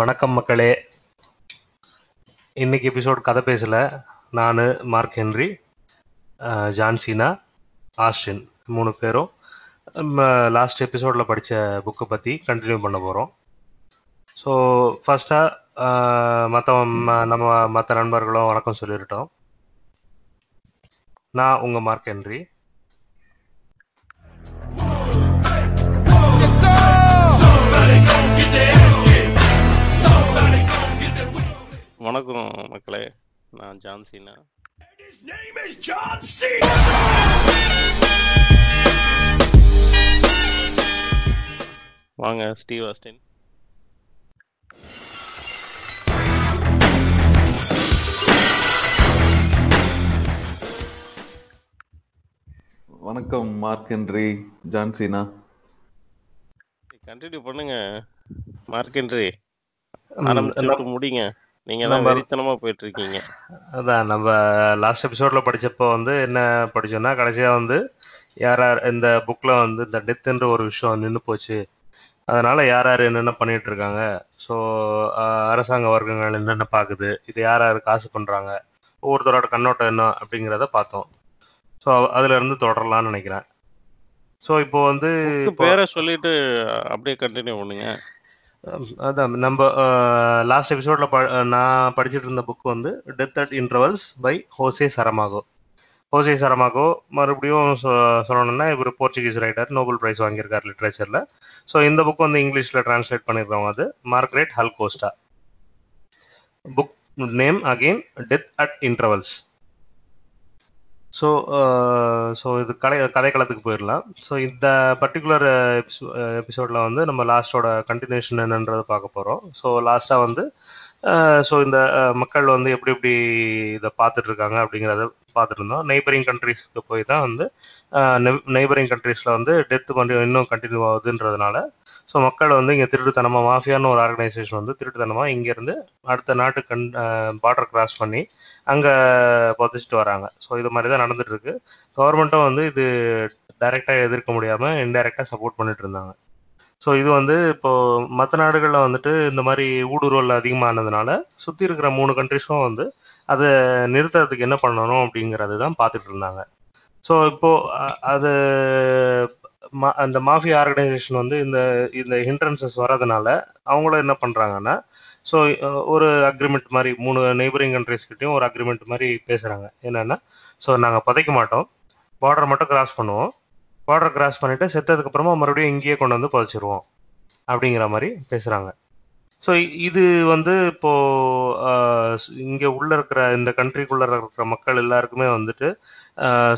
வணக்கம் மக்களே. இன்னைக்கு எபிசோட் கதை பேசல. நான் மார்க் ஹென்ரி ஜான்சினா ஆஸ்டின் மூணு பேரும். லாஸ்ட் எபிசோடில் படித்த புக்கை பற்றி கண்டினியூ பண்ண போகிறோம் ஸோ ஃபஸ்ட்டாக மற்ற நம்ம மற்ற நண்பர்களும் வணக்கம் சொல்லிருட்டோம் நான் உங்கள் மார்க் ஹென்ரி வணக்கம் மக்களே. நான் John Cena His name is John C. வாங்க ஸ்டீவ் ஆஸ்டின். வணக்கம் Mark Henry John Cena continue பண்ணுங்க மார்க்கென்ட்ரி ம், ஆரம்பிச்சுட்டு முடிங்க. நீங்க தான் வெறித்தனமா போயிட்டு இருக்கீங்க அதான் நம்ம லாஸ்ட் எபிசோட்ல படிச்சப்போ வந்து என்ன படிச்சோம்னா கடைசியா வந்து யார் யார் இந்த புக்ல வந்து இந்த டெத்துன்ற ஒரு விஷயம் நின்று போச்சு. அதனால யார் யார் என்னென்ன பண்ணிட்டு இருக்காங்க ஸோ அரசாங்க வர்க்கங்கள் என்னென்ன பார்க்குது இது யார் யார் காசு பண்றாங்க? ஒவ்வொருத்தரோட கண்ணோட்டம் என்ன அப்படிங்கிறத பார்த்தோம். ஸோ அதுல இருந்து தொடரலாம்னு நினைக்கிறேன். ஸோ இப்போ வந்து பேரை சொல்லிட்டு அப்படியே கண்டினியூ பண்ணுங்க. அதான் நம்ம லாஸ்ட் எபிசோட்ல நான் படிச்சுட்டு இருந்த புக் வந்து death at intervals by José Saramago José Saramago மறுபடியும் சொ- சொல்லணும்னா இவர் போர்ச்சுகீஸ் ரைட்டர் நோபல் பிரைஸ் வாங்கியிருக்கார் லிட்ரேச்சர்ல ஸோ இந்த புக் வந்து இங்கிலீஷ்ல டிரான்ஸ்லேட் பண்ணியிருக்கவங்க அது Margaret Jull Costa book name again death at intervals so so uh, இது கலை கதைக்களத்துக்கு போயிடலாம். ஸோ இந்த பர்டிகுலர் uh, uh, எபிசோடில் வந்து நம்ம லாஸ்டோட கண்டினியூஷன் என்னன்றதை பார்க்க போகிறோம் ஸோ லாஸ்ட்டாக வந்து ஸோ இந்த மக்கள் வந்து எப்படி எப்படி இதை பார்த்துட்டு இருக்காங்க அப்படிங்கிறத பார்த்துட்டு இருந்தோம் நெய்பரிங் கண்ட்ரீஸ்க்கு போய் தான் வந்து நெய்பரிங் கண்ட்ரீஸில் வந்து டெத்து கொஞ்சம் இன்னும் கண்டினியூ ஆகுதுன்றதுனால ஸோ மக்கள் வந்து இங்கே திருட்டுத்தனமாக மாஃபியான்னு ஒரு ஆர்கனைசேஷன் வந்து திருட்டுத்தனமாக இங்கேருந்து அடுத்த நாட்டு கண் பார்டர் கிராஸ் பண்ணி அங்கே புதைச்சிட்டு வராங்க. ஸோ இது மாதிரி தான் நடந்துட்டுருக்கு. கவர்மெண்ட்டும் வந்து இது டைரெக்டாக எதிர்க்க முடியாமல் இன்டைரக்டாக சப்போர்ட் பண்ணிட்டு இருந்தாங்க. ஸோ இது வந்து இப்போ மற்ற நாடுகளில் வந்துட்டு இந்த மாதிரி ஊடுருவல் அதிகமானதுனால சுற்றி இருக்கிற மூணு கண்ட்ரிஸும் வந்து அதை நிறுத்துறதுக்கு என்ன பண்ணணும் அப்படிங்கிறது தான் பார்த்துட்டு இருந்தாங்க. ஸோ இப்போ அது அந்த மாஃபியா ஆர்கனைசேஷன் வந்து இந்த இந்த ஹிண்ட்ரன்சஸ் வர்றதுனால அவங்களும் என்ன பண்ணுறாங்கன்னா ஸோ ஒரு அக்ரிமெண்ட் மாதிரி மூணு நெய்பரிங் கண்ட்ரிஸ்கிட்டையும் ஒரு அக்ரிமெண்ட் மாதிரி பேசுகிறாங்க என்னென்னா ஸோ நாங்கள் புதைக்க மாட்டோம். பார்டர் மட்டும் கிராஸ் பண்ணுவோம். பார்டர் கிராஸ் பண்ணிவிட்டு செத்ததுக்கு அப்புறமா மறுபடியும் இங்கேயே கொண்டு வந்து புதைச்சிருவோம். அப்படிங்கிற மாதிரி பேசுகிறாங்க ஸோ இது வந்து இப்போ இங்கே உள்ள இருக்கிற இந்த கண்ட்ரிக்குள்ள இருக்கிற மக்கள் எல்லாருக்குமே வந்துட்டு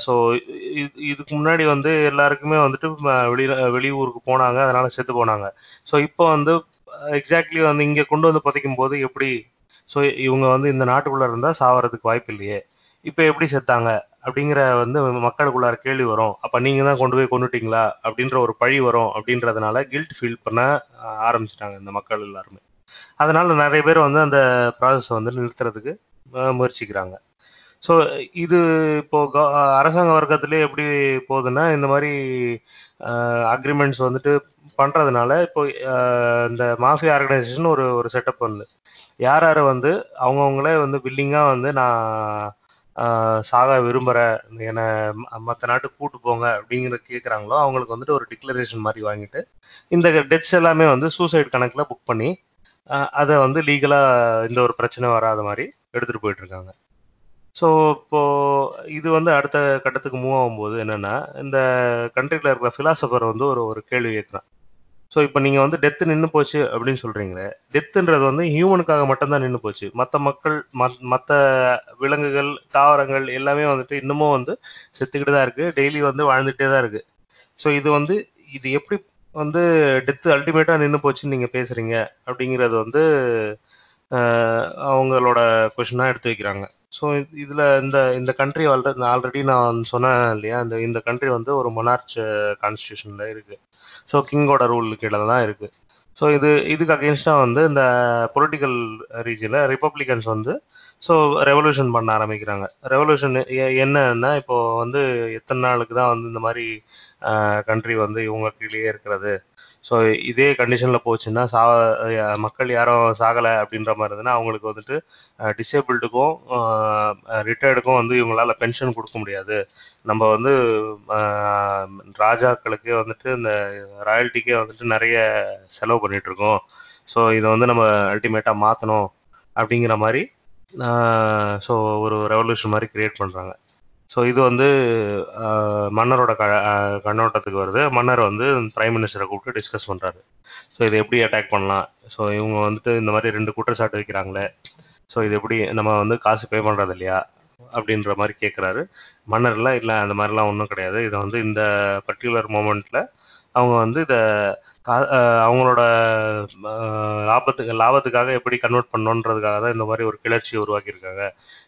ஸோ இதுக்கு முன்னாடி வந்து எல்லாருக்குமே வந்துட்டு ம- வெளியில வெளியூருக்கு போனாங்க அதனால செத்து போனாங்க. ஸோ இப்போ வந்து எக்ஸாக்ட்லி வந்து இங்கே கொண்டு வந்து புதைக்கும் போது எப்படி ஸோ இவங்க வந்து இந்த நாட்டுக்குள்ள இருந்தால் சாவறதுக்கு வாய்ப்பு இல்லையே இப்போ எப்படி செத்தாங்க? அப்படிங்கிற வந்து மக்களுக்குள்ளார கேள்வி வரும். அப்ப நீங்க தான் கொண்டு போய் கொண்டுட்டீங்களா அப்படின்ற ஒரு பழி வரும் அப்படின்றதுனால கில்ட் ஃபீல் பண்ண ஆரம்பிச்சிட்டாங்க இந்த மக்கள் எல்லாருமே. அதனால நிறைய பேர் வந்து அந்த ப்ராசஸ் வந்து நிறுத்துறதுக்கு முயற்சிக்கிறாங்க. ஸோ இது இப்போ க- அரசாங்க வர்க்கத்திலே எப்படி போகுதுன்னா இந்த மாதிரி அக்ரிமெண்ட்ஸ் வந்துட்டு பண்றதுனால இப்போ இந்த மாஃபியா ஆர்கனைசேஷன் ஒரு ஒரு செட்டப் வந்து யார் யார் வந்து அவங்கவுங்களே வந்து வில்லிங்காக வந்து நான் சாக விரும்புகிறேன் என்னை மற்ற நாட்டுக்கு கூட்டு போங்க அப்படிங்கிற கேட்குறாங்களோ அவங்களுக்கு வந்துட்டு ஒரு டிக்ளரேஷன் மாதிரி வாங்கிட்டு இந்த டெத்ஸ் எல்லாமே வந்து சூசைட் கணக்கில் புக் பண்ணி அதை வந்து லீகலாக இந்த ஒரு பிரச்சனை வராத மாதிரி எடுத்துட்டு போயிட்டு இருக்காங்க ஸோ இப்போ இது வந்து அடுத்த கட்டத்துக்கு மூவ் ஆகும்போது என்னன்னா இந்த கண்ட்ரியில் இருக்கிற ஃபிலாசபர் வந்து ஒரு ஒரு கேள்வி கேட்குறான் ஸோ இப்போ நீங்கள் வந்து டெத்து நின்று போச்சு அப்படின்னு சொல்றீங்களே டெத்துன்றது வந்து ஹியூமனுக்காக மட்டும்தான் நின்று போச்சு. மற்ற மக்கள் மற்ற விலங்குகள் தாவரங்கள் எல்லாமே வந்துட்டு இன்னமும் வந்து செத்துக்கிட்டு தான் இருக்கு. டெய்லி வந்து வாழ்ந்துட்டே தான் இருக்கு. ஸோ இது வந்து இது எப்படி வந்து டெத்து அல்டிமேட்டா நின்று போச்சுன்னு நீங்க பேசுறீங்க அப்படிங்கிறது வந்து அவங்களோட கொஷினா எடுத்து வைக்கிறாங்க. ஸோ இதுல இந்த இந்த கண்ட்ரி ஆல்ரெடி நான் சொன்னேன் இல்லையா இந்த இந்த கண்ட்ரி வந்து ஒரு மொனார்ச் கான்ஸ்டியூஷன்ல இருக்கு. ஸோ கிங்கோட ரூல் கீழே தான் இருக்கு. ஸோ இது இதுக்கு அகேன்ஸ்டா வந்து இந்த பொலிட்டிக்கல் ரீஜியில் ரிப்பப்ளிகன்ஸ் வந்து ஸோ ரெவல்யூஷன் பண்ண ஆரம்பிக்கிறாங்க. ரெவல்யூஷன் என்னன்னா இப்போ வந்து எத்தனை நாளுக்கு தான் வந்து இந்த மாதிரி கண்ட்ரி வந்து இவங்க கீழேயே இருக்கிறது. ஸோ இதே கண்டிஷனில் போச்சுன்னா சா மக்கள் யாரும் சாகலை அப்படின்ற மாதிரி இருந்ததுன்னா அவங்களுக்கு வந்துட்டு டிசேபிள்டுக்கும் ரிட்டையர்டுக்கும் வந்து இவங்களால பென்ஷன் கொடுக்க முடியாது. நம்ம வந்து ராஜாக்களுக்கே வந்துட்டு இந்த ராயல்ட்டிக்கே வந்துட்டு நிறைய செலவு பண்ணிட்டு இருக்கோம் ஸோ இதை வந்து நம்ம அல்டிமேட்டாக மாற்றணும் அப்படிங்கிற மாதிரி ஸோ ஒரு ரெவல்யூஷன் மாதிரி கிரியேட் பண்ணுறாங்க ஸோ இது வந்து மன்னரோட க கண்ணோட்டத்துக்கு வருது. மன்னர் வந்து பிரைம் மினிஸ்டரை கூப்பிட்டு டிஸ்கஸ் பண்ணுறாரு ஸோ இதை எப்படி அட்டாக் பண்ணலாம்? ஸோ இவங்க வந்துட்டு இந்த மாதிரி ரெண்டு குற்றச்சாட்டு வைக்கிறாங்களே. ஸோ இது எப்படி நம்ம வந்து காசு பே பண்ணுறது இல்லையா? அப்படின்ற மாதிரி கேட்குறாரு மன்னர்லாம் இல்லை அந்த மாதிரிலாம் ஒன்றும் கிடையாது. இதை வந்து இந்த பர்டிகுலர் மூமெண்ட்டில் அவங்க வந்து இதை அவங்களோட லாபத்துக்கு லாபத்துக்காக எப்படி கன்வெர்ட் பண்ணணுன்றதுக்காக தான் இந்த மாதிரி ஒரு கிளர்ச்சி உருவாக்கியிருக்காங்க.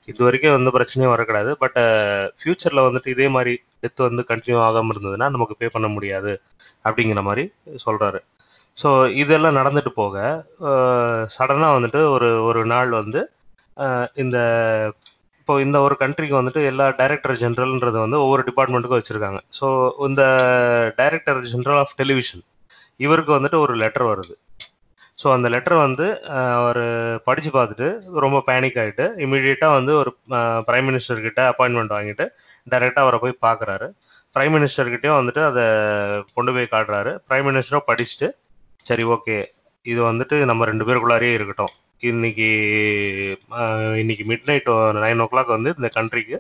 இது வரைக்கும் வந்து பிரச்சனையும் வரக்கூடாது. பட் ஃபியூச்சர்ல வந்துட்டு இதே மாதிரி டெத் வந்து கண்டினியூ ஆகாம இருந்ததுன்னா நமக்கு பே பண்ண முடியாது அப்படிங்கிற மாதிரி சொல்றாரு. ஸோ இதெல்லாம் நடந்துட்டு போக சடனாக வந்துட்டு ஒரு ஒரு நாள் வந்து ஆஹ், இந்த இப்போ இந்த ஒரு கண்ட்ரிக்கு வந்துட்டு எல்லா டைரக்டர் ஜென்ரல்ன்றது வந்து ஒவ்வொரு டிபார்ட்மெண்ட்டுக்கும் வச்சிருக்காங்க. ஸோ இந்த டைரக்டர் ஜென்ரல் ஆஃப் டெலிவிஷன் இவருக்கு வந்துட்டு ஒரு லெட்டர் வருது. ஸோ அந்த லெட்டர் வந்து அவர் படித்து பார்த்துட்டு ரொம்ப பேனிக் ஆகிட்டு இமீடியட்டாக வந்து ஒரு பிரைம் மினிஸ்டர்கிட்ட அப்பாயின்மெண்ட் வாங்கிட்டு டைரெக்டாக அவரை போய் பார்க்குறாரு. பிரைம் மினிஸ்டர்கிட்டயும் வந்துட்டு அதை கொண்டு போய் காட்டுறாரு. பிரைம் மினிஸ்டரும் படிச்சுட்டு சரி ஓகே இது வந்துட்டு நம்ம ரெண்டு பேருக்குள்ளாரியே இருக்கட்டும். இன்னைக்கு இன்னைக்கு midnight nine o'clock வந்து இந்த கண்ட்ரிக்கு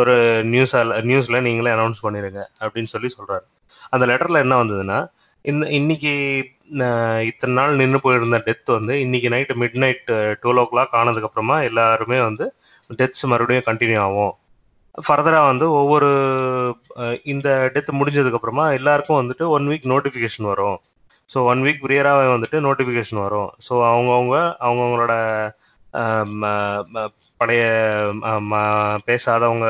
ஒரு நியூஸ் நியூஸ்ல நீங்களே அனௌன்ஸ் பண்ணிருங்க அப்படின்னு சொல்லி சொல்றாரு. அந்த லெட்டர்ல என்ன வந்ததுன்னா இந்த இன்னைக்கு இத்தனை நாள் நின்று போயிருந்த டெத் வந்து இன்னைக்கு night midnight twelve o'clock ஆனதுக்கு அப்புறமா எல்லாருமே வந்து டெத்ஸ் மறுபடியும் கண்டினியூ ஆகும். ஃபர்தரா வந்து ஒவ்வொரு இந்த டெத் முடிஞ்சதுக்கு அப்புறமா எல்லாருக்கும் வந்துட்டு ஒன் வீக் நோட்டிஃபிகேஷன் வரும். ஸோ ஒன் வீக் ப்ரியராகவே வந்துட்டு நோட்டிஃபிகேஷன் வரும். ஸோ அவங்கவுங்க அவங்கவுங்களோட ம- பழைய ம- பேசாதவங்க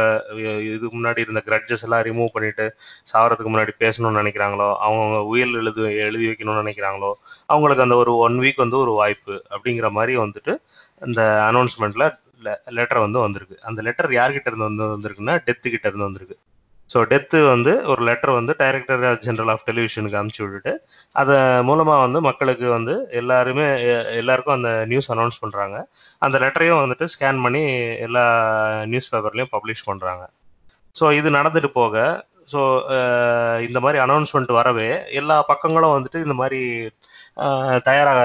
இதுக்கு முன்னாடி இருந்த கிரட்ஜஸ் எல்லாம் ரிமூவ் பண்ணிட்டு சாவறதுக்கு முன்னாடி பேசணும்னு நினைக்கிறாங்களோ அவங்கவுங்க உயிர் எழுது எழுதி வைக்கணும்னு நினைக்கிறாங்களோ அவங்களுக்கு அந்த ஒரு ஒன் வீக் வந்து ஒரு வாய்ப்பு அப்படிங்கிற மாதிரி வந்துட்டு இந்த அனௌன்ஸ்மெண்ட்ல லெட்டர் வந்து வந்திருக்கு. அந்த லெட்டர் யார்கிட்ட இருந்து வந்து வந்திருக்குன்னா டெத்து கிட்ட இருந்து வந்திருக்கு. ஸோ டெத்து வந்து ஒரு லெட்டர் வந்து டைரக்டர் ஜெனரல் ஆஃப் டெலிவிஷனுக்கு அமுச்சு விட்டுட்டு அதை மூலமா வந்து மக்களுக்கு வந்து எல்லாருமே எல்லாருக்கும் அந்த நியூஸ் அனௌன்ஸ் பண்றாங்க. அந்த லெட்டரையும் வந்துட்டு ஸ்கேன் பண்ணி எல்லா நியூஸ் பேப்பர்லயும் பப்ளிஷ் பண்றாங்க. ஸோ இது நடந்துட்டு போக ஸோ இந்த மாதிரி அனௌன்ஸ்மெண்ட் வரவே எல்லா பக்கங்களும் வந்துட்டு இந்த மாதிரி தயாராக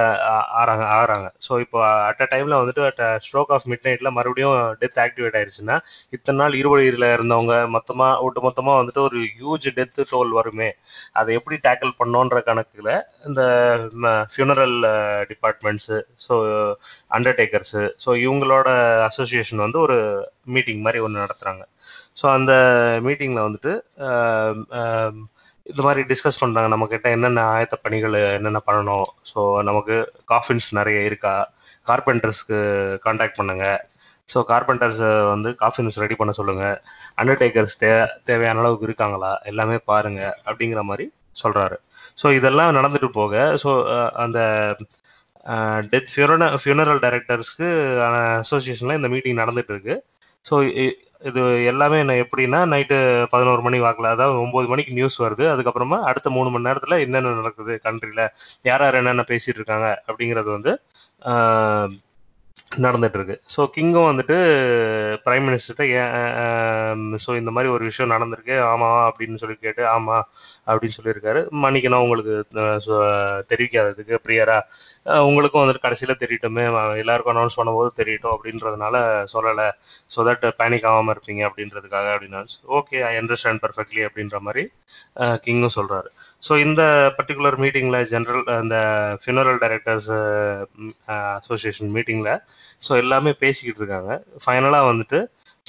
ஆறாங்க ஆகிறாங்க. ஸோ இப்போ அட் அ டைம்ல வந்துட்டு அட் ஸ்ட்ரோக் ஆஃப் மிட் நைட்ல மறுபடியும் டெத் ஆக்டிவேட் ஆயிருச்சுன்னா இத்தனை நாள் இருவழியில் இருந்தவங்க மொத்தமா ஒட்டு மொத்தமா வந்துட்டு ஒரு ஹியூஜ் டெத் டோல் வருமே. அதை எப்படி டேக்கிள் பண்ணோன்ற கணக்குல இந்த funeral departments so undertakers so இவங்களோட அசோசியேஷன் வந்து ஒரு மீட்டிங் மாதிரி ஒன்று நடத்துறாங்க. ஸோ அந்த மீட்டிங்ல வந்துட்டு இது இந்த மாதிரி டிஸ்கஸ் பண்ணுறாங்க நம்ம கிட்ட என்னென்ன ஆயத்த பணிகள் என்னென்ன பண்ணணும்? ஸோ நமக்கு காஃபின்ஸ் நிறைய இருக்கா? கார்பெண்டர்ஸ்க்கு காண்டாக்ட் பண்ணுங்க. ஸோ கார்பெண்டர்ஸை வந்து காஃபின்ஸ் ரெடி பண்ண சொல்லுங்க. அண்டர்டேக்கர்ஸ் தே தேவையான அளவுக்கு இருக்காங்களா? எல்லாமே பாருங்க அப்படிங்கிற மாதிரி சொல்றாரு. ஸோ இதெல்லாம் நடந்துட்டு போக ஸோ அந்த டெத் ஃபியூனரல் டைரக்டர்ஸ்க்கு அசோசியேஷன்ல இந்த மீட்டிங் நடந்துட்டு இருக்கு. ஸோ இது எல்லாமே என்ன எப்படின்னா நைட்டு பதினோரு மணி வாக்கில் அதாவது ஒன்பது மணிக்கு நியூஸ் வருது. அதுக்கப்புறமா அடுத்த மூணு மணி நேரத்தில் என்னென்ன நடக்குது கண்ட்ரியில் யார் யார் என்னென்ன பேசிட்டு இருக்காங்க அப்படிங்கிறது வந்து ஆஹ், நடந்துட்டு இருக்கு ஸோ கிங்கும் வந்துட்டு பிரைம் மினிஸ்டர்கிட்ட ஏன் ஸோ இந்த மாதிரி ஒரு விஷயம் நடந்திருக்கு. ஆமா அப்படின்னு சொல்லி கேட்டு ஆமா அப்படின்னு சொல்லியிருக்காரு. மன்னிக்கணும் உங்களுக்கு தெரிவிக்காததுக்கு பிரியரா. உங்களுக்கும் வந்துட்டு கடைசியில தெரியட்டுமே. எல்லாருக்கும் அனௌன்ஸ் பண்ணும்போது தெரியட்டும் அப்படின்றதுனால சொல்லலை. ஸோ தட் பேனிக் ஆகாம இருப்பீங்க அப்படின்றதுக்காக அப்படின்னா ஓகே ஐ அண்டர்ஸ்டாண்ட் பர்ஃபெக்ட்லி அப்படின்ற மாதிரி கிங்கும் சொல்றாரு. ஸோ இந்த பர்டிகுலர் மீட்டிங்கில் ஜென்ரல் அந்த ஃபியூனரல் டைரக்டர்ஸ் அசோசியேஷன் மீட்டிங்கில் ஸோ எல்லாமே பேசிக்கிட்டு இருக்காங்க. ஃபைனலாக வந்துட்டு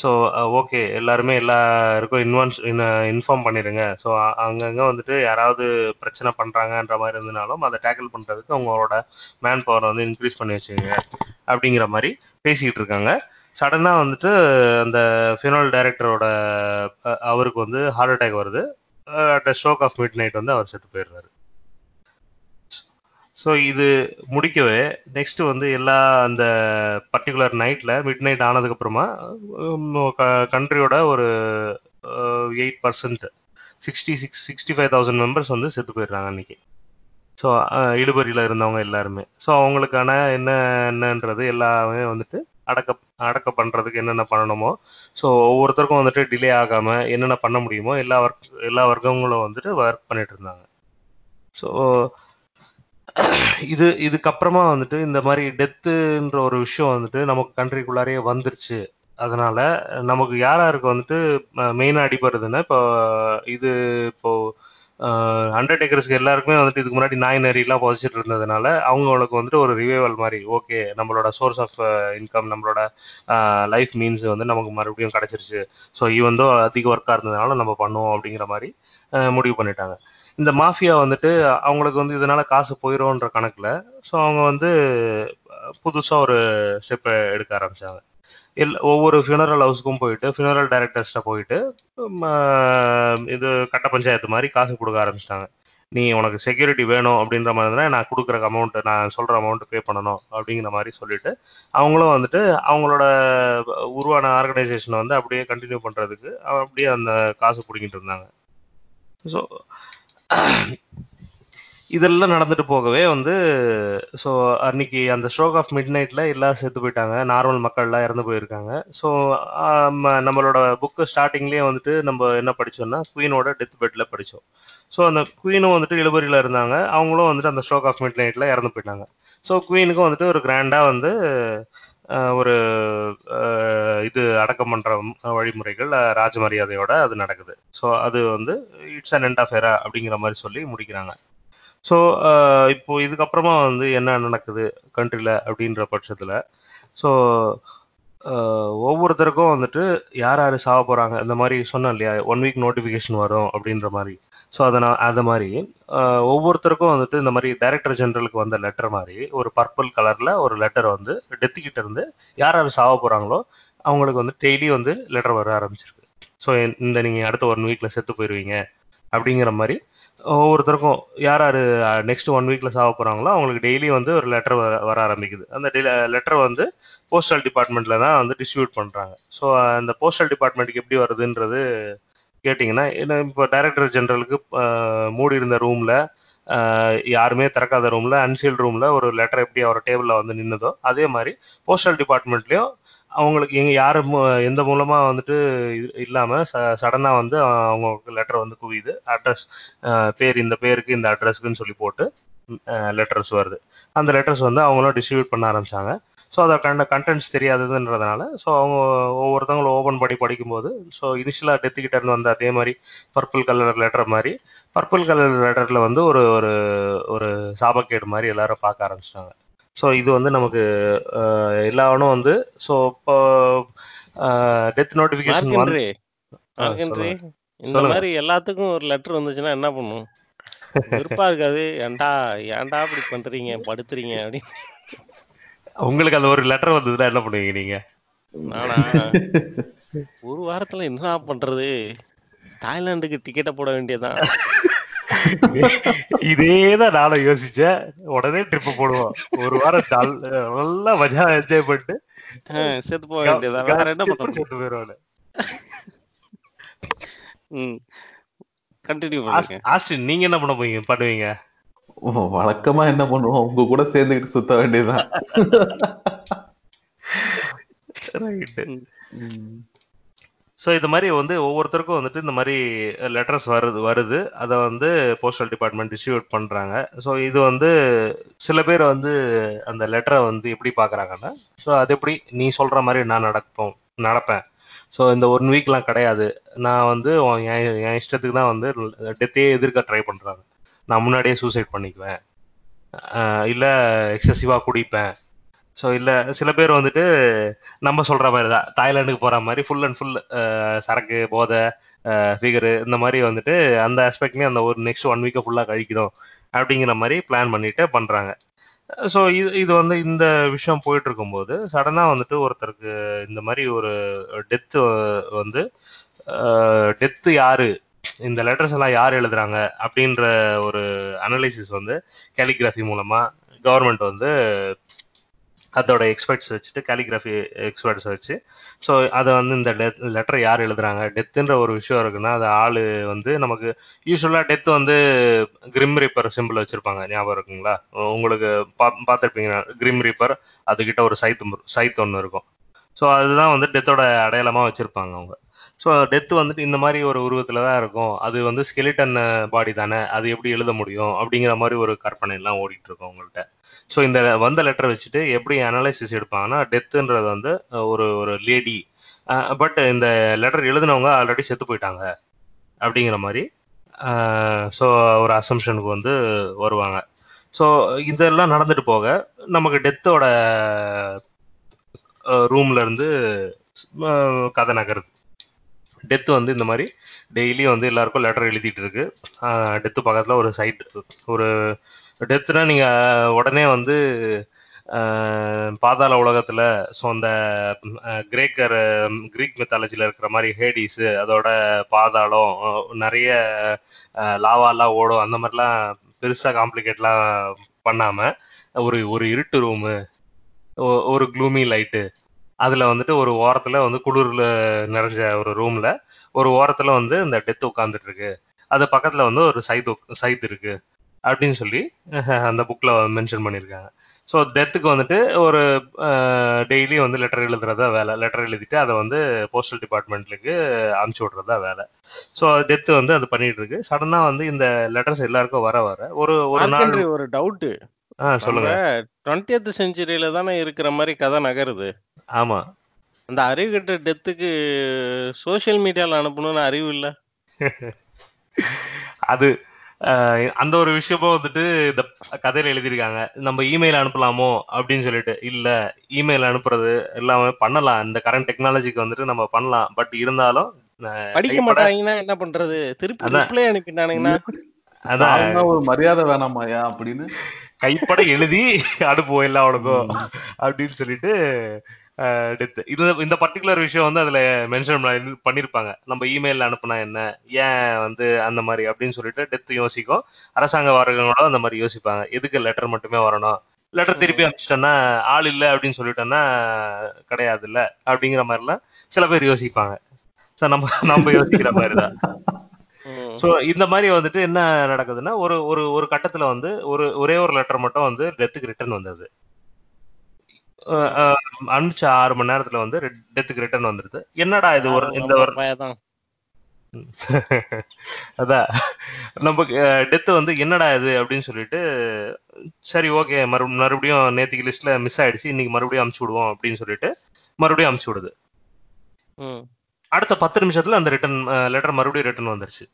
ஸோ ஓகே uh, எல்லாருமே எல்லாருக்கும் இன்வான்ஸ் இன்ஃபார்ம் uh, பண்ணிடுங்க ஸோ அங்கங்கே வந்துட்டு யாராவது பிரச்சனை பண்ணுறாங்கன்ற மாதிரி இருந்தனாலும் அதை டேக்கிள் பண்ணுறதுக்கு அவங்களோட மேன் பவர் வந்து இன்க்ரீஸ் பண்ணி வச்சுக்கோங்க அப்படிங்கிற மாதிரி பேசிக்கிட்டு இருக்காங்க. சடனாக வந்துட்டு அந்த ஃபினல் டைரக்டரோட அவருக்கு வந்து ஹார்ட் அட்டாக் வருது. அட் ஷோக் ஆஃப் மிட் நைட் வந்து அவர் செத்து போயிடுறாரு. ஸோ இது முடிக்கவே நெக்ஸ்ட் வந்து எல்லா அந்த பர்டிகுலர் நைட்ல மிட் நைட் ஆனதுக்கு அப்புறமா கண்ட்ரியோட ஒரு eight percent sixty six sixty five thousand members வந்து செத்து போயிடுறாங்க அன்னைக்கு. ஸோ இழுபறியில் இருந்தவங்க எல்லாருமே. ஸோ அவங்களுக்கான என்ன என்னன்றது எல்லாமே வந்துட்டு அடக்க அடக்க பண்ணுறதுக்கு என்னென்ன பண்ணணுமோ ஸோ ஒவ்வொருத்தருக்கும் வந்துட்டு டிலே ஆகாமல் என்னென்ன பண்ண முடியுமோ எல்லா ஒர்க் எல்லா வர்க்கங்களும் வந்துட்டு ஒர்க் பண்ணிட்டு இருந்தாங்க. ஸோ இது இதுக்கப்புறமா வந்துட்டு இந்த மாதிரி டெத்துன்ற ஒரு விஷயம் வந்துட்டு நமக்கு கண்ட்ரிக்குள்ளாரே வந்துருச்சு. அதனால நமக்கு யார் யாருக்கு வந்துட்டு மெயினாக அடிபடுறதுன்னா இப்போ இது இப்போ அண்டர்டேக்கர்ஸ்க்கு எல்லாருக்குமே வந்துட்டு இதுக்கு முன்னாடி நாய் நரிலாம் புதைச்சிட்டு இருந்ததுனால அவங்களுக்கு வந்துட்டு ஒரு ரிவைவல் மாதிரி ஓகே நம்மளோட சோர்ஸ் ஆஃப் இன்கம் நம்மளோட லைஃப் மீன்ஸ் வந்து நமக்கு மறுபடியும் கிடைச்சிருச்சு. ஸோ ஈவந்தோ அதிக ஒர்க்காக இருந்ததுனால நம்ம பண்ணுவோம் அப்படிங்கிற மாதிரி அஹ், முடிவு பண்ணிட்டாங்க. இந்த மாஃபியா வந்துட்டு அவங்களுக்கு வந்து இதனால காசு போயிடும்ன்ற கணக்குல ஸோ அவங்க வந்து புதுசாக ஒரு ஸ்டெப் எடுக்க ஆரம்பிச்சாங்க. எல் ஒவ்வொரு ஃபியூனரல் ஹவுஸ்க்கும் போயிட்டு ஃபியூனரல் டைரக்டர்ஸ்ட்ட போயிட்டு இது கட்ட பஞ்சாயத்து மாதிரி காசு கொடுக்க ஆரம்பிச்சிட்டாங்க. நீ உனக்கு செக்யூரிட்டி வேணும் அப்படின்ற மாதிரி இருந்தால் நான் கொடுக்குற அமௌண்ட் நான் சொல்கிற அமௌண்ட் பே பண்ணணும் அப்படிங்கிற மாதிரி சொல்லிட்டு அவங்களும் வந்துட்டு அவங்களோட உருவான ஆர்கனைசேஷனை வந்து அப்படியே கண்டினியூ பண்ணுறதுக்கு அப்படியே அந்த காசு பிடிக்கிட்டு இருந்தாங்க. ஸோ இதெல்லாம் நடந்துட்டு போகவே வந்து ஸோ அன்னைக்கு அந்த ஸ்ட்ரோக் ஆஃப் மிட் நைட்ல எல்லாம் செத்து போயிட்டாங்க. நார்மல் மக்கள்லாம் இறந்து போயிருக்காங்க. ஸோ நம்மளோட புக்கு ஸ்டார்டிங்லேயே வந்துட்டு நம்ம என்ன படிச்சோம்னா குயினோட டெத் பெட்ல படித்தோம் ஸோ அந்த குயினும் வந்துட்டு இழுபறியில் இருந்தாங்க. அவங்களும் வந்துட்டு அந்த ஸ்ட்ரோக் ஆஃப் மிட் நைட்ல இறந்து போயிட்டாங்க. ஸோ குயினுக்கும் வந்துட்டு ஒரு கிராண்டா வந்து ஒரு அஹ், இது அடக்கம் பண்ற வழிமுறைகள் ராஜமரியாதையோட ராஜ மரியாதையோட அது நடக்குது. ஸோ அது வந்து it's an end of era அப்படிங்கிற மாதிரி சொல்லி முடிக்கிறாங்க. ஸோ இப்போ இதுக்கப்புறமா வந்து என்ன நடக்குது? கண்ட்ரில அப்படின்ற பட்சத்தில் ஸோ ஒவ்வொருத்தருக்கும் வந்துட்டு யார் யார் சாக போகிறாங்க இந்த மாதிரி சொன்னேன் இல்லையா? ஒன் வீக் நோட்டிஃபிகேஷன் வரும் அப்படின்ற மாதிரி. ஸோ அதை நான் அது மாதிரி ஒவ்வொருத்தருக்கும் வந்துட்டு இந்த மாதிரி டைரக்டர் ஜெனரலுக்கு வந்த லெட்டர் மாதிரி ஒரு பர்பிள் கலரில் ஒரு லெட்டர் வந்து டெத்துக்கிட்ட இருந்து யார் யார் சாக போகிறாங்களோ அவங்களுக்கு வந்து டெய்லி வந்து லெட்டர் வர ஆரம்பிச்சிருக்கு. ஸோ இந்த நீங்கள் அடுத்த ஒன் வீக்கில் செத்து போயிடுவீங்க அப்படிங்கிற மாதிரி ஒவ்வொருத்தருக்கும் யார் யார் நெக்ஸ்ட் ஒன் வீக்கில் சாக போகிறாங்களோ அவங்களுக்கு டெய்லி வந்து ஒரு லெட்டர் வர வர ஆரம்பிக்குது. அந்த லெட்டர் வந்து போஸ்டல் டிபார்ட்மெண்ட்ல தான் வந்து டிஸ்ட்ரிபியூட் பண்றாங்க. ஸோ அந்த போஸ்டல் டிபார்ட்மெண்ட்டுக்கு எப்படி வருதுன்றது கேட்டிங்கன்னா என்ன இப்போ டைரக்டர் ஜெனரலுக்கு மூடி இருந்த ரூம்ல யாருமே திறக்காத ரூம்ல அன்சீல் ரூம்ல ஒரு லெட்டர் எப்படி அவர் டேபிளில் வந்து நின்னதோ அதே மாதிரி போஸ்டல் டிபார்ட்மெண்ட்லயும் அவங்களுக்கு எங்க யாரு எந்த மூலமா வந்துட்டு இல்லாம சடனா வந்து அவங்க லெட்டர் வந்து குவியுது. அட்ரஸ் பேர் இந்த பேருக்கு இந்த அட்ரஸ்க்குன்னு சொல்லி போட்டு லெட்டர்ஸ் வருது. அந்த லெட்டர்ஸ் வந்து அவங்களும் டிஸ்ட்ரிபியூட் பண்ண ஆரம்பிச்சாங்க. ஸோ அதை கண்ட கண்டென்ட்ஸ் தெரியாததுன்றதுனால ஸோ அவங்க ஒவ்வொருத்தவங்களும் ஓப்பன் பண்ணி படிக்கும்போது ஸோ இனிஷியலாக டெத்து கிட்ட இருந்து வந்த அதே மாதிரி பர்பிள் கலர் லெட்டர் மாதிரி பர்பிள் கலர் லெட்டர்ல வந்து ஒரு ஒரு ஒரு சாபக்கேடு மாதிரி எல்லாரும் பார்க்க ஆரம்பிச்சிட்டாங்க. ஸோ இது வந்து நமக்கு அஹ், எல்லாவனும் வந்து ஸோ இப்போ டெத் நோட்டிஃபிகேஷன் வந்து. இந்த. மாதிரி எல்லாத்துக்கும் ஒரு லெட்டர் வந்துச்சுன்னா என்ன பண்ணும்? விருப்பா இருக்காது. ஏன்டா ஏன்டா இப்படி பண்றீங்க? படுத்துறீங்க அப்படின்னு. உங்களுக்கு அந்த ஒரு லெட்டர் வந்ததுன்னா என்ன பண்ணுவீங்க நீங்க? ஒரு வாரத்துல என்ன பண்றது? தாய்லாந்துக்கு டிக்கெட்டை போட வேண்டியதுதான் இதேதான் நானும் யோசிச்சேன். உடனே ட்ரிப் போடுவோம். ஒரு வாரம் நல்லா மஜா என்ஜாய் பண்ணிட்டு செத்து போக வேண்டியதுதான் வேற என்ன பண்ண செத்து போயிடுவானு ம். கண்டினியூ ஆஸ்டின் நீங்க என்ன பண்ண போவீங்க பண்ணுவீங்க? வழக்கமா என்ன பண்ணுவோம்? உங்க கூட சேர்ந்துக்கிட்டு சுத்த வேண்டியதுதான். ஸோ இது மாதிரி வந்து ஒவ்வொருத்தருக்கும் வந்துட்டு இந்த மாதிரி லெட்டர்ஸ் வருது வருது. அதை வந்து போஸ்டல் டிபார்ட்மெண்ட் டிஸ்ட்ரிபியூட் பண்றாங்க. ஸோ இது வந்து சில பேர் வந்து அந்த லெட்டரை வந்து எப்படி பார்க்கறாங்கன்னா ஸோ அது எப்படி நீ சொல்ற மாதிரி நான் நடப்போம் நடப்பேன். ஸோ இந்த ஒன் வீக்லாம் கிடையாது. நான் வந்து என் என் இஷ்டத்துக்கு தான் வந்து டெத்தையே எதிர்க்க ட்ரை பண்றாங்க. நான் முன்னாடியே சூசைட் பண்ணிக்குவேன். இல்லை எக்ஸசிவாக குடிப்பேன். ஸோ இல்லை சில பேர் வந்துட்டு நம்ம சொல்கிற மாதிரி தான் தாய்லாண்டுக்கு போகிற மாதிரி ஃபுல் அண்ட் ஃபுல் சரக்கு போதை ஃபிகரு இந்த மாதிரி வந்துட்டு அந்த ஆஸ்பெக்ட்லேயும் அந்த ஒரு நெக்ஸ்ட் ஒன் வீக்கை ஃபுல்லாக கழிக்கணும் அப்படிங்கிற மாதிரி பிளான் பண்ணிட்டு பண்றாங்க. ஸோ இது இது வந்து இந்த விஷயம் போயிட்டு இருக்கும்போது சடனாக வந்துட்டு ஒருத்தருக்கு இந்த மாதிரி ஒரு டெத்து வந்து டெத்து யாரு இந்த லெட்டர்ஸ் எல்லாம் யார் எழுதுறாங்க அப்படின்ற ஒரு அனலைசிஸ் வந்து கேலிகிராஃபி மூலமா கவர்மெண்ட் வந்து அதோட எக்ஸ்பர்ட்ஸ் வச்சுட்டு கேலிகிராஃபி எக்ஸ்பர்ட்ஸ் வச்சு ஸோ அதை வந்து இந்த லெட்டர் யார் எழுதுறாங்க டெத்துன்ற ஒரு விஷயம் இருக்குன்னா அது ஆளு வந்து நமக்கு யூஸ்வலாக டெத் வந்து கிரிம் ரீப்பர் சிம்பிள் வச்சிருப்பாங்க ஞாபகம் இருக்குங்களா? உங்களுக்கு பா பார்த்துருப்பீங்க கிரிம் ரீப்பர் அதுக்கிட்ட ஒரு சைத்து சைத் ஒன்று இருக்கும். ஸோ அதுதான் வந்து டெத்தோட அடையாளமாக வச்சிருப்பாங்க அவங்க. ஸோ டெத் வந்துட்டு இந்த மாதிரி ஒரு உருவத்தில் தான் இருக்கும். அது வந்து ஸ்கெலிட்டன் பாடி தானே. அது எப்படி எழுத முடியும்? அப்படிங்கிற மாதிரி ஒரு கற்பனை எல்லாம் ஓடிட்டு இருக்கும் உங்கள்கிட்ட ஸோ இந்த வந்த லெட்டர் வச்சுட்டு எப்படி அனாலிசிஸ் எடுப்பாங்கன்னா டெத்துன்றது வந்து ஒரு ஒரு லேடி பட் இந்த லெட்டர் எழுதினவங்க ஆல்ரெடி செத்து போயிட்டாங்க. அப்படிங்கிற மாதிரி ஸோ ஒரு அசம்ஷனுக்கு வந்து வருவாங்க. ஸோ இதெல்லாம் நடந்துட்டு போக நமக்கு டெத்தோட ரூம்ல இருந்து கதை நகருது. டெத் வந்து இந்த மாதிரி டெய்லி வந்து எல்லாருக்கும் லெட்டர் எழுதிட்டு இருக்கு டெத்து பக்கத்துல ஒரு சைட் ஒரு டெத்துனா நீங்க உடனே வந்து பாதாள உலகத்துல ஸோ அந்த கிரேக்கர் கிரீக் மெத்தாலஜியில் இருக்கிற மாதிரி ஹேடிஸ் அதோட பாதாளம் நிறைய லாவாலாம் ஓடும் அந்த மாதிரிலாம் பெருசா காம்ப்ளிகேட்லாம் பண்ணாம ஒரு ஒரு இருட்டு ரூமு ஒரு க்ளூமி லைட்டு அதுல வந்துட்டு ஒரு ஓரத்துல வந்து குளிர்ல நிறைஞ்ச ஒரு ரூம்ல ஒரு ஓரத்துல வந்து இந்த டெத் உட்கார்ந்துட்டு இருக்கு. அது பக்கத்துல வந்து ஒரு சைத் சைத் இருக்கு. அப்படின்னு சொல்லி அந்த புக்ல மென்ஷன் பண்ணியிருக்காங்க. ஸோ டெத்துக்கு வந்துட்டு ஒரு டெய்லி வந்து லெட்டர் எழுதுறதா வேலை. லெட்டர் எழுதிட்டு அதை வந்து போஸ்டல் டிபார்ட்மெண்ட்டுக்கு அனுப்பிச்சு விடுறதா வேலை. ஸோ டெத் வந்து அது பண்ணிட்டு இருக்கு. சடனா வந்து இந்த லெட்டர்ஸ் எல்லாருக்கும் வர வர ஒரு ஒரு நாள் ஒரு டவுட் ஆ சொல்லுங்க. டுவெண்ட்டியத் செஞ்சுரியில தானே இருக்கிற மாதிரி கதை நகருது. ஆமா. அந்த அறிவுகட்ட டெத்துக்கு சோஷியல் மீடியால அனுப்பணும்னு அறிவு இல்ல. அது அஹ், அந்த ஒரு விஷயமும் வந்துட்டு இந்த கதையில எழுதியிருக்காங்க. நம்ம இமெயில் அனுப்பலாமோ அப்படின்னு சொல்லிட்டு. இல்ல இமெயில் அனுப்புறது எல்லாமே பண்ணலாம். இந்த கரண்ட் டெக்னாலஜிக்கு வந்துட்டு நம்ம பண்ணலாம். பட் இருந்தாலும் படிக்க மாட்டாங்கன்னா என்ன பண்றது? திருப்பி. ரிப்ளை அனுப்பிட்டானுங்கன்னா. அதான். ஒரு மரியாதை வேணாமாயா அப்படின்னு. கைப்பட எழுதி அனுப்புவோம் எல்லா அவனுக்கும் அப்படின்னு சொல்லிட்டு டெத் இது இந்த பர்டிகுலர் விஷயம் வந்து அதுல மென்ஷன் பண்ணிருப்பாங்க. நம்ம இமெயில் அனுப்புனா என்ன? ஏன் வந்து அந்த மாதிரி அப்படின்னு சொல்லிட்டு டெத் யோசிக்கும். அரசாங்க வர்றவங்களோட அந்த மாதிரி யோசிப்பாங்க. எதுக்கு லெட்டர் மட்டுமே வரணும்? லெட்டர் திருப்பி அனுப்பிச்சிட்டோன்னா ஆள் இல்லை அப்படின்னு சொல்லிட்டோன்னா கிடையாது இல்ல அப்படிங்கிற மாதிரிலாம் சில பேர் யோசிப்பாங்க. ஸோ நம்ம நம்ம யோசிக்கிற மாதிரி தான். ஸோ இந்த மாதிரி வந்துட்டு என்ன நடக்குதுன்னா ஒரு ஒரு ஒரு கட்டத்துல வந்து ஒரு ஒரே ஒரு லெட்டர் மட்டும் வந்து டெத்துக்கு ரிட்டர்ன் வந்தது. அனுப்பிச்ச ஆறு மணி நேரத்துல வந்து டெத்துக்கு ரிட்டர்ன் வந்துருது என்னடா இது ஒரு இந்த ஒரு அதான் நம்ம டெத் வந்து என்னடா இது அப்படின்னு சொல்லிட்டு சரி ஓகே மறு மறுபடியும் நேத்திக்கு லிஸ்ட்ல மிஸ் ஆயிடுச்சு இன்னைக்கு மறுபடியும் அமுச்சு விடுவோம் அப்படின்னு சொல்லிட்டு மறுபடியும் அமுச்சு விடுது. அடுத்த பத்து நிமிஷத்துல அந்த ரிட்டர்ன் லெட்டர் மறுபடியும் ரிட்டர்ன் வந்துருச்சு.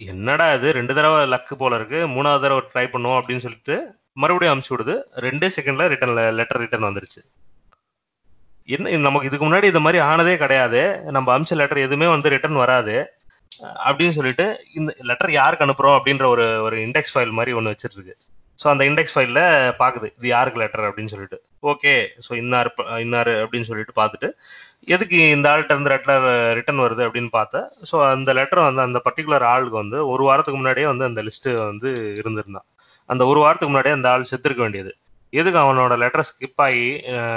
என்னடா இது ரெண்டு தடவை லக்கு போல இருக்கு மூணாவது தடவை ட்ரை பண்ணுவோம் அப்படின்னு சொல்லிட்டு மறுபடியும் அமுச்சு விடுது. ரெண்டே செகண்ட்ல ரிட்டர்ன் லெட்டர் ரிட்டர்ன் வந்துருச்சு. என்ன நமக்கு இதுக்கு முன்னாடி இது மாதிரி ஆனதே கிடையாது. நம்ம அமிச்ச லெட்டர் எதுவுமே வந்து ரிட்டர்ன் வராது. அப்படின்னு சொல்லிட்டு இந்த லெட்டர் யாருக்கு அனுப்புறோம் அப்படின்ற ஒரு ஒரு இண்டெக்ஸ் ஃபைல் மாதிரி ஒன்று வச்சிருக்கு. ஸோ அந்த இண்டெக்ஸ் ஃபைல்ல பாக்குது இது யாருக்கு லெட்டர் அப்படின்னு சொல்லிட்டு. ஓகே ஸோ இன்னார் இன்னார் அப்படின்னு சொல்லிட்டு பார்த்துட்டு எதுக்கு இந்த ஆள்கிட்ட இருந்து லெட்டர் ரிட்டர்ன் வருது அப்படின்னு பார்த்தா ஸோ அந்த லெட்டர் வந்து அந்த பர்டிகுலர் ஆளுக்கு வந்து ஒரு வாரத்துக்கு முன்னாடியே வந்து அந்த லிஸ்ட் வந்து இருந்திருந்தான். அந்த ஒரு வாரத்துக்கு முன்னாடியே அந்த ஆள் செத்துருக்க வேண்டியது. எதுக்கு அவனோட லெட்டர் ஸ்கிப் ஆகி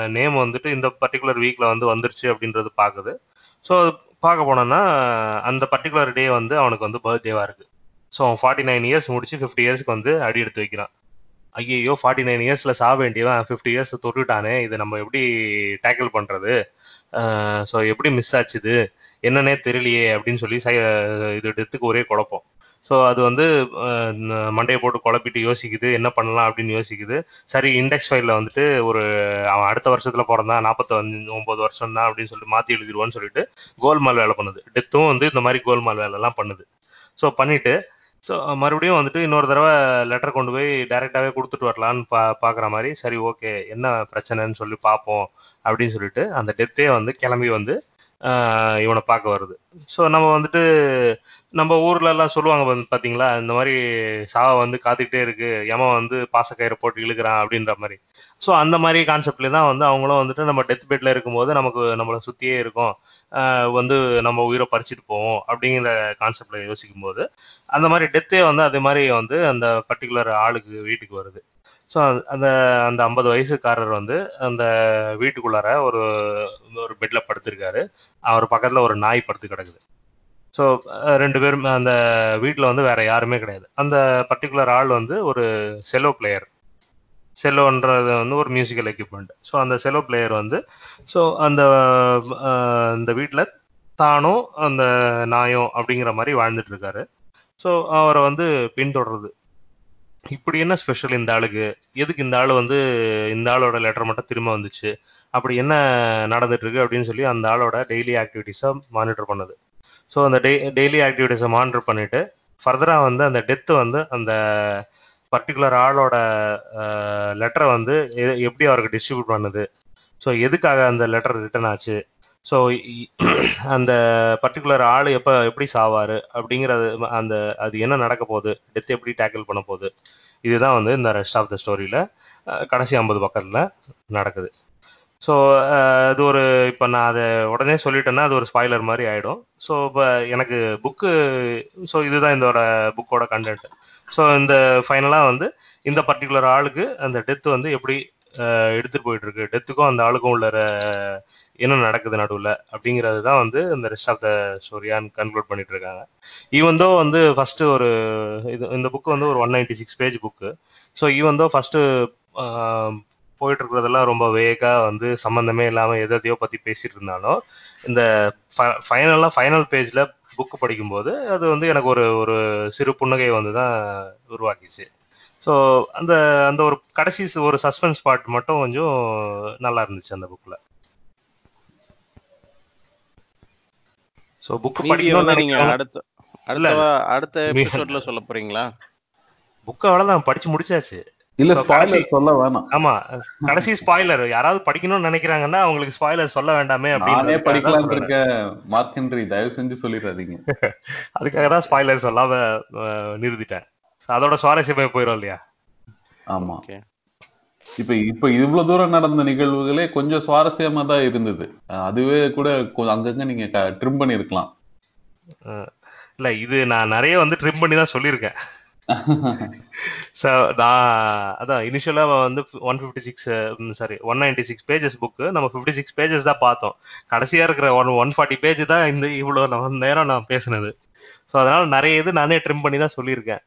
நேம் வந்துட்டு இந்த பர்டிகுலர் வீக்ல வந்து வந்துருச்சு அப்படின்றது பார்க்குது ஸோ பார்க்க போனோம்னா அந்த பர்டிகுலர் டே வந்து அவனுக்கு வந்து பர்த்டேவா இருக்கு. ஸோ அவன் ஃபார்ட்டி நைன் இயர்ஸ் முடிச்சு ஃபிஃப்டி இயர்ஸ்க்கு வந்து அடி எடுத்து வைக்கிறான். ஐயோ ஃபார்ட்டி நைன் இயர்ஸ்ல சாக வேண்டியவன் ஃபிஃப்டி இயர்ஸ் தொட்டுட்டானே இதை நம்ம எப்படி டேக்கிள் பண்றது? ஸோ எப்படி மிஸ் ஆச்சு இது? என்னன்னே தெரியலையே அப்படின்னு சொல்லி சை- இது டெத்துக்கு ஒரே குழப்பம். ஸோ அது வந்து மண்டையை போட்டு குழப்பிட்டு யோசிக்குது என்ன பண்ணலாம் அப்படின்னு யோசிக்குது. சரி இண்டெக்ஸ் ஃபைலில் வந்துட்டு ஒரு அவன் அடுத்த வருஷத்தில் பிறந்தான் நாற்பத்தி ஒன்பது வருஷம் தான் அப்படின்னு சொல்லிட்டு மாற்றி எழுதிடுவான்னு சொல்லிட்டு கோல்மால் வேலை பண்ணுது. டெத்தும் வந்து இந்த மாதிரி கோல்மால் வேலைலாம் பண்ணுது. ஸோ பண்ணிட்டு ஸோ மறுபடியும் வந்துட்டு இன்னொரு தடவை லெட்டர் கொண்டு போய் டைரெக்டாகவே கொடுத்துட்டு வரலான்னு பா பார்க்குற மாதிரி சரி ஓகே என்ன பிரச்சனைன்னு சொல்லி பார்ப்போம் அப்படின்னு சொல்லிட்டு அந்த டெத்தே வந்து கிளம்பி வந்து இவனை பார்க்க வருது. ஸோ நம்ம வந்துட்டு நம்ம ஊர்ல எல்லாம் சொல்லுவாங்க வந்து பாத்தீங்களா? இந்த மாதிரி சாவை வந்து காத்துக்கிட்டே இருக்கு. யம வந்து பாசக்கயிறு போட்டு இழுக்கிறான் அப்படின்ற மாதிரி. ஸோ அந்த மாதிரி கான்செப்ட்ல தான் வந்து அவங்களும் வந்துட்டு நம்ம டெத் பெட்ல இருக்கும்போது நமக்கு நம்மளை சுத்தியே இருக்கும். வந்து நம்ம உயிரை பறிச்சுட்டு போவோம் அப்படிங்கிற கான்செப்ட்ல யோசிக்கும் போது அந்த மாதிரி டெத்தே வந்து அதே மாதிரி வந்து அந்த பர்டிகுலர் ஆளுக்கு வீட்டுக்கு வருது. ஸோ அந்த அந்த ஐம்பது வயசுக்காரர் வந்து அந்த வீட்டுக்குள்ளார ஒரு ஒரு பெட்ல படுத்திருக்காரு. அவர் பக்கத்துல ஒரு நாய் படுத்து கிடக்குது. ஸோ ரெண்டு பேரும் அந்த வீட்டில் வந்து வேற யாருமே கிடையாது. அந்த பர்டிகுலர் ஆள் வந்து ஒரு செலோ பிளேயர் செல்லோன்றது வந்து ஒரு மியூசிக்கல் எக்யூப்மெண்ட் ஸோ அந்த செலோ பிளேயர் வந்து ஸோ அந்த இந்த வீட்டில் தானும் அந்த நாயும் அப்படிங்கிற மாதிரி வாழ்ந்துட்டு இருக்காரு. ஸோ அவரை வந்து பின்தொடருது. இப்படி என்ன ஸ்பெஷல் இந்த ஆளுக்கு? எதுக்கு இந்த ஆள் வந்து இந்த ஆளோட லெட்டர் மட்டும் திரும்ப வந்துச்சு? அப்படி என்ன நடந்துட்டு இருக்கு அப்படின்னு சொல்லி அந்த ஆளோட டெய்லி ஆக்டிவிட்டீஸை மானிட்டர் பண்ணுது. ஸோ அந்த டெய் டெய்லி ஆக்டிவிட்டீஸை மானிட்டர் பண்ணிட்டு ஃபர்தராக வந்து அந்த டெத்து வந்து அந்த பர்டிகுலர் ஆளோட லெட்டரை வந்து எப்படி அவருக்கு டிஸ்ட்ரிபியூட் பண்ணுது? ஸோ எதுக்காக அந்த லெட்டர் ரிட்டர்ன் ஆச்சு? ஸோ அந்த பர்டிகுலர் ஆள் எப்போ எப்படி சாவாரு? அப்படிங்கிறது அந்த அது என்ன நடக்க போகுது? டெத் எப்படி டேக்கிள் பண்ண போகுது? இதுதான் வந்து இந்த ரெஸ்ட் ஆஃப் த ஸ்டோரியில் கடைசி ஐம்பது பக்கத்தில் நடக்குது. ஸோ அது ஒரு இப்போ நான் அதை உடனே சொல்லிட்டேன்னா அது ஒரு ஸ்பாய்லர் மாதிரி ஆகிடும் ஸோ இப்போ எனக்கு புக்கு ஸோ இதுதான் இதோட புக்கோட கண்டென்ட் ஸோ இந்த ஃபைனலாக வந்து இந்த பர்டிகுலர் ஆளுக்கு அந்த டெத்து வந்து எப்படி எடுத்துகிட்டு எடுத்துட்டு போயிட்டு இருக்கு டெத்துக்கும் அந்த ஆளுக்கும் உள்ள என்ன நடக்குது நடுவில்? அப்படிங்கிறது தான் வந்து இந்த ரெஸ்ட் ஆஃப் த ஸ்டோரியான்னு கன்க்ளூட் பண்ணிட்டு இருக்காங்க. ஈவன் தோ வந்து ஃபர்ஸ்ட் ஒரு இது இந்த புக்கு வந்து ஒரு one ninety six page book so even though first போயிட்டு இருக்கிறதெல்லாம் ரொம்ப வேகா வந்து சம்மந்தமே இல்லாம எதை எதையோ பத்தி பேசிட்டு இருந்தாலும் இந்த ஃபைனலா ஃபைனல் பேஜ்ல புக் படிக்கும்போது அது வந்து எனக்கு ஒரு ஒரு சிறு புன்னகை வந்து தான் உருவாக்கிச்சு. ஸோ அந்த அந்த ஒரு கடைசி ஒரு சஸ்பென்ஸ் பார்ட் மட்டும் கொஞ்சம் நல்லா இருந்துச்சு அந்த புக்ல ஸோ புக் நீங்க நினைக்கிறவங்க அடுத்த அடுத்த அடுத்த எபிசோட்ல சொல்ல போறீங்களா? புக் அவ்வளவுதான் படிச்சு முடிச்சாச்சு. இல்ல ஸ்பாய்லர் சொல்ல வேணாம். ஆமா கடைசி ஸ்பாய்லர் யாராவது படிக்கணும்னு நினைக்கிறாங்கன்னா அவங்களுக்கு ஸ்பாய்லர் சொல்ல வேண்டாமே அப்படின்னு படிக்கலாம்னு இருக்கேன் மார்க் ஹென்றி தயவு செஞ்சு சொல்லிடாதீங்க. அதுக்காக தான் ஸ்பாய்லர் சொல்லாம நிறுத்திட்டேன். அதோட சுவாரஸ்யமே போயிடும் இல்லையா? ஆமா. இப்ப இப்ப இவ்வளவு தூரம் நடந்த நிகழ்வுகளே கொஞ்சம் சுவாரஸ்யமா தான் இருந்தது. அதுவே கூட அங்கங்க நீங்க ட்ரிம் பண்ணிருக்கலாம் இல்ல இது நான் நிறைய வந்து ட்ரிம் பண்ணி தான் சொல்லியிருக்கேன். ஸோ நான் அதான் இனிஷியலா வந்து one fifty six sorry one ninety six pages book நம்ம ஃபிஃப்டி சிக்ஸ் பேஜஸ் தான் பார்த்தோம். கடைசியா இருக்கிற ஒன் ஒன் ஃபார்ட்டி பேஜ் தான் இந்த இவ்வளோ நான் நேரம் நான் பேசுனது. ஸோ அதனால நிறைய இது நானே ட்ரிம் பண்ணி தான் சொல்லியிருக்கேன்.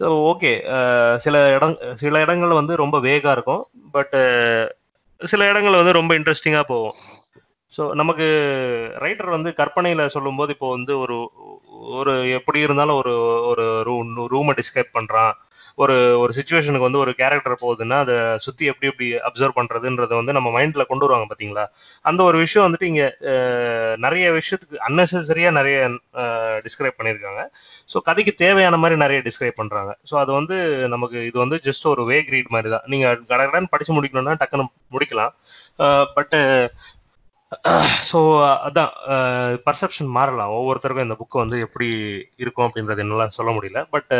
ஸோ ஓகே சில இடம் சில இடங்கள் வந்து ரொம்ப வேகா இருக்கும் பட்டு சில இடங்கள் வந்து ரொம்ப இன்ட்ரெஸ்டிங்காக போகும். ஸோ நமக்கு ரைட்டர் வந்து கற்பனையில சொல்லும்போது இப்போ வந்து ஒரு ஒரு எப்படி இருந்தாலும் ஒரு ஒரு ரூமை டிஸ்கிரைப் பண்றான். ஒரு ஒரு சுச்சுவேஷனுக்கு வந்து ஒரு கேரக்டர் போகுதுன்னா அதை சுத்தி எப்படி எப்படி அப்சர்வ் பண்றதுன்றத வந்து நம்ம மைண்ட்ல கொண்டு வருவாங்க பார்த்தீங்களா அந்த ஒரு விஷயம் வந்துட்டு இங்க அஹ், நிறைய விஷயத்துக்கு அன்னெசரியாக நிறைய டிஸ்கிரைப் பண்ணியிருக்காங்க. ஸோ கதைக்கு தேவையான மாதிரி நிறைய டிஸ்கிரைப் பண்றாங்க. ஸோ அது வந்து நமக்கு இது வந்து ஜஸ்ட் ஒரு வே கிரீட் மாதிரி தான் நீங்க கடகடன்னு படிச்சு முடிக்கணும்னா டக்குன்னு முடிக்கலாம். பட் ஸோ அதான் பர்செப்ஷன் மாறலாம். ஒவ்வொருத்தருக்கும் இந்த புக்கு வந்து எப்படி இருக்கும் அப்படின்றது என்னால சொல்ல முடியல. பட்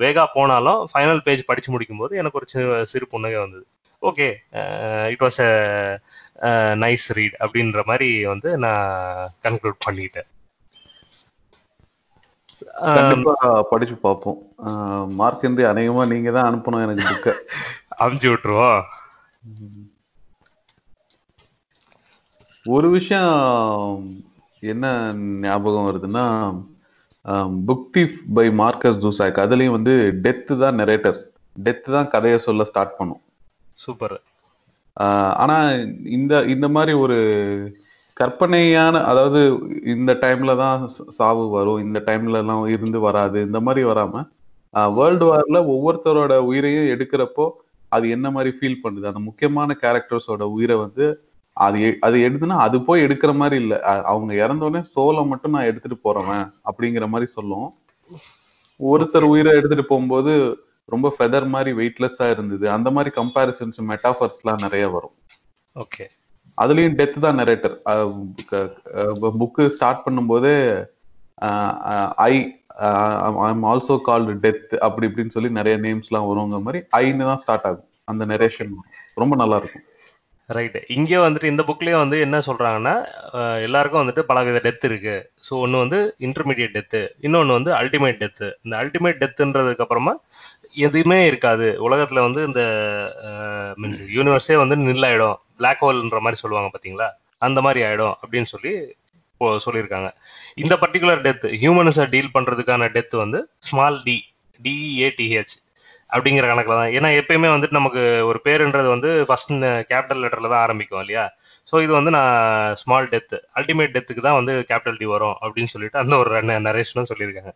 வேகா போனாலும் ஃபைனல் பேஜ் படிச்சு முடிக்கும்போது எனக்கு ஒரு சி- சிறு புன்னகை வந்தது. Okay it was a nice read அப்படின்ற மாதிரி வந்து நான் கன்க்ளூட் பண்ணிட்டேன். படிச்சு பார்ப்போம். மார்க் ஹென்றி அநேகமா நீங்க தான் அனுப்பணும் எனக்கு புக்க அமுச்சு விட்டுருவோம். ஒரு விஷயம் என்ன ஞாபகம் வருதுன்னா book thief by Markus Zusak அதுலயும் வந்து டெத் தான் நெரேட்டர் டெத் தான் கதையை சொல்ல ஸ்டார்ட் பண்ணும். சூப்பர். ஆஹ் ஆனா இந்த இந்த மாதிரி ஒரு கற்பனையான அதாவது இந்த டைம்ல தான் சாவு வரும். இந்த டைம்ல எல்லாம் இருந்து வராது. இந்த மாதிரி வராம வேர்ல்டு வார்ல ஒவ்வொருத்தரோட உயிரையும் எடுக்கிறப்போ அது என்ன மாதிரி ஃபீல் பண்ணுது? அந்த முக்கியமான கேரக்டர்ஸோட உயிரை வந்து அது அது எடுத்துனா அது போய் எடுக்கிற மாதிரி இல்ல. அவங்க இறந்த உடனே சோலை மட்டும் நான் எடுத்துட்டு போறவன் அப்படிங்கிற மாதிரி சொல்லும். ஒருத்தர் உயிரை எடுத்துட்டு போகும்போது ரொம்ப ஃபெதர் மாதிரி வெயிட்லெஸ்ஸா இருந்தது. அந்த மாதிரி கம்பாரிசன்ஸ் மெட்டாஃபர்ஸ்லாம் நிறைய வரும். ஓகே அதுலயும் டெத் தான் நரேட்டர் புக்கு ஸ்டார்ட் பண்ணும்போதே I I'm also called death அப்படி இப்படின்னு சொல்லி நிறைய நேம்ஸ்லாம் வருவங்க மாதிரி ஐன்னு தான் ஸ்டார்ட் ஆகும். அந்த நரேஷன் ரொம்ப நல்லா இருக்கும். ரைட் இங்கே வந்துட்டு இந்த புக்லேயே வந்து என்ன சொல்கிறாங்கன்னா எல்லாருக்கும் வந்துட்டு பலவித டெத் இருக்கு. ஸோ ஒன்று வந்து இன்டர்மீடியட் டெத்து இன்னொன்று வந்து அல்டிமேட் டெத்து இந்த அல்டிமேட் டெத்துன்றதுக்கு அப்புறமா எதுவுமே இருக்காது. உலகத்தில் வந்து இந்த மீன்ஸ் யூனிவர்ஸே வந்து நில்லாயிடும். பிளாக் ஹோல்ன்ற மாதிரி சொல்லுவாங்க பார்த்தீங்களா அந்த மாதிரி ஆயிடும் அப்படின்னு சொல்லி இப்போ சொல்லியிருக்காங்க. இந்த பர்டிகுலர் டெத் ஹியூமன்ஸை டீல் பண்ணுறதுக்கான டெத் வந்து small D D A T H அப்படிங்கிற கணக்குல தான். ஏன்னா எப்பயுமே வந்துட்டு நமக்கு ஒரு பேருன்றது வந்து ஃபர்ஸ்ட் கேபிட்டல் லெட்டர்ல தான் ஆரம்பிக்கும் இல்லையா? ஸோ இது வந்து நான் ஸ்மால் டெத் அல்டிமேட் டெத்துக்கு தான் வந்து கேபிட்டல் டி வரும் அப்படின்னு சொல்லிட்டு அந்த ஒரு நரேஷனும் சொல்லியிருக்காங்க.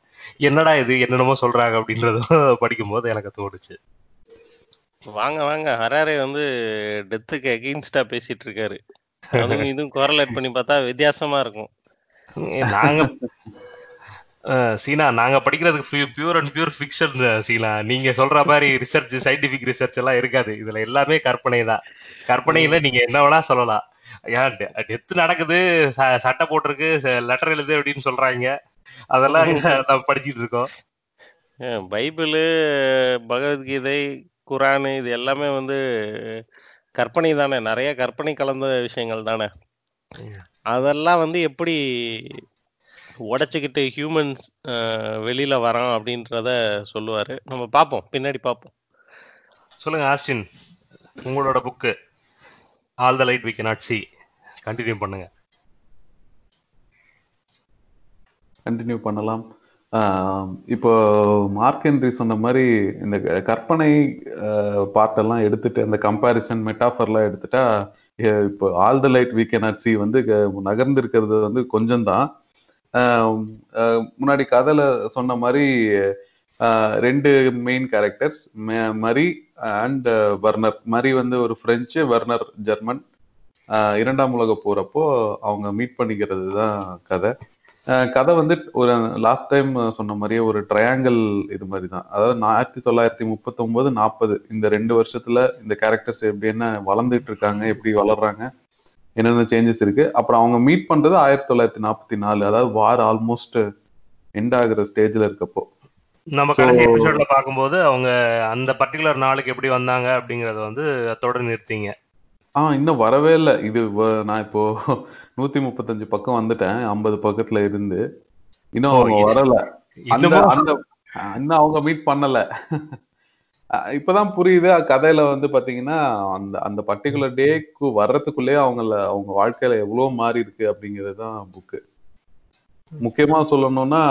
என்னடா இது என்னென்னமோ சொல்றாங்க அப்படின்றதும் படிக்கும்போது எனக்கு தோணுச்சு. வாங்க வாங்க. ஹராரே வந்து டெத்துக்கு அகெயின்ஸ்டா பேசிட்டு இருக்காரு. அதுவும் இதுவும் கோரலேட் பண்ணி பார்த்தா வித்தியாசமா இருக்கும். நாங்க சீனா நாங்க படிக்கிறதுக்கு pure and pure fiction Seena. நீங்க சொல்ற மாதிரி ரிசர்ச் சயின்டிபிக் ரிசர்ச் எல்லாம் இருக்காது. இதுல எல்லாமே கற்பனை தான். கற்பனையில நீங்க என்ன வேணா சொல்லலாம். ஏன் டெத் நடக்குது சட்டை போட்டிருக்கு லெட்டர் எழுது அப்படின்னு சொல்றாங்க. அதெல்லாம் நம்ம படிச்சிட்டு இருக்கோம். பைபிளு பகவத்கீதை குரானு இது எல்லாமே வந்து கற்பனை தானே. நிறைய கற்பனை கலந்த விஷயங்கள் தானே. அதெல்லாம் வந்து எப்படி உடைச்சுக்கிட்டு ஹியூமன்ஸ் வெளியில வரான் அப்படின்றத சொல்லுவாரு. நம்ம பார்ப்போம். பின்னாடி பார்ப்போம். சொல்லுங்க ஆஸ்டின். உங்களோட book all the light we not see continue பண்ணுங்க. கண்டினியூ பண்ணலாம். ஆஹ் இப்போ மார்க் ஹென்றி சொன்ன மாதிரி இந்த க- கற்பனை பார்ட் எல்லாம் எடுத்துட்டு அந்த கம்பாரிசன் மெட்டாஃபர்லாம் எடுத்துட்டா இப்போ all the light we can see வந்து க- நகர்ந்து இருக்கிறது வந்து கொஞ்சம் தான் முன்னாடி கதையில சொன்ன மாதிரி ரெண்டு main characters Marie and Werner. Marie வந்து ஒரு பிரெஞ்சு வர்னர் ஜெர்மன் இரண்டாம் உலக போறப்போ அவங்க மீட் பண்ணிக்கிறது தான் கதை கதை வந்து ஒரு லாஸ்ட் டைம் சொன்ன மாதிரியே ஒரு ட்ரையாங்கிள் இது மாதிரி தான் அதாவது ஆயிரத்தி தொள்ளாயிரத்தி முப்பத்தொன்பது நாற்பது இந்த ரெண்டு வருஷத்துல இந்த கேரக்டர்ஸ் எப்படி என்ன வளர்ந்துட்டு இருக்காங்க எப்படி வளர்றாங்க என்னென்ன சேஞ்சஸ் இருக்கு? அப்புறம் அவங்க மீட் பண்றது ஆயிரத்தி தொள்ளாயிரத்தி நாற்பத்தி நாலு அதாவது வார் ஆல்மோஸ்ட் எண்ட் ஆகுற ஸ்டேஜ்ல இருக்கப்போ. நம்ம கடைசி எபிசோட்ல பார்க்கும்போது அவங்க அந்த பர்டிகுலர் நாளுக்கு எப்படி வந்தாங்க அப்படிங்கறத வந்து அதோட நிறுத்திங்க. ஆ இன்னும் வரவே இல்லை. இது நான் இப்போ நூத்தி முப்பத்தஞ்சு பக்கம் வந்துட்டேன். ஐம்பது பக்கத்துல இருந்து. இன்னும் அவங்க வரல. அந்த அவங்க மீட் பண்ணல. இப்பதான் புரியுது. கதையில வந்து பாத்தீங்கன்னா அந்த அந்த பர்டிகுலர் டேக்கு வர்றதுக்குள்ளே அவங்கள அவங்க வாழ்க்கையில எவ்வளவு மாறி இருக்கு அப்படிங்கிறதுதான் புக்கு முக்கியமா சொல்லணும்னா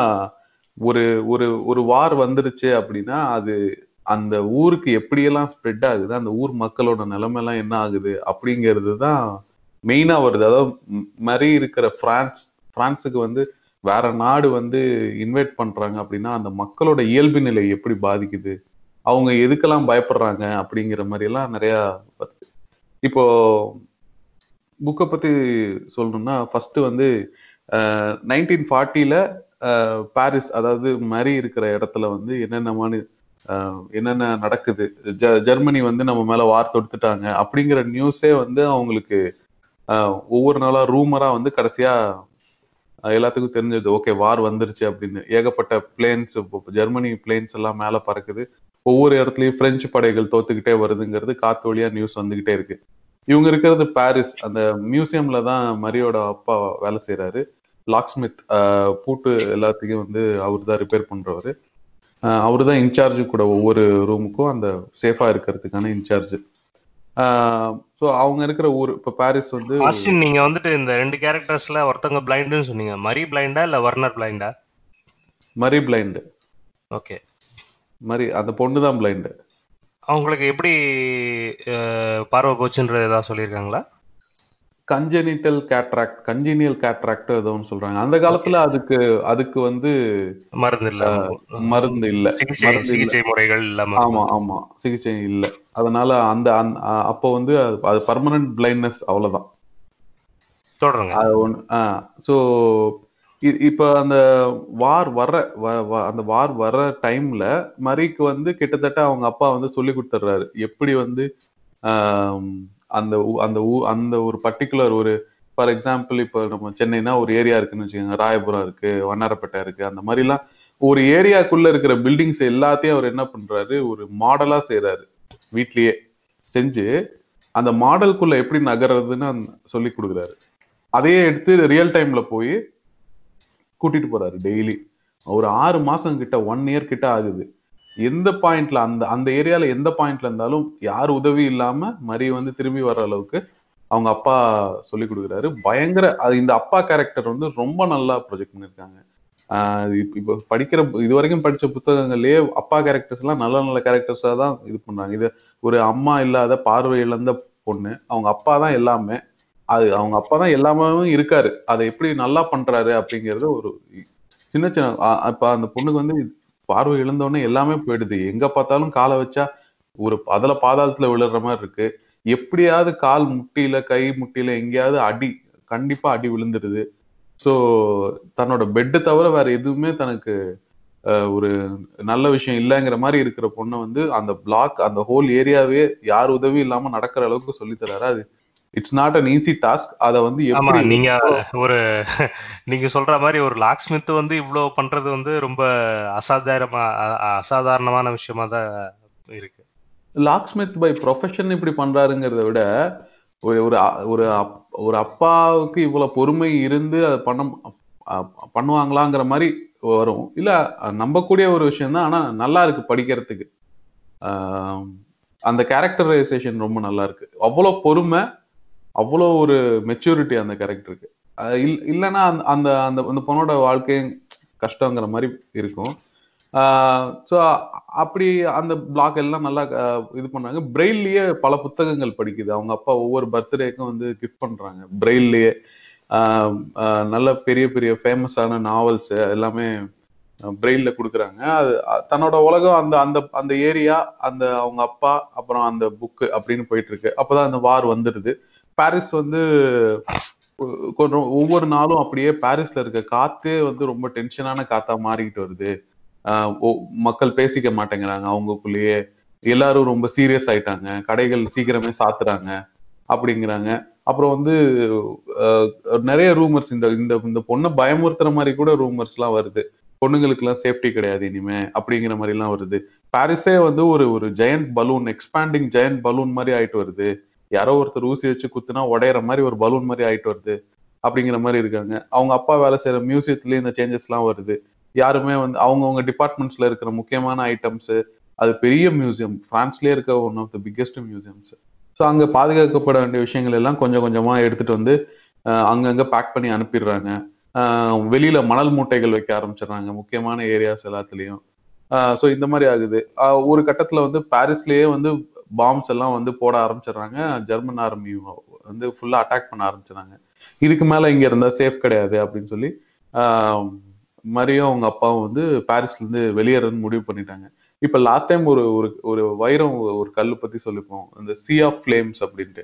ஒரு ஒரு ஒரு வார் வந்துருச்சு அப்படின்னா அது அந்த ஊருக்கு எப்படியெல்லாம் ஸ்ப்ரெட் ஆகுது அந்த ஊர் மக்களோட நிலைமை எல்லாம் என்ன ஆகுது அப்படிங்கிறது தான் மெயினா வருது. அதாவது மாதிரி இருக்கிற பிரான்ஸ் பிரான்ஸுக்கு வந்து வேற நாடு வந்து இன்வைட் பண்றாங்க அப்படின்னா அந்த மக்களோட இயல்பு நிலை எப்படி பாதிக்குது? அவங்க எதுக்கெல்லாம் பயப்படுறாங்க அப்படிங்கிற மாதிரி எல்லாம் நிறைய வருது. இப்போ புக்கை பத்தி சொல்லணும்னா ஃபர்ஸ்ட் வந்து நைன்டீன் ஃபார்ட்டியில பாரிஸ் அதாவது மரி இருக்கிற இடத்துல வந்து என்னென்னமான அஹ், என்னென்ன நடக்குது ஜெ- ஜெர்மனி வந்து நம்ம மேல வார் தொடுத்துட்டாங்க அப்படிங்கிற நியூஸே வந்து அவங்களுக்கு ஒவ்வொரு நாளா ரூமரா வந்து கடைசியா எல்லாத்துக்கும் தெரிஞ்சது ஓகே வார் வந்துருச்சு அப்படின்னு. ஏகப்பட்ட பிளேன்ஸ் ஜெர்மனி பிளேன்ஸ் எல்லாம் மேல பறக்குது. ஒவ்வொரு இடத்துலயும் பிரெஞ்சு படைகள் தோத்துக்கிட்டே வருதுங்கிறது காத்து வழியா நியூஸ் வந்துகிட்டே இருக்கு. இவங்க இருக்கிறது பாரிஸ் அந்த மியூசியம்ல தான் மரியோட அப்பா வேலை செய்யறாரு லாக்ஸ்மித் பூட்டு எல்லாத்தையும் வந்து அவர் தான் ரிப்பேர் பண்றவரு. அவர் தான் இன்சார்ஜ் கூட ஒவ்வொரு ரூமுக்கும் அந்த சேஃபா இருக்கிறதுக்கான இன்சார்ஜ். ஸோ அவங்க இருக்கிற ஊர் இப்ப பாரிஸ் வந்து நீங்க வந்துட்டு இந்த ரெண்டு கேரக்டர்ஸ்ல ஒருத்தவங்க பிளைண்டுன்னு சொன்னீங்க. மரி பிளைண்டா இல்ல வர்னர் பிளைண்டா மரி பிளைண்ட் ஓகே மரி அந்த பொண்ணு தான் பிளைண்ட் அவங்களுக்கு எப்படி பார்வை போச்சுன்றது ஏதாவது சொல்லியிருக்காங்களா? கஞ்சனிட்டல் கேட்ராக்ட் கஞ்சினியல் கேட்ராக்ட் ஏதோ ஒன்று சொல்றாங்க. அந்த காலத்துல அதுக்கு அதுக்கு வந்து மருந்து இல்ல. மருந்து இல்ல. சிகிச்சை இல்ல. முறைகள் இல்லாம ஆமா ஆமா. சிகிச்சை இல்ல. அதனால அந்த அப்போ வந்து அது- அது பர்மனன்ட் பிளைண்ட்னஸ் அவ்வளவுதான். தொடருங்க. அது ஒன்று ஸோ இப்போ அந்த வார் வர்ற வ- வ- அந்த வார் வர்ற டைம்ல மரிக்கு வந்து கிட்டத்தட்ட அவங்க அப்பா வந்து சொல்லி கொடுத்துட்றாரு எப்படி வந்து அந்த அந்த ஊ அந்த ஒரு பர்டிகுலர் ஒரு ஃபார் எக்ஸாம்பிள் இப்போ நம்ம சென்னைனா ஒரு ஏரியா இருக்குன்னு வச்சுக்கோங்க. ராயபுரம் இருக்கு வண்ணாரப்பேட்டை இருக்கு. அந்த மாதிரிலாம் ஒரு ஏரியாக்குள்ள இருக்கிற பில்டிங்ஸ் எல்லாத்தையும் அவர் என்ன பண்றாரு? ஒரு மாடலா செய்யறாரு வீட்லயே செஞ்சு அந்த மாடலுக்குள்ள எப்படி நகர்றதுன்னு சொல்லி கொடுக்குறாரு. அதையே எடுத்து ரியல் டைம்ல போய் கூட்டிட்டு போறாரு டெய்லி ஒரு ஆறு மாசம் கிட்ட ஒன் இயர் கிட்ட ஆகுது. எந்த பாயிண்ட்ல அந்த அந்த ஏரியால எந்த பாயிண்ட்ல இருந்தாலும் யார் உதவி இல்லாம மரி வந்து திரும்பி வர்ற அளவுக்கு அவங்க அப்பா சொல்லி கொடுக்குறாரு. பயங்கர அது இந்த அப்பா கேரக்டர் வந்து ரொம்ப நல்லா ப்ரொஜெக்ட் பண்ணிருக்காங்க ஆஹ் இப்ப படிக்கிற இது வரைக்கும் படிச்ச புத்தகங்கள்லயே அப்பா கேரக்டர்ஸ் எல்லாம் நல்ல நல்ல கேரக்டர்ஸா தான் இது பண்றாங்க இது ஒரு அம்மா இல்லாத பார்வை இழந்த பொண்ணு. அவங்க அப்பா தான் எல்லாமே. அது அவங்க அப்பா தான் எல்லாமே இருக்காரு. அதை எப்படி நல்லா பண்றாரு அப்படிங்கறது ஒரு சின்ன சின்ன இப்ப அந்த பொண்ணுக்கு வந்து பார்வை இழந்த உடனே எல்லாமே போயிடுது. எங்க பார்த்தாலும் காலை வச்சா ஒரு அதுல பாதாளத்துல விழுற மாதிரி இருக்கு. எப்படியாவது கால் முட்டியில கை முட்டியில எங்கேயாவது அடி கண்டிப்பா அடி விழுந்துடுது சோ தன்னோட பெட்டு தவிர வேற எதுவுமே தனக்கு ஒரு நல்ல விஷயம் இல்லைங்கிற மாதிரி இருக்கிற பொண்ணை வந்து அந்த பிளாக் அந்த ஹோல் ஏரியாவே யார் உதவி இல்லாம நடக்கிற அளவுக்கு சொல்லி தராரு. அது it's not an easy task அதை வந்து ஆமா எப்படி நீங்க ஒரு நீங்க சொல்ற மாதிரி ஒரு லாக் ஸ்மித் வந்து இவ்வளவு பண்றது வந்து ரொம்ப அசாதாரணமா அசாதாரணமான விஷயமா தான் இருக்கு. லாக் ஸ்மித் பை ப்ரொஃபஷன் இப்படி பண்றாருங்கிறத விட ஒரு ஒரு ஒரு அப்- ஒரு அப்பாவுக்கு இவ்வளவு பொறுமை இருந்து அதை பண்ண பண்ணுவாங்களாங்கிற மாதிரி வரும். இல்ல நம்பக்கூடிய ஒரு விஷயம் தான் ஆனா நல்லா இருக்கு படிக்கிறதுக்கு. அந்த கேரக்டரைசேஷன் ரொம்ப நல்லா இருக்கு. அவ்வளவு பொறுமை அவ்வளோ ஒரு மெச்சூரிட்டி அந்த கேரக்டருக்கு இல்லைன்னா அந்த அந்த அந்த அந்த பொண்ணோட வாழ்க்கையும் கஷ்டங்கிற மாதிரி இருக்கும். ஸோ அப்படி அந்த பிளாக் எல்லாம் நல்லா இது பண்ணாங்க பிரெயில்லயே பல புத்தகங்கள் படிக்குது. அவங்க அப்பா ஒவ்வொரு பர்த்டேக்கும் வந்து கிஃப்ட் பண்றாங்க. பிரெயில்லயே நல்ல பெரிய பெரிய ஃபேமஸான நாவல்ஸ் எல்லாமே பிரெயில்ல கொடுக்குறாங்க. அது தன்னோட உலகம் அந்த அந்த அந்த ஏரியா அந்த அவங்க அப்பா அப்புறம் அந்த புக்கு அப்படின்னு போயிட்டு இருக்கு. அப்பதான் அந்த வார் வந்துடுது. பாரிஸ் வந்து கொஞ்சம் ஒவ்வொரு நாளும் அப்படியே பாரிஸ்ல இருக்க காத்தே வந்து ரொம்ப டென்ஷனான காத்தா மாறிக்கிட்டு வருது. ஆஹ் மக்கள் பேசிக்க மாட்டேங்கிறாங்க அவங்களுக்குள்ளேயே எல்லாரும் ரொம்ப சீரியஸ் ஆயிட்டாங்க. கடைகள் சீக்கிரமே சாத்துறாங்க அப்படிங்கிறாங்க. அப்புறம் வந்து அஹ், நிறைய ரூமர்ஸ் இந்த இந்த இந்த பொண்ணை பயமுறுத்துற மாதிரி கூட ரூமர்ஸ் எல்லாம் வருது. பொண்ணுங்களுக்கு எல்லாம் சேஃப்டி கிடையாது இனிமே அப்படிங்கிற மாதிரி எல்லாம் வருது. பாரிஸே வந்து ஒரு ஒரு giant balloon expanding giant balloon மாதிரி ஆயிட்டு வருது. யாரோ ஒருத்தர் ஊசி வச்சு குத்துனா உடையிற மாதிரி ஒரு பலூன் மாதிரி ஆயிட்டு வருது அப்படிங்கிற மாதிரி இருக்காங்க. அவங்க அப்பா வேலை செய்யற மியூசியத்துலயும் இந்த சேஞ்சஸ் எல்லாம் வருது. யாருமே வந்து அவங்கவுங்க டிபார்ட்மெண்ட்ஸ்ல இருக்கிற முக்கியமான ஐட்டம்ஸ் அது பெரிய மியூசியம் பிரான்ஸ்லயே இருக்க one of the biggest museums so அங்க பாதுகாக்கப்பட வேண்டிய விஷயங்கள் எல்லாம் கொஞ்சம் கொஞ்சமா எடுத்துட்டு வந்து அங்கங்க பேக் பண்ணி அனுப்பிடுறாங்க. வெளியில மணல் மூட்டைகள் வைக்க ஆரம்பிச்சிடுறாங்க. முக்கியமான ஏரியாஸ் எல்லாத்துலயும். ஸோ இந்த மாதிரி ஆகுது. ஒரு கட்டத்துல வந்து பாரிஸ்லயே வந்து பாம்ஸ் எல்லாம் வந்து போட ஆரம்பிச்சிடுறாங்க. ஜெர்மன் ஆர்மி வந்து ஃபுல்லா அட்டாக் பண்ண ஆரம்பிச்சிடுறாங்க. இதுக்கு மேல இங்க இருந்தா சேஃப் கிடையாது அப்படின்னு சொல்லி ஆஹ் மரியும் அவங்க அப்பாவும் வந்து பாரிஸ்ல இருந்து வெளியேறதுன்னு முடிவு பண்ணிட்டாங்க. இப்ப லாஸ்ட் டைம் ஒரு ஒரு ஒரு வைரம் ஒரு கல் பத்தி சொல்லிப்போம். இந்த சி ஆஃப் ஃபிளேம்ஸ் அப்படின்ட்டு.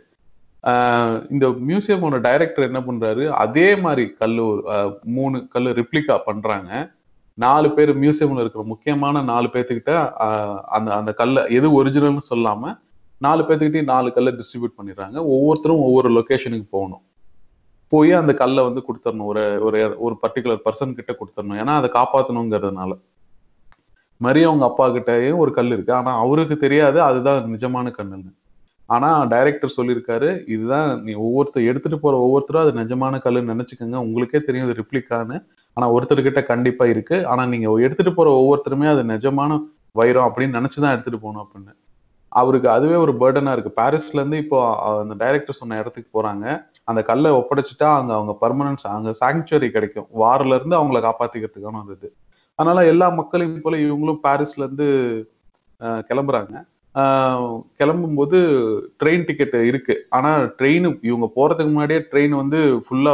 ஆஹ் இந்த மியூசியமோட டைரக்டர் என்ன பண்றாரு? அதே மாதிரி கல்லு ஒரு மூணு கல்லு ரிப்ளிகா பண்றாங்க. நாலு பேர் மியூசியம்ல இருக்கிற முக்கியமான நாலு பேர்த்துக்கிட்ட ஆஹ் அந்த அந்த கல்லை எது ஒரிஜினல்னு சொல்லாம நாலு பேர்த்துக்கிட்டே நாலு கல்லை டிஸ்ட்ரிபியூட் பண்ணிடுறாங்க. ஒவ்வொருத்தரும் ஒவ்வொரு லொகேஷனுக்கு போகணும். போய் அந்த கல்லை வந்து கொடுத்துடணும். ஒரு ஒரு ஒரு பர்டிகுலர் பர்சன் கிட்ட கொடுத்துடணும். ஏன்னா அதை காப்பாற்றணுங்கிறதுனால மரி அவங்க அப்பா கிட்டயும் ஒரு கல் இருக்கு. ஆனா அவருக்கு தெரியாது. அதுதான் நிஜமான கல்லுன்னு ஆனா டைரக்டர் சொல்லியிருக்காரு இதுதான் நீ ஒவ்வொருத்தர் எடுத்துட்டு போற ஒவ்வொருத்தரும் அது நிஜமான கல்லுன்னு நினைச்சுக்கோங்க. உங்களுக்கே தெரியும் அது ரிப்ளிக்கான்னு ஆனா ஒருத்தர்கிட்ட கண்டிப்பா இருக்கு. ஆனா நீங்க எடுத்துட்டு போற ஒவ்வொருத்தருமே அது நிஜமான வைரம் அப்படின்னு நினைச்சுதான் எடுத்துட்டு போகணும் அப்படின்னு. அவருக்கு அதுவே ஒரு பேர்டனா இருக்கு. பாரிஸ்ல இருந்து இப்போ அந்த டைரக்டர் சொன்ன இடத்துக்கு போறாங்க. அந்த கல்லை ஒப்படைச்சிட்டா அங்க அவங்க பர்மனன்ஸ் அங்க சாங்சுவரி கிடைக்கும். வாரில இருந்து அவங்கள காப்பாத்திக்கிறதுக்கான ஒரு இது. அதனால எல்லா மக்களையும் போல இவங்களும் பாரிஸ்ல இருந்து அஹ், கிளம்புறாங்க. ஆஹ், கிளம்பும்போது ட்ரெயின் டிக்கெட் இருக்கு. ஆனா ட்ரெயின் இவங்க போறதுக்கு முன்னாடியே ட்ரெயின் வந்து ஃபுல்லா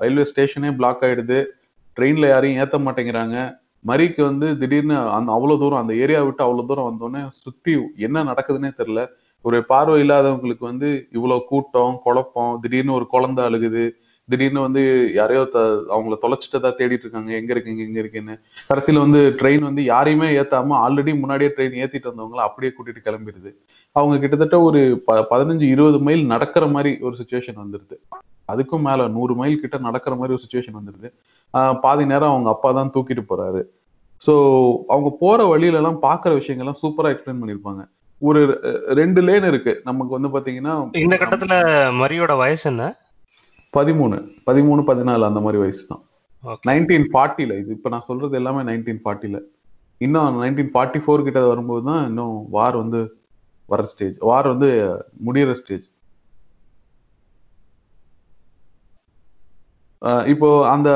ரயில்வே ஸ்டேஷனே பிளாக் ஆயிடுது. ட்ரெயின்ல யாரையும் ஏத்த மாட்டேங்கிறாங்க. மரிக்கு வந்து திடீர்னு அந்த அவ்வளவு தூரம் அந்த ஏரியா விட்டு அவ்வளவு தூரம் வந்தோடனே சுத்தி என்ன நடக்குதுன்னே தெரியல. ஒரு பார்வை இல்லாதவங்களுக்கு வந்து இவ்வளவு கூட்டம் குழப்பம் திடீர்னு ஒரு குழந்தை அழுகுது. திடீர்னு வந்து யாரையோ த அவங்கள தொலைச்சிட்டதா தேடிட்டு இருக்காங்க. எங்க இருக்கீங்க எங்க இருக்கீங்கன்னு. கடைசியில வந்து ட்ரெயின் வந்து யாரையுமே ஏத்தாம ஆல்ரெடி முன்னாடியே ட்ரெயின் ஏத்திட்டு வந்தவங்கள அப்படியே கூட்டிட்டு கிளம்பிடுது. அவங்க கிட்டத்தட்ட ஒரு ப பதினஞ்சு இருபது மைல் நடக்கிற மாதிரி ஒரு சுச்சுவேஷன் வந்துருது. அதுக்கும் மேல நூறு மைல் கிட்ட நடக்கிற மாதிரி ஒரு சுச்சுவேஷன் வந்துருது. பாதி நேரம் அவங்க அப்பா தான் தூக்கிட்டு போறாரு. சோ அவங்க போற வழியில எல்லாம் பாக்குற விஷயங்கள்லாம் சூப்பரா எக்ஸ்பிளைன் பண்ணிருப்பாங்க. ஒரு ரெண்டு லேன் இருக்கு. நமக்கு வந்து பாத்தீங்கன்னா இந்த கட்டத்துல மரியோட வயசு என்ன? பதிமூணு. பதிமூணு பதினாலு அந்த மாதிரி வயசு தான். நைன்டீன் ஃபார்ட்டில இது இப்ப நான் சொல்றது எல்லாமே நைன்டீன் ஃபார்ட்டில இன்னும் நைன்டீன் ஃபார்ட்டி ஃபோர் கிட்ட வரும்போது தான் இன்னும் வார் வந்து வர ஸ்டேஜ் வார் வந்து முடியிற ஸ்டேஜ் இப்போ அந்த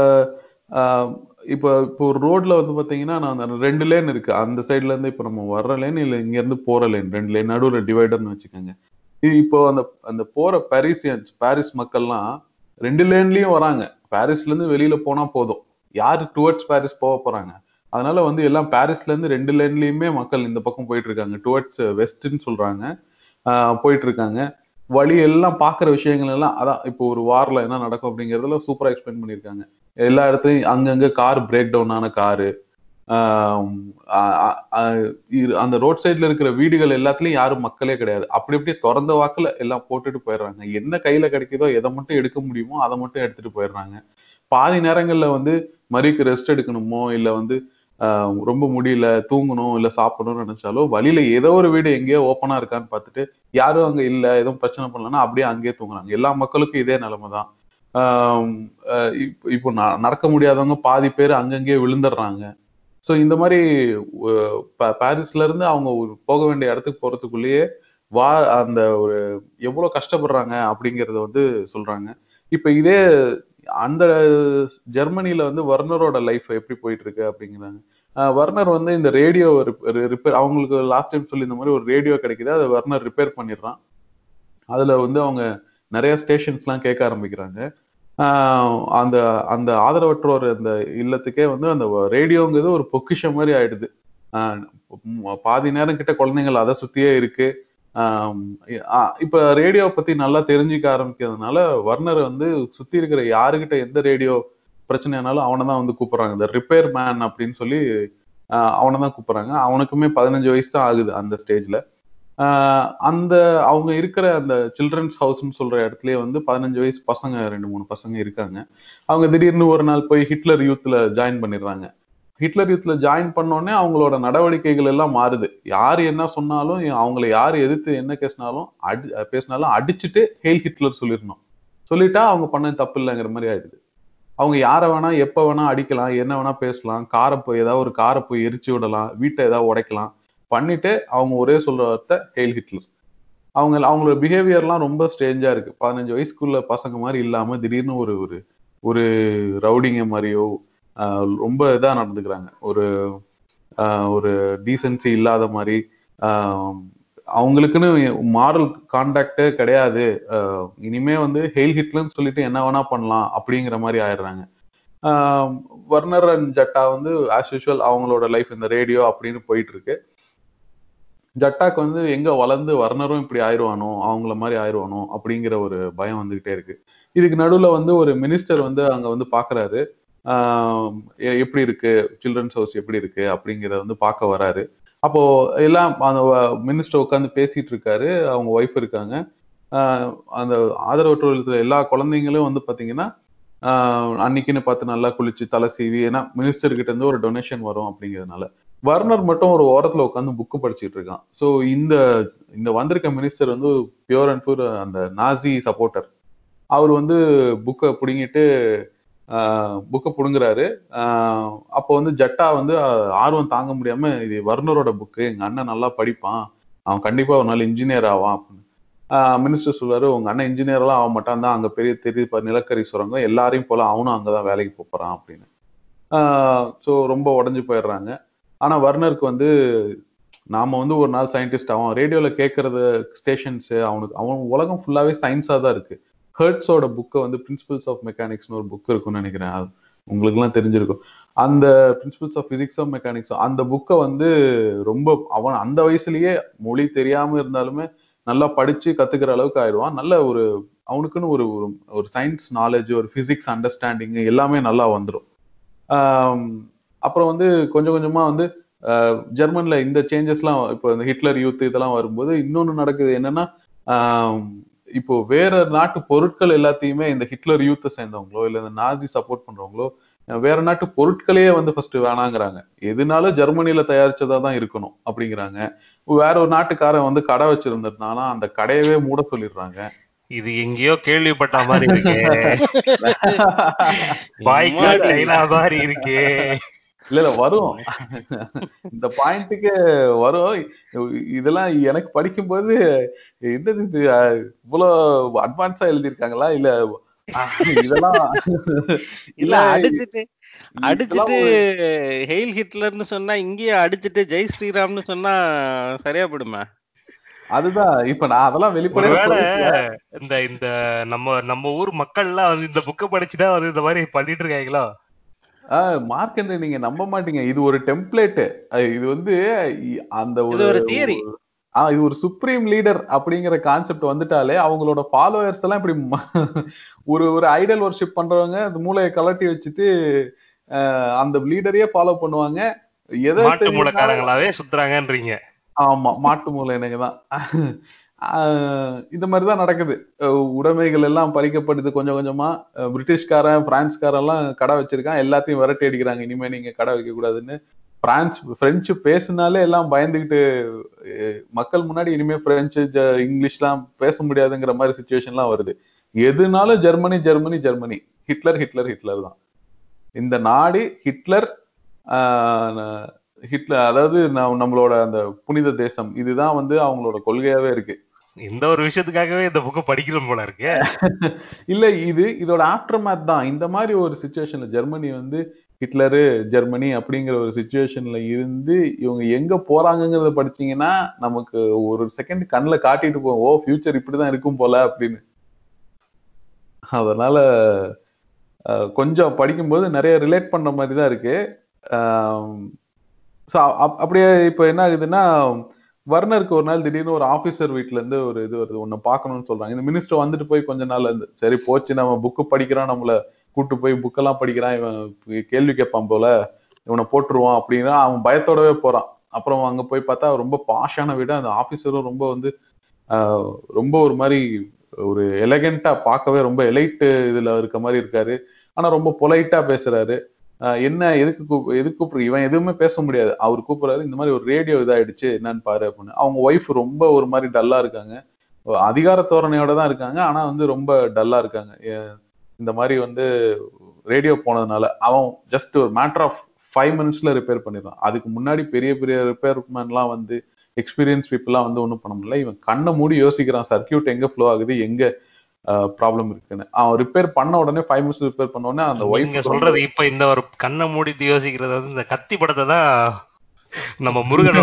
ஆஹ் இப்போ இப்போ ஒரு ரோட்ல வந்து பாத்தீங்கன்னா நான் அந்த ரெண்டு லேன் இருக்கு. அந்த சைடுல இருந்து இப்போ நம்ம வர்ற லேன் இல்ல இங்க இருந்து போற லேன் ரெண்டு லேன் நடுவுல டிவைடர்னு வச்சுக்கோங்க. இப்போ அந்த அந்த போற பாரிசியன்ஸ் பாரிஸ் மக்கள்லாம் ரெண்டு லேன்லயும் வராங்க. பாரிஸ்ல இருந்து வெளியில போனா போதும். யாரு டுவர்ட்ஸ் பாரிஸ் போக போறாங்க? அதனால வந்து எல்லாம் பாரிஸ்ல இருந்து ரெண்டு லேன்லயுமே மக்கள் இந்த பக்கம் போயிட்டு இருக்காங்க. டுவர்ட்ஸ் வெஸ்ட்ன்னு சொல்றாங்க. ஆஹ் போயிட்டு இருக்காங்க. வழி எல்லாம் பாக்குற விஷயங்கள் எல்லாம் அதான் இப்போ ஒரு வார்ல என்ன நடக்கும் அப்படிங்கறதுல சூப்பரா எக்ஸ்பிளைன் பண்ணியிருக்காங்க. எல்லா இடத்துலயும் அங்கங்க கார் பிரேக் டவுன் ஆன காரு அந்த ரோட் சைட்ல இருக்கிற வீடுகள் எல்லாத்துலயும் யாரும் மக்களே கிடையாது. அப்படி அப்படியே திறந்த வாக்குல எல்லாம் போட்டுட்டு போயிடுறாங்க. என்ன கையில கிடைக்குதோ எதை மட்டும் எடுக்க முடியுமோ அதை மட்டும் எடுத்துட்டு போயிடுறாங்க. பாதி நேரங்கள்ல வந்து மரிக்கு ரெஸ்ட் எடுக்கணுமோ இல்ல வந்து ரொம்ப முடியல தூங்கணும் இல்ல சாப்பிடணும்னு நினைச்சாலோ வழியில ஏதோ ஒரு வீடு எங்கேயோ ஓப்பனா இருக்கான்னு பார்த்துட்டு யாரும் அங்க இல்ல எதுவும் பிரச்சனை பண்ணலன்னா அப்படியே அங்கேயே தூங்குறாங்க. எல்லா மக்களுக்கும் இதே நிலைமை தான் ஆஹ் இப்போ நடக்க முடியாதவங்க பாதி பேர் அங்கங்கே விழுந்துடுறாங்க. ஸோ இந்த மாதிரி பாரிஸ்ல இருந்து அவங்க போக வேண்டிய இடத்துக்கு போறதுக்குள்ளேயே வா அந்த ஒரு எவ்வளவு கஷ்டப்படுறாங்க அப்படிங்கறத வந்து சொல்றாங்க. இப்ப இதே அந்த ஜெர்மனில வந்து வர்னரோட லைஃப் எப்படி போயிட்டு இருக்கு அப்படிங்கிறாங்க வர்னர் வந்து இந்த ரேடியோ ரிப்பேர் அவங்களுக்கு லாஸ்ட் டைம் சொல்லி இந்த மாதிரி ஒரு ரேடியோ கிடைக்குது. அதை வர்னர் ரிப்பேர் பண்ணிடுறான். அதுல வந்து அவங்க நிறைய ஸ்டேஷன்ஸ் எல்லாம் கேட்க ஆரம்பிக்கிறாங்க. அந்த அந்த ஆதரவற்றோர் அந்த இல்லத்துக்கே வந்து அந்த ரேடியோங்கிறது ஒரு பொக்கிஷம் மாதிரி ஆயிடுது. பாதி நேரம் கிட்ட குழந்தைங்கள் அதை சுத்தியே இருக்கு. இப்ப ரேடியோ பத்தி நல்லா தெரிஞ்சுக்க ஆரம்பிக்கிறதுனால வர்னர் வந்து சுத்தி இருக்கிற யாருக்கிட்ட எந்த ரேடியோ பிரச்சனைனாலும் அவனை தான் வந்து கூப்பிடுறாங்க. இந்த ரிப்பேர் மேன் அப்படின்னு சொல்லி அவனை தான் கூப்பிடுறாங்க. அவனுக்குமே பதினஞ்சு வயசு தான் ஆகுது அந்த ஸ்டேஜ்ல. அந்த அவங்க இருக்கிற அந்த சில்ட்ரன்ஸ் ஹவுஸ்ன்னு சொல்ற இடத்துலயே வந்து பதினஞ்சு வயசு பசங்க ரெண்டு மூணு பசங்க இருக்காங்க. அவங்க திடீர்னு ஒரு நாள் போய் ஹிட்லர் யூத்ல ஜாயின் பண்ணிடுறாங்க. ஹிட்லர் யூத்ல ஜாயின் பண்ணோடனே அவங்களோட நடவடிக்கைகள் எல்லாம் மாறுது. யார் என்ன சொன்னாலும் அவங்கள யார் எதிர்த்து என்ன பேசினாலும் அடி பேசினாலும் அடிச்சுட்டு ஹெயில் ஹிட்லர் சொல்லிடணும். சொல்லிட்டா அவங்க பண்ண தப்பு இல்லைங்கிற மாதிரி ஆயிடுது. அவங்க யாரை வேணா எப்ப வேணா அடிக்கலாம் என்ன வேணா பேசலாம் காரை போய் ஏதாவது ஒரு காரை போய் எரிச்சு விடலாம் வீட்டை ஏதாவது உடைக்கலாம். பண்ணிட்டு அவங்க ஒரே சொல்றத ஹெயில் ஹிட்லர் அவங்க அவங்களோட பிஹேவியர்லாம் ரொம்ப ஸ்ட்ரேஞ்சா இருக்கு. பதினஞ்சு வயசுக்குள்ள பசங்க மாதிரி இல்லாம திடீர்னு ஒரு ஒரு ஒரு ரவுடிங்க மாதிரியோ ரொம்ப இதா நடந்துக்கிறாங்க. ஒரு ஒரு டீசன்சி இல்லாத மாதிரி அவங்களுக்குன்னு மாடல் கான்டாக்டே கிடையாது. இனிமே வந்து ஹெயில் ஹிட்லன்னு சொல்லிட்டு என்ன வேணா பண்ணலாம் அப்படிங்கிற மாதிரி ஆயிடுறாங்க. வர்னர் அண்ட் ஜட்டா வந்து ஆஸ் யூஷுவல் அவங்களோட லைஃப் இந்த ரேடியோ அப்படின்னு போயிட்டு இருக்கு ஜட்டாக்கு வந்து எங்க வளர்ந்து வர்ணரும் இப்படி ஆயிடுவானோ அவங்கள மாதிரி ஆயிடுவானோ அப்படிங்கிற ஒரு பயம் வந்துகிட்டே இருக்கு. இதுக்கு நடுவுல வந்து ஒரு மினிஸ்டர் வந்து அங்க வந்து பாக்குறாரு. எப்படி இருக்கு? சில்ட்ரன்ஸ் ஹவுஸ் எப்படி இருக்கு? அப்படிங்கிறத வந்து பார்க்க வராரு. அப்போ எல்லாம் அந்த மினிஸ்டர் உட்காந்து பேசிட்டு இருக்காரு. அவங்க ஒய்ஃப் இருக்காங்க. ஆஹ் அந்த ஆதரவற்றோர் எல்லா குழந்தைங்களும் வந்து பாத்தீங்கன்னா ஆஹ் அன்னைக்குன்னு பார்த்து நல்லா குளிச்சு தலை சீவி ஏன்னா மினிஸ்டர் கிட்ட இருந்து ஒரு டொனேஷன் வரும் அப்படிங்கிறதுனால. வர்னர் மட்டும் ஒரு ஓரத்துல உட்காந்து புக்கு படிச்சுட்டு இருக்கான். ஸோ இந்த இந்த வந்திருக்க மினிஸ்டர் வந்து பியூர் அண்ட் பியூர் அந்த நாசி சப்போர்ட்டர் அவர் வந்து புக்கை பிடுங்கிட்டு புக்கை பிடுங்குறாரு. அப்போ வந்து ஜட்டா வந்து ஆர்வம் தாங்க முடியாம இது வர்ணரோட புக்கு எங்க அண்ணன் நல்லா படிப்பான். அவன் கண்டிப்பா ஒரு நாள் இன்ஜினியர் ஆவான் அப்படின்னு. மினிஸ்டர் சொல்றாரு உங்க அண்ணன் இன்ஜினியர்லாம் ஆக மாட்டான் தான் அங்க பெரிய தெரிய நிலக்கரி சுரங்கம் எல்லாரையும் போல அவனும் அங்கதான் வேலைக்கு போறான் அப்படின்னு. ஸோ ரொம்ப உடஞ்சு போயிடுறாங்க. ஆனா வர்னருக்கு வந்து நாம வந்து ஒரு நாள் சயின்டிஸ்ட் அவன் ரேடியோல கேட்கறது ஸ்டேஷன்ஸ் அவனுக்கு அவன் உலகம் ஃபுல்லாவே சயின்ஸா தான் இருக்கு. ஹர்ட்ஸோட புக்கை வந்து பிரின்சிபல்ஸ் ஆஃப் மெக்கானிக்ஸ்னு ஒரு புக் இருக்கும்னு நினைக்கிறேன். உங்களுக்கு எல்லாம் தெரிஞ்சிருக்கும். அந்த principles of physics of mechanics அந்த புக்கை வந்து ரொம்ப அவன் அந்த வயசுலயே மொழி தெரியாம இருந்தாலுமே நல்லா படிச்சு கத்துக்கிற அளவுக்கு ஆயிடுவான். நல்ல ஒரு அவனுக்குன்னு ஒரு ஒரு சயின்ஸ் நாலேஜ் ஒரு பிசிக்ஸ் அண்டர்ஸ்டாண்டிங் எல்லாமே நல்லா வந்துடும் அப்புறம் வந்து கொஞ்சம் கொஞ்சமா வந்து ஜெர்மன்ல இந்த சேஞ்சஸ்லாம் இப்போ இந்த ஹிட்லர் யூத் இதெல்லாம் வரும்போது இன்னொன்னு நடக்குது என்னன்னா இப்போ வேற நாட்டு பொருட்கள் எல்லாத்தையுமே இந்த ஹிட்லர் யூத்தை சேர்ந்தவங்களோ இல்ல இந்த நாசி சப்போர்ட் பண்றவங்களோ வேற நாட்டு பொருட்களையே வந்து ஃபர்ஸ்ட் வேணாங்கிறாங்க. எதுனாலும் ஜெர்மனில தயாரிச்சதா தான் இருக்கணும் அப்படிங்கிறாங்க. வேற ஒரு நாட்டுக்காரன் வந்து கடை வச்சிருந்ததுனால அந்த கடையவே மூட சொல்லிடுறாங்க. இது எங்கேயோ கேள்விப்பட்ட மாதிரி இருக்கே. சைனா மாதிரி இருக்கே. இல்ல இல்ல வரும். இந்த பாயிண்ட்டுக்கு வரும். இதெல்லாம் எனக்கு படிக்கும்போது என்னது இது? இவ்வளவு அட்வான்ஸா எழுதியிருக்காங்களா? இல்ல இதெல்லாம் இல்ல அடிச்சிட்டு அடிச்சிட்டு ஹெயில் ஹிட்லர்னு சொன்னா இங்கேயே அடிச்சிட்டு ஜெய் ஸ்ரீராம்னு சொன்னா சரியா போயிடுமா? அதுதான். இப்ப நான் அதெல்லாம் வெளிப்படையா. இந்த இந்த நம்ம நம்ம ஊர் மக்கள்லாம் வந்து இந்த புக்கை படிச்சுதான் வந்து இந்த மாதிரி பண்ணிட்டு இருக்காங்களோ? மார்க்கெண்ட் நீங்க நம்ப மாட்டீங்க. இது ஒரு டெம்ப்ளேட் இது வந்து அந்த ஒரு தியரி ஆ இது ஒரு சுப்ரீம் லீடர் அப்படிங்கிற கான்செப்ட் வந்துட்டாலே அவங்களோட ஃபாலோவர்ஸ் எல்லாம் இப்படி ஒரு ஒரு ஐடல் ஒர்ஷிப் பண்றவங்க அந்த மூளையை கலட்டி வச்சுட்டு ஆஹ் அந்த லீடரையே ஃபாலோ பண்ணுவாங்க. எதை மூலக்காரங்களாவே சுத்துறாங்கன்றீங்க. ஆமா மாட்டு மூளை எனக்கு தான். இந்த மாதிரிதான் நடக்குது. உடைமைகள் எல்லாம் பறிக்கப்படுது. கொஞ்சம் கொஞ்சமா பிரிட்டிஷ்காரன் பிரான்ஸ்காரன் எல்லாம் கடை வச்சிருக்கான். எல்லாத்தையும் விரட்டி அடிக்கிறாங்க. இனிமே நீங்க கடை வைக்க கூடாதுன்னு. பிரான்ஸ் பிரெஞ்சு பேசினாலே எல்லாம் பயந்துகிட்டு மக்கள் முன்னாடி இனிமே பிரெஞ்சு ஜ- இங்கிலீஷ்லாம் பேச முடியாதுங்கிற மாதிரி சுச்சுவேஷன்லாம் வருது. எதுனாலும் Germany Germany Germany. Hitler Hitler Hitler தான். இந்த நாடு ஹிட்லர் ஆஹ் ஹிட்லர் அதாவது நம்- நம்மளோட அந்த புனித தேசம். இதுதான் வந்து அவங்களோட கொள்கையாவே இருக்கு. இந்த ஒரு விஷயத்துக்காகவே இந்த புக்கை படிக்கிறோம் போல இருக்கு. இல்ல இது இதோட ஆஃப்டர் மேத் தான். இந்த மாதிரி ஒரு சுச்சுவேஷன்ல ஜெர்மனி வந்து ஹிட்லரு ஜெர்மனி அப்படிங்கிற ஒரு சுச்சுவேஷன்ல இருந்து இவங்க எங்க போறாங்கங்கிறத படிச்சீங்கன்னா நமக்கு ஒரு செகண்ட் கண்ணுல காட்டிட்டு போவோம். ஓ ஃபியூச்சர் இப்படிதான் இருக்கும் போல அப்படின்னு. அதனால அஹ், கொஞ்சம் படிக்கும்போது நிறைய ரிலேட் பண்ற மாதிரி தான் இருக்கு ஸோ அப்படியே இப்போ என்ன ஆகுதுன்னா வர்னருக்கு ஒரு நாள் திடீர்னு ஒரு ஆபீசர் வீட்ல இருந்து ஒரு இது வருது ஒன்னு பார்க்கணும்னு சொல்றாங்க. இந்த மினிஸ்டர் வந்துட்டு போய் கொஞ்ச நாள் இருந்து சரி போச்சு நம்ம புக்கு படிக்கிறான் நம்மள கூட்டு போய் புக்கெல்லாம் படிக்கிறான் இவன் கேள்வி கேட்பான் போல இவனை போட்டுருவான் அப்படின்னா அவன் பயத்தோடவே போறான். அப்புறம் அங்க போய் பார்த்தா ரொம்ப பாஷான வீடு அந்த ஆபீசரும் ரொம்ப வந்து ஆஹ், ரொம்ப ஒரு மாதிரி ஒரு எலகெண்டா பார்க்கவே ரொம்ப எலைட்டு இதுல இருக்க மாதிரி இருக்காரு. ஆனா ரொம்ப பொலைட்டா பேசுறாரு. என்ன எதுக்கு கூப் எதுக்கு கூப்பிடு இவன் எதுவுமே பேச முடியாது. அவர் கூப்பிடுறாரு இந்த மாதிரி ஒரு ரேடியோ இதாயிடுச்சு என்னன்னு பாரு அப்படின்னு. அவங்க ஒய்ஃப் ரொம்ப ஒரு மாதிரி டல்லா இருக்காங்க. அதிகார தோரணையோட தான் இருக்காங்க ஆனா வந்து ரொம்ப டல்லா இருக்காங்க. இந்த மாதிரி வந்து ரேடியோ போனதுனால அவன் ஜஸ்ட் ஒரு மேட்டர் ஆஃப் ஃபைவ் மினிட்ஸ்ல ரிப்பேர் பண்ணிடுறான். அதுக்கு முன்னாடி பெரிய பெரிய ரிப்பேர்மேன்லாம் வந்து எக்ஸ்பீரியன்ஸ் பீப்புளெலாம் வந்து ஒன்றும் பண்ண முடியல. இவன் கண்ணை மூடி யோசிக்கிறான். சர்க்கியூட் எங்க ஃப்ளோ ஆகுது? எங்க? ப்ராப்ளம் இருக்குன்னு. அவன் ரிப்பேர் பண்ண உடனே ஃபைவ் மினிட்ஸ் ரிப்பேர் பண்ண உடனே அந்த ஒய்ஃப் சொல்றது இப்ப இந்த ஒரு கண்ணை மூடிட்டு யோசிக்கிறது வந்து இந்த கத்தி படத்தை தான் நம்ம முருகன்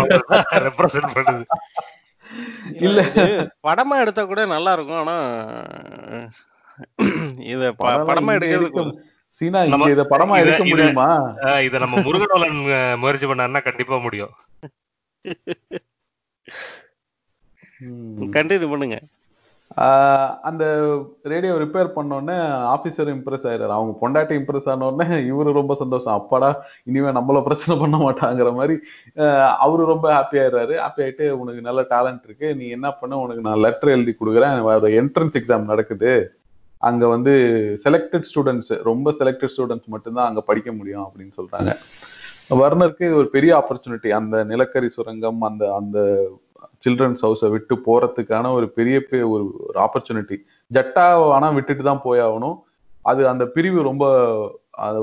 ரெப்ரசென்ட் பண்ணுது. இல்ல. படமா எடுத்தா கூட நல்லா இருக்கும் ஆனா இத படமா எடுக்கிறதுக்கு எடுக்க- சீனா இங்க இத படமா எடுக்க முடியுமா? இத நம்ம முருகனோலன் முயற்சி பண்ணாருன்னா கண்டிப்பா முடியும். கண்டினியூ பண்ணுங்க. அந்த ரேடியோ ரிப்பேர் உடனே ஆபீசர் இம்ப்ரெஸ் ஆயிடுறாரு. அவங்க பொண்டாட்டி இம்ப்ரெஸ் ஆன உடனே இவரு ரொம்ப சந்தோஷம். அப்பாடா இனிமே நம்மள பிரச்சனை பண்ண மாட்டாங்கிற மாதிரி ஆஹ் அவரு ரொம்ப ஹாப்பி ஆயிடுறாரு. ஹாப்பி ஆயிட்டு உனக்கு நல்ல டேலண்ட் இருக்கு. நீ என்ன பண்ண? உனக்கு நான் லெட்டர் எழுதி கொடுக்குறேன். என்ட்ரன்ஸ் எக்ஸாம் நடக்குது. அங்க வந்து செலக்டட் ஸ்டூடெண்ட்ஸ் ரொம்ப செலக்டட் ஸ்டூடெண்ட்ஸ் மட்டும்தான் அங்க படிக்க முடியும் அப்படின்னு சொல்றாங்க. வர்ணருக்கு இது ஒரு பெரிய ஆப்பர்ச்சுனிட்டி அந்த நிலக்கரி சுரங்கம் அந்த அந்த சில்ட்ரன்ஸ் ஹவுஸை விட்டு போறதுக்கான ஒரு பெரிய பெரிய ஒரு ஒரு ஆப்பர்ச்சுனிட்டி ஜட்டா ஆனா விட்டுட்டு தான் போயாகணும் அது அந்த பிரிவு ரொம்ப அது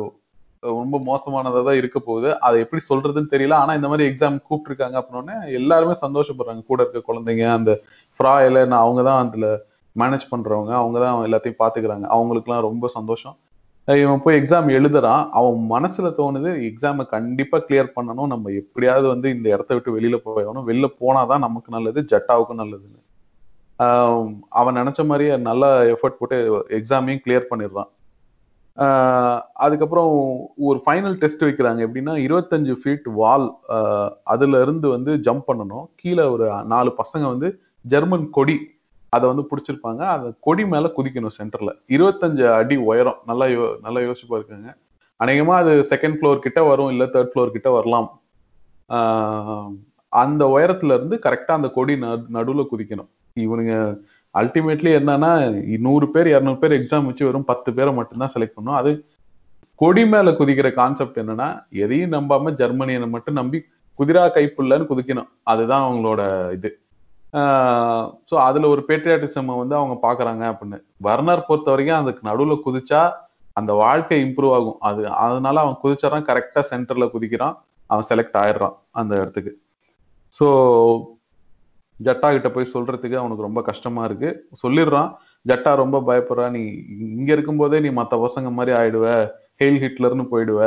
ரொம்ப மோசமானதா தான் இருக்க போகுது. அதை எப்படி சொல்றதுன்னு தெரியல. ஆனா இந்த மாதிரி எக்ஸாம் கூப்பிட்டுருக்காங்க அப்படின்னோடனே எல்லாருமே சந்தோஷப்படுறாங்க. கூட இருக்க குழந்தைங்க அந்த ஃப்ரா இல்லைன்னா அவங்க தான் அதுல மேனேஜ் பண்றவங்க. அவங்க தான் எல்லாத்தையும் பார்த்துக்கிறாங்க. அவங்களுக்குலாம் ரொம்ப சந்தோஷம். இவன் போய் எக்ஸாம் எழுதுறான். அவன் மனசுல தோணுது எக்ஸாமை கண்டிப்பா கிளியர் பண்ணணும். நம்ம எப்படியாவது வந்து இந்த இடத்த விட்டு வெளியில போயணும் வெளில போனாதான் நமக்கு நல்லது ஜட்டாவுக்கும் நல்லதுன்னு அவன் நினைச்ச மாதிரியே நல்லா எஃபர்ட் போட்டு எக்ஸாமையும் கிளியர் பண்ணிடுறான். அதுக்கப்புறம் ஒரு ஃபைனல் டெஸ்ட் வைக்கிறாங்க. எப்படின்னா இருபத்தஞ்சு ஃபீட் வால் அதுல இருந்து வந்து ஜம்ப் பண்ணணும். கீழே ஒரு நாலு பசங்க வந்து ஜெர்மன் கொடி அதை வந்து பிடிச்சிருப்பாங்க. அந்த கொடி மேல குதிக்கணும் சென்டர்ல இருபத்தஞ்சு அடி உயரம். நல்லா யோ நல்லா யோசிச்சு பாருங்க அநேகமா அது செகண்ட் ஃப்ளோர் கிட்ட வரும் இல்ல தேர்ட் ஃப்ளோர் கிட்ட வரலாம். ஆஹ் அந்த உயரத்துல இருந்து கரெக்டா அந்த கொடி நடு- நடுவுல குதிக்கணும். இவனுங்க அல்டிமேட்லி என்னன்னா நூறு பேர் இரநூறு பேர் எக்ஸாம் வச்சு வெறும் பத்து பேரை மட்டும்தான் செலக்ட் பண்ணும். அது கொடி மேல குதிக்கிற கான்செப்ட் என்னன்னா எதையும் நம்பாம ஜெர்மனியை மட்டும் நம்பி குதிரா கைப்புள்ளன்னு குதிக்கணும். அதுதான் அவங்களோட இது. ஸோ அதில் ஒரு பேட்ரியாட்டிசம் வந்து அவங்க பார்க்குறாங்க அப்படின்னு. வர்னர் பொறுத்த வரைக்கும் அதுக்கு நடுவில் குதிச்சா அந்த வாழ்க்கை இம்ப்ரூவ் ஆகும். அது அதனால அவன் குதிச்சிடறான் கரெக்டாக சென்டர்ல குதிக்கிறான். அவன் செலக்ட் ஆயிடுறான் அந்த இடத்துக்கு. ஸோ ஜட்டா கிட்ட போய் சொல்றதுக்கு அவனுக்கு ரொம்ப கஷ்டமா இருக்கு. சொல்லிடுறான். ஜட்டா ரொம்ப பயப்படுறா. நீ இங்க இருக்கும்போதே நீ மற்ற பசங்க மாதிரி ஆயிடுவ. ஹெயில் ஹிட்லர்னு போயிடுவ.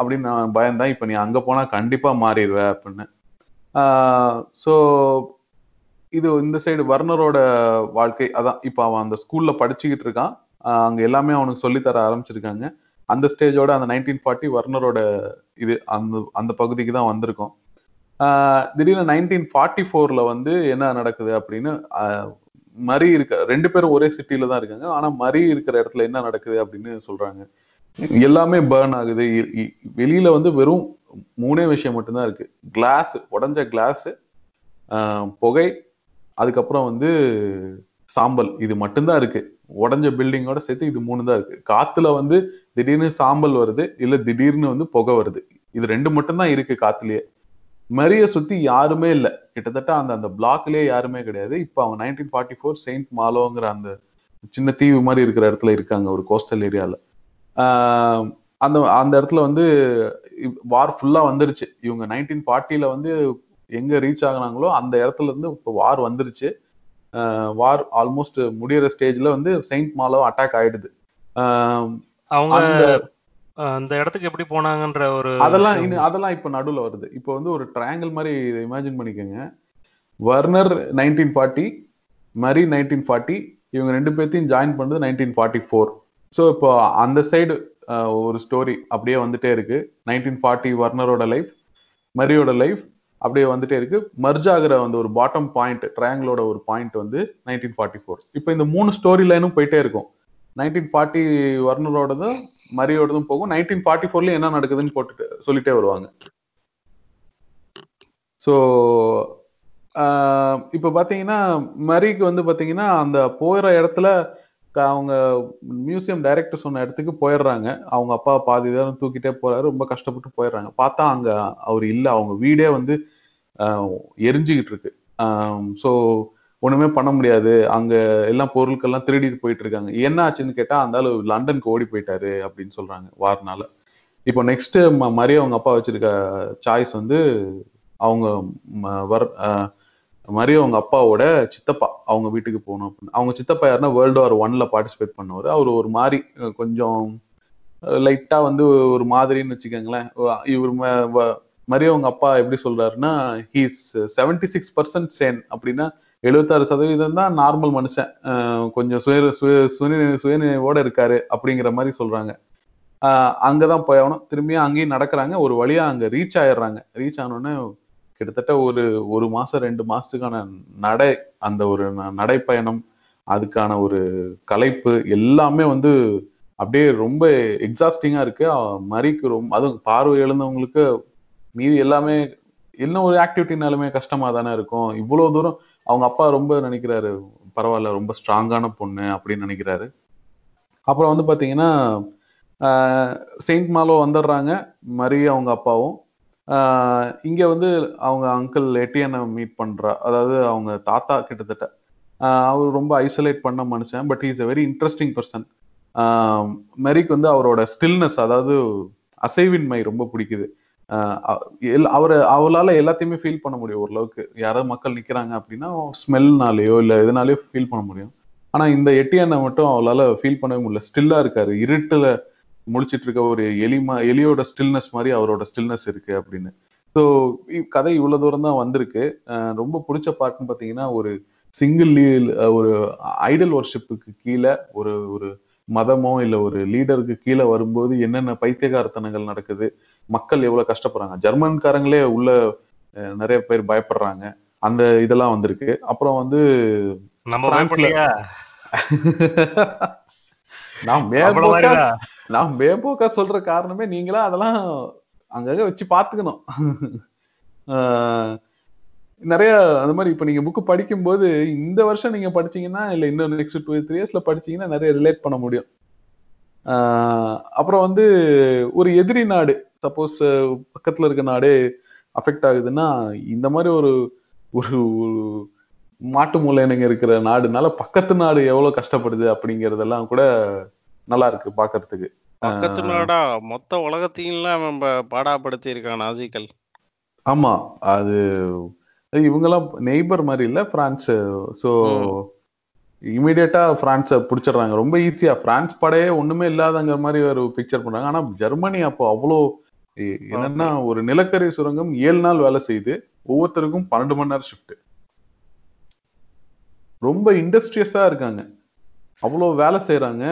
அப்படின்னு நான் பயந்தான். இப்போ நீ அங்க போனா கண்டிப்பா மாறிடுவ அப்படின்னு. ஸோ இது இந்த சைடு வர்ணரோட வாழ்க்கை அதான் இப்ப அவன் அந்த ஸ்கூல்ல படிச்சுக்கிட்டு இருக்கான். அங்க எல்லாமே அவனுக்கு சொல்லித் தர ஆரம்பிச்சிருக்காங்க. அந்த ஸ்டேஜோட அந்த நைன்டீன் ஃபார்ட்டி வர்ணரோட இது அந்த அந்த பகுதிக்கு தான் வந்திருக்கோம். ஆஹ் திடீர்னு நைன்டீன் ஃபார்ட்டி ஃபோர்ல வந்து என்ன நடக்குது அப்படின்னு ஆஹ் மரி இருக்க ரெண்டு பேரும் ஒரே சிட்டில தான் இருக்காங்க. ஆனா மரி இருக்கிற இடத்துல என்ன நடக்குது அப்படின்னு சொல்றாங்க. எல்லாமே பேர்ன் ஆகுது. இ- வெளியில வந்து வெறும் மூணே விஷயம் மட்டும்தான் இருக்கு. கிளாஸ் உடஞ்ச கிளாஸ் புகை அதுக்கப்புறம் வந்து சாம்பல். இது மட்டும்தான் இருக்கு. உடஞ்ச பில்டிங்கோட சேர்த்து இது மூணு தான் இருக்கு. காத்துல வந்து திடீர்னு சாம்பல் வருது இல்ல திடீர்னு வந்து புகை வருது. இது ரெண்டு மட்டும்தான் இருக்கு காத்துலயே. மரிய சுத்தி யாருமே இல்ல. கிட்டத்தட்ட அந்த அந்த பிளாக்லயே யாருமே கிடையாது. இப்ப அவன் நைன்டீன் ஃபார்ட்டி ஃபோர் செயின்ட் மாலோங்கிற அந்த சின்ன தீவு மாதிரி இருக்கிற இடத்துல இருக்காங்க ஒரு கோஸ்டல் ஏரியால அந்த அந்த இடத்துல வந்து வார் ஃபுல்லா வந்துருச்சு. இவங்க நைன்டீன் ஃபார்ட்டில வந்து எங்க ரீச் ஆகுனாங்களோ அந்த இடத்துல இருந்து இப்போ வார் வந்துருச்சு. வார் ஆல்மோஸ்ட் முடியிற ஸ்டேஜ்ல வந்து செயின்ட் மாலோ அட்டாக் ஆயிடுது. அவங்க அந்த இடத்துக்கு எப்படி போனாங்கன்ற ஒரு அதெல்லாம் அதெல்லாம் இப்ப நடுவுல வருது. இப்போ வந்து ஒரு ட்ரையாங்கிள் மாதிரி இமேஜின் பண்ணிக்கோங்க. Werner nineteen forty Marie nineteen forty இவங்க ரெண்டு பேர்த்தையும் ஜாயின் பண்ணது நைன்டீன் ஃபார்ட்டி ஃபோர் ஸோ இப்போ அந்த சைடு ஒரு ஸ்டோரி அப்படியே வந்துட்டே இருக்கு. நைன்டீன் ஃபார்ட்டி வர்னரோட லைஃப் மரியோட லைஃப் அப்படியே வந்துட்டே இருக்கு. மர்ஜ் ஆகிற அந்த ஒரு பாட்டம் பாயிண்ட் ட்ரையாங்கிளோட ஒரு பாயிண்ட் வந்து நைன்டீன் ஃபார்ட்டி ஃபோர் இப்போ இந்த மூணு ஸ்டோரி லைனும் போயிட்டே இருக்கும். நைன்டீன் ஃபார்ட்டி வர்னரோடதும் மரியோடதும் போகும். நைன்டீன் ஃபார்ட்டி ஃபோர்லயும் என்ன நடக்குதுன்னு போட்டுட்டு சொல்லிட்டே வருவாங்க. ஸோ இப்போ பார்த்தீங்கன்னா மரிக்கு வந்து பார்த்தீங்கன்னா அந்த போகிற இடத்துல அவங்க மியூசியம் டைரக்டர் சொன்ன இடத்துக்கு போயிடுறாங்க. அவங்க அப்பா பாதி நேரம் தூக்கிட்டே போறாரு ரொம்ப கஷ்டப்பட்டு போயிடுறாங்க. பார்த்தா அங்க அவர் இல்லை அவங்க வீடே வந்து எரிஞ்சுக்கிட்டு இருக்கு. ஸோ ஒண்ணுமே பண்ண முடியாது. அங்க எல்லாம் பொருட்கள்லாம் திருடிட்டு போயிட்டு இருக்காங்க. என்ன ஆச்சுன்னு கேட்டா அந்த ஆளு லண்டனுக்கு ஓடி போயிட்டாரு அப்படின்னு சொல்றாங்க வாரனால. இப்போ நெக்ஸ்ட் மரிய அவங்க அப்பா வச்சிருக்க சாய்ஸ் வந்து அவங்க ம- வர் மாதிரி அவங்க அப்பாவோட சித்தப்பா அவங்க வீட்டுக்கு போகணும் அப்படின்னு. அவங்க சித்தப்பா யாருன்னா வேர்ல்டு வார் ஒன்ல பார்ட்டிசிபேட் பண்ணவர். அவர் ஒரு மாதிரி கொஞ்சம் லைட்டா வந்து ஒரு மாதிரின்னு வச்சுக்கோங்களேன். இவர் மாதிரி அவங்க அப்பா எப்படி சொல்றாருன்னா he's seventy six percent sane அப்படின்னா எழுபத்தாறு சதவீதம் தான் நார்மல் மனுஷன். அஹ் கொஞ்சம் சுய சுய சுய சுயநினைவோட இருக்காரு அப்படிங்கிற மாதிரி சொல்றாங்க. அங்கதான் அங்கதான் ஆகணும். திரும்பியும் அங்கேயும் நடக்கிறாங்க. ஒரு வழியா அங்க ரீச் ஆயிடுறாங்க. ரீச் ஆனோடனே கிட்டத்தட்ட ஒரு ஒரு மாசம் ரெண்டு மாசத்துக்கான நடை அந்த ஒரு ந- நடைப்பயணம் அதுக்கான ஒரு கலைப்பு எல்லாமே வந்து அப்படியே ரொம்ப எக்ஸாஸ்டிங்கா இருக்கு. மறிக்கு ரொம்ப அதுவும் பார்வை எழுந்தவங்களுக்கு மீதி எல்லாமே என்ன ஒரு ஆக்டிவிட்டினாலுமே கஷ்டமா தானே இருக்கும். இவ்வளவு தூரம் அவங்க அப்பா ரொம்ப நினைக்கிறாரு பரவாயில்ல ரொம்ப ஸ்ட்ராங்கான பொண்ணு அப்படின்னு நினைக்கிறாரு. அப்புறம் வந்து பாத்தீங்கன்னா ஆஹ் செயின்ட் மாலோ வந்துடுறாங்க மரி அவங்க அப்பாவும். இங்க வந்து அவங்க அங்கிள் எட்டியனை மீட் பண்றா அதாவது அவங்க தாத்தா கிட்டத்தட்ட. ஆஹ் அவர் ரொம்ப ஐசோலேட் பண்ண மனுஷன் but is a very interesting person மெரிக் வந்து அவரோட ஸ்டில்னஸ் அதாவது அசைவின்மை ரொம்ப பிடிக்குது. ஆஹ் அவளால எல்லாத்தையுமே ஃபீல் பண்ண முடியும் ஓரளவுக்கு. யாராவது மக்கள் நிக்கிறாங்க அப்படின்னா ஸ்மெல்னாலேயோ இல்ல எதுனாலயோ ஃபீல் பண்ண முடியும். ஆனா இந்த எட்டியனை மட்டும் அவளால ஃபீல் பண்ணவே முடியல. ஸ்டில்லா இருக்காரு. இருட்டுல முழிச்சிட்டு இருக்க ஒரு எலிமா எலியோட ஸ்டில்னஸ் மாதிரி அவரோட ஸ்டில்னஸ் இருக்கு அப்படின்னு. ஸோ கதை இவ்வளவு தூரம் தான் வந்திருக்கு. ரொம்ப பிடிச்ச பாட்டுன்னு பாத்தீங்கன்னா ஒரு சிங்கிள் ஒரு ஐடல் ஒர்ஷிப்புக்கு கீழே ஒரு ஒரு மதமோ இல்ல ஒரு லீடருக்கு கீழே வரும்போது என்னென்ன பைத்தியகாரத்தனங்கள் நடக்குது மக்கள் எவ்வளவு கஷ்டப்படுறாங்க. ஜெர்மன்காரங்களே உள்ள நிறைய பேர் பயப்படுறாங்க. அந்த இதெல்லாம் வந்திருக்கு. அப்புறம் வந்து நம்ம நான் நான் மேம்போக்கா சொல்ற காரணமே நீங்களா அதெல்லாம் அங்கங்க வச்சு பாத்துக்கணும். நிறைய அந்த மாதிரி இப்ப நீங்க புக்கு படிக்கும்போது இந்த வருஷம் நீங்க படிச்சீங்கன்னா இல்ல இன்னும் நெக்ஸ்ட் டூ த்ரீ இயர்ஸ்ல படிச்சீங்கன்னா நிறைய ரிலேட் பண்ண முடியும். அப்புறம் வந்து ஒரு எதிரி நாடு சப்போஸ் பக்கத்துல இருக்க நாடே அஃபெக்ட் ஆகுதுன்னா இந்த மாதிரி ஒரு ஒரு மாட்டு மூலையனுங்க இருக்கிற நாடுனால பக்கத்து நாடு எவ்வளவு கஷ்டப்படுது அப்படிங்கறதெல்லாம் கூட நல்லா இருக்கு பாக்குறதுக்கு. பக்கத்து நாடா மொத்த உலகத்தையும் நம்ம பாடாப்படுத்தி இருக்கான் நாசிக்கல் ஆமா அது இவங்கெல்லாம் நெய்பர் மாதிரி இல்ல பிரான்ஸ் சோ இமீடியட்டா பிரான்ஸ பிடிச்சிடுறாங்க. ரொம்ப ஈஸியா பிரான்ஸ் படையே ஒண்ணுமே இல்லாதங்கிற மாதிரி ஒரு பிக்சர் பண்றாங்க ஆனா ஜெர்மனி அப்போ அவ்வளோ என்னன்னா ஒரு நிலக்கரி சுரங்கம் ஏழு நாள் வேலை செய்யுது ஒவ்வொருத்தருக்கும் பன்னெண்டு மணி நேரம் ஷிஃப்ட் ரொம்ப இண்டஸ்ட்ரியஸா இருக்காங்க. அவ்வளோ வேலை செய்யறாங்க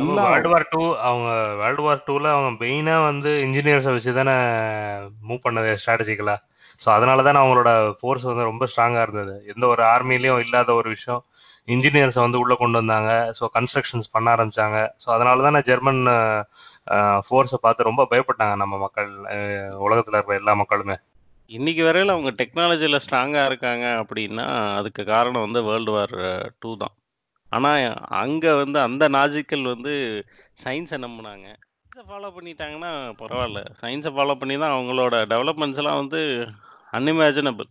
எல்லா வேர்ல்டு வார் டூ அவங்க வேர்ல்டு வார் டூல அவங்க மெயினா வந்து இன்ஜினியர்ஸை வச்சு தானே மூவ் பண்ணது ஸ்ட்ராட்டஜிக்கலா ஸோ அதனால தானே அவங்களோட ஃபோர்ஸ் வந்து ரொம்ப ஸ்ட்ராங்கா இருந்தது. எந்த ஒரு ஆர்மிலையும் இல்லாத ஒரு விஷயம். இன்ஜினியர்ஸை வந்து உள்ள கொண்டு வந்தாங்க. ஸோ கன்ஸ்ட்ரக்ஷன்ஸ் பண்ண ஆரம்பிச்சாங்க. ஸோ அதனால தானே ஜெர்மன் ஃபோர்ஸை பார்த்து ரொம்ப பயப்பட்டாங்க நம்ம மக்கள் உலகத்துல இருக்கிற எல்லா மக்களுமே. இன்னைக்கு வரையில அவங்க டெக்னாலஜில ஸ்ட்ராங்கா இருக்காங்க அப்படின்னா அதுக்கு காரணம் வந்து வேர்ல்டு வார் டூ தான். ஆனா அங்க வந்து அந்த நாஜிக்கல் வந்து சயின்ஸை நம்பினாங்க. சயின்ஸை ஃபாலோ பண்ணிட்டாங்கன்னா பரவாயில்ல. சயின்ஸை ஃபாலோ பண்ணி தான் அவங்களோட டெவலப்மெண்ட்ஸ் எல்லாம் வந்து அன்இமேஜினபிள்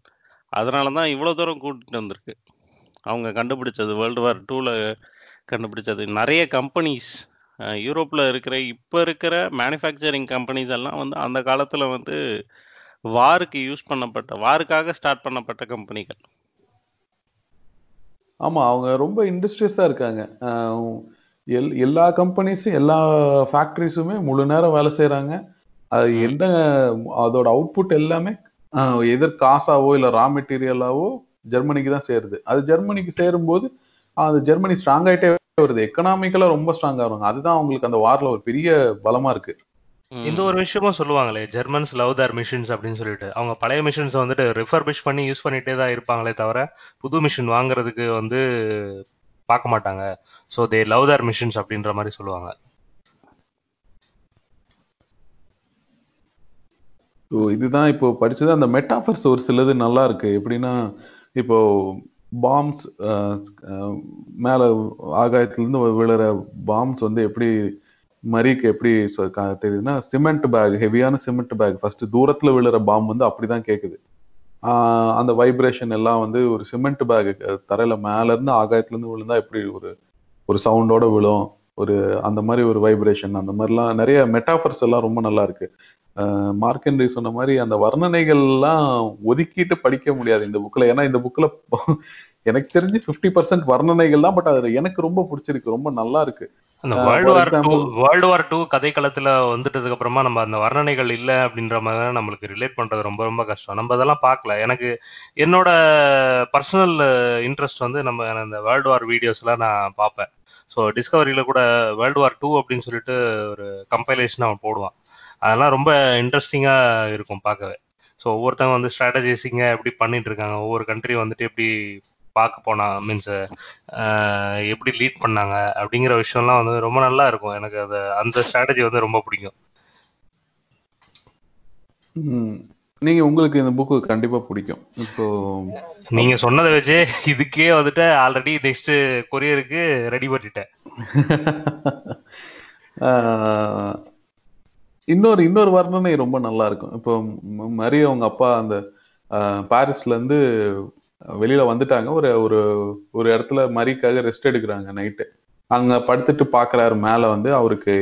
அதனால தான் இவ்வளோ தூரம் கூட்டிட்டு வந்திருக்கு. அவங்க கண்டுபிடிச்சது வேர்ல்டு வார் டூவில் கண்டுபிடிச்சது. நிறைய கம்பெனிஸ் யூரோப்பில் இருக்கிற இப்போ இருக்கிற மேனுஃபேக்சரிங் கம்பெனிஸ் எல்லாம் வந்து அந்த காலத்தில் வந்து வாருக்கு யூஸ் பண்ணப்பட்ட வாருக்காக ஸ்டார்ட் பண்ணப்பட்ட கம்பெனிகள் ஆமா அவங்க ரொம்ப இண்டஸ்ட்ரியஸா இருக்காங்க. எல் எல்லா கம்பெனிஸும் எல்லா ஃபேக்டரிஸுமே முழு நேரம் வேலை செய்றாங்க. அது எந்த அதோட அவுட்புட் எல்லாமே எதர் காசாவோ இல்ல ரா மெட்டீரியலாவோ ஜெர்மனிக்கு தான் சேருது. அது ஜெர்மனிக்கு சேரும்போது அது ஜெர்மனி ஸ்ட்ராங் ஆயிட்டே வருது. எக்கனாமிக்கலா ரொம்ப ஸ்ட்ராங் ஆகுறாங்க அதுதான் அவங்களுக்கு அந்த வார்ல ஒரு பெரிய பலமா இருக்கு. இந்த ஒரு விஷயமும் சொல்லுவாங்களே ஜெர்மன்ஸ் லவ் தர் மிஷின்ஸ் அப்படின்னு சொல்லிட்டு. அவங்க பழைய மிஷின்ஸ் வந்துட்டு ரிஃபர்பிஷ் பண்ணி யூஸ் பண்ணிட்டே தான் இருப்பாங்களே தவிர புது மிஷின் வாங்குறதுக்கு வந்து பார்க்க மாட்டாங்க. So they love their machines அப்படின்ற மாதிரி சொல்லுவாங்க. ஸோ இதுதான் இப்போ படிச்சது. அந்த மெட்டாஃபர்ஸ் ஒரு சிலது நல்லா இருக்கு. எப்படின்னா இப்போ பாம்ஸ் மேல ஆகாயத்துல இருந்து விழுற பாம்ஸ் வந்து எப்படி மரிக்கு எப்படி தெரியுதுன்னா சிமெண்ட் பேக் ஹெவியான சிமெண்ட் பேக் ஃபர்ஸ்ட் தூரத்துல விழுற பாம் வந்து அப்படிதான் கேக்குது. ஆஹ் அந்த வைப்ரேஷன் எல்லாம் வந்து ஒரு சிமெண்ட் பேக் தரையில மேல இருந்து ஆகாயத்துல இருந்து விழுந்தா எப்படி ஒரு ஒரு சவுண்டோட விழும்? ஒரு அந்த மாதிரி ஒரு வைப்ரேஷன் அந்த மாதிரிலாம் நிறைய மெட்டாஃபர்ஸ் எல்லாம் ரொம்ப நல்லா இருக்கு. மார்க்கெண்டரி சொன்ன மாதிரி அந்த வர்ணனைகள்லாம் ஒதுக்கிட்டு படிக்க முடியாது இந்த புக்ல ஏன்னா இந்த புக்ல எனக்கு தெரிஞ்சு 50% பர்சன்ட் வர்ணனைகள் தான் பட் அது எனக்கு ரொம்ப பிடிச்சிருக்கு ரொம்ப நல்லா இருக்கு. அந்த world war two world war two கதைக்களத்துல வந்துட்டதுக்கு அப்புறமா நம்ம அந்த வர்ணனைகள் இல்ல அப்படின்ற மாதிரி தான் நம்மளுக்கு ரிலேட் பண்றது ரொம்ப ரொம்ப கஷ்டம். நம்ம அதெல்லாம் பார்க்கல. எனக்கு என்னோட பர்சனல் இன்ட்ரெஸ்ட் வந்து நம்ம அந்த வேர்ல்டு வார் வீடியோஸ்லாம் நான் பார்ப்பேன். ஸோ டிஸ்கவரியில கூட வேர்ல்டு வார் டூ அப்படின்னு சொல்லிட்டு ஒரு கம்பைலேஷன் அவன் போடுவான். அதெல்லாம் ரொம்ப இன்ட்ரெஸ்டிங்கா இருக்கும் பார்க்கவே. ஸோ ஒவ்வொருத்தவங்க வந்து ஸ்ட்ராட்டஜைசிங்க எப்படி பண்ணிட்டு இருக்காங்க ஒவ்வொரு கண்ட்ரி வந்துட்டு எப்படி பார்க்க போனா மீன்ஸ் எப்படி லீட் பண்ணாங்க அப்படிங்கிற விஷயம்லாம் வந்து ரொம்ப நல்லா இருக்கும். எனக்கு அது அந்த ஸ்ட்ராட்டஜி வந்து ரொம்ப பிடிக்கும். நீங்க உங்களுக்கு இந்த புக்கு கண்டிப்பா பிடிக்கும். இப்போ நீங்க சொன்னதை வச்சு இதுக்கே வந்துட்டு ஆல்ரெடி நெக்ஸ்ட் கொரியருக்கு ரெடி பண்ணிட்டேன். இன்னொரு இன்னொரு வர்ணனை ரொம்ப நல்லா இருக்கும். இப்போ ம- மரி அவங்க அப்பா அந்த ஆஹ் பாரிஸ்ல இருந்து வெளியில வந்துட்டாங்க. ஒரு ஒரு ஒரு இடத்துல மரிக்காக ரெஸ்ட் எடுக்கிறாங்க நைட்டு அங்க படுத்துட்டு பாக்குறாரு. மேல வந்து அவருக்கு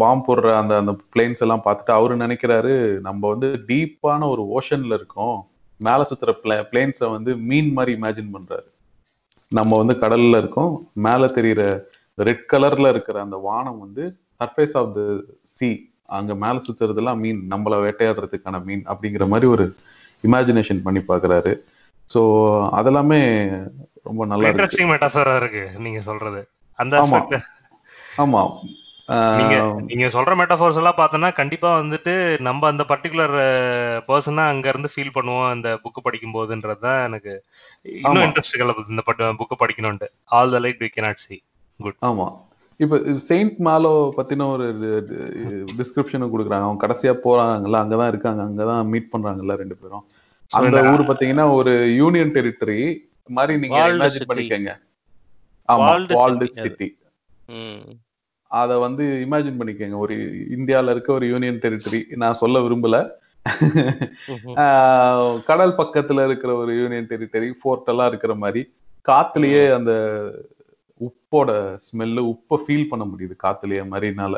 பாம்பு போடுற அந்த அந்த பிளேன்ஸ் எல்லாம் பார்த்துட்டு அவரு நினைக்கிறாரு நம்ம வந்து டீப்பான ஒரு ஓஷன்ல இருக்கோம். மேல சுத்துற பிளே பிளேன்ஸை வந்து மீன் மாதிரி இமேஜின் பண்றாரு. நம்ம வந்து கடல்ல இருக்கோம். மேல தெரியிற ரெட் கலர்ல இருக்கிற அந்த வானம் வந்து சர்ஃபேஸ் ஆஃப் த சி அங்க மேல சுத்துறதெல்லாம் மீன். நம்மள வேட்டையாடுறதுக்கான மீன் அப்படிங்கிற மாதிரி ஒரு இமேஜினேஷன் பண்ணி பாக்குறாரு. சோ அதெல்லாமே ரொம்ப நல்லா இன்ட்ரெஸ்டிங் மெட்டாஃபரா இருக்கு நீங்க சொல்றது. அந்த ஆமா. நீங்க நீங்க சொல்ற மெட்டாஃபோர்ஸ் எல்லாம் பார்த்தோன்னா கண்டிப்பா வந்துட்டு நம்ம அந்த பர்டிகுலர் பர்சனா அங்க இருந்து ஃபீல் பண்ணுவோம் அந்த புக் படிக்கும் போதுன்றது தான் எனக்கு இன்னும். இன்ட்ரெஸ்ட் கிளப்புது இந்த book படிக்கணும்ட்டு all the light we cannot see good ஆமா. இப்ப செயின்ட் மாலோ பத்தின ஒரு டிஸ்கிரிப்ஷன் கொடுக்குறாங்க. அவங்க கடைசியா போறாங்கல்ல அங்கதான் இருக்காங்க. அங்கதான் மீட் பண்றாங்கல்ல ரெண்டு பேரும். அந்த ஊர் பாத்தீங்கன்னா ஒரு யூனியன் டெரிட்டரி மாதிரி நீங்க இமேஜின். பண்ணிக்கங்க. ஆமா வால்டு. சிட்டி அத. வந்து இமேஜின் பண்ணிக்கங்க. ஒரு இந்தியால இருக்க ஒரு யூனியன் டெரிட்டரி நான் சொல்ல விரும்பல. ஆஹ் கடல் பக்கத்துல இருக்கிற ஒரு யூனியன் டெரிட்டரி ஃபோர்ட் எல்லாம் இருக்கிற மாதிரி. காத்துலயே அந்த உப்போட ஸ்மெல்லு உப்பை ஃபீல் பண்ண முடியுது காத்துலயே மரினால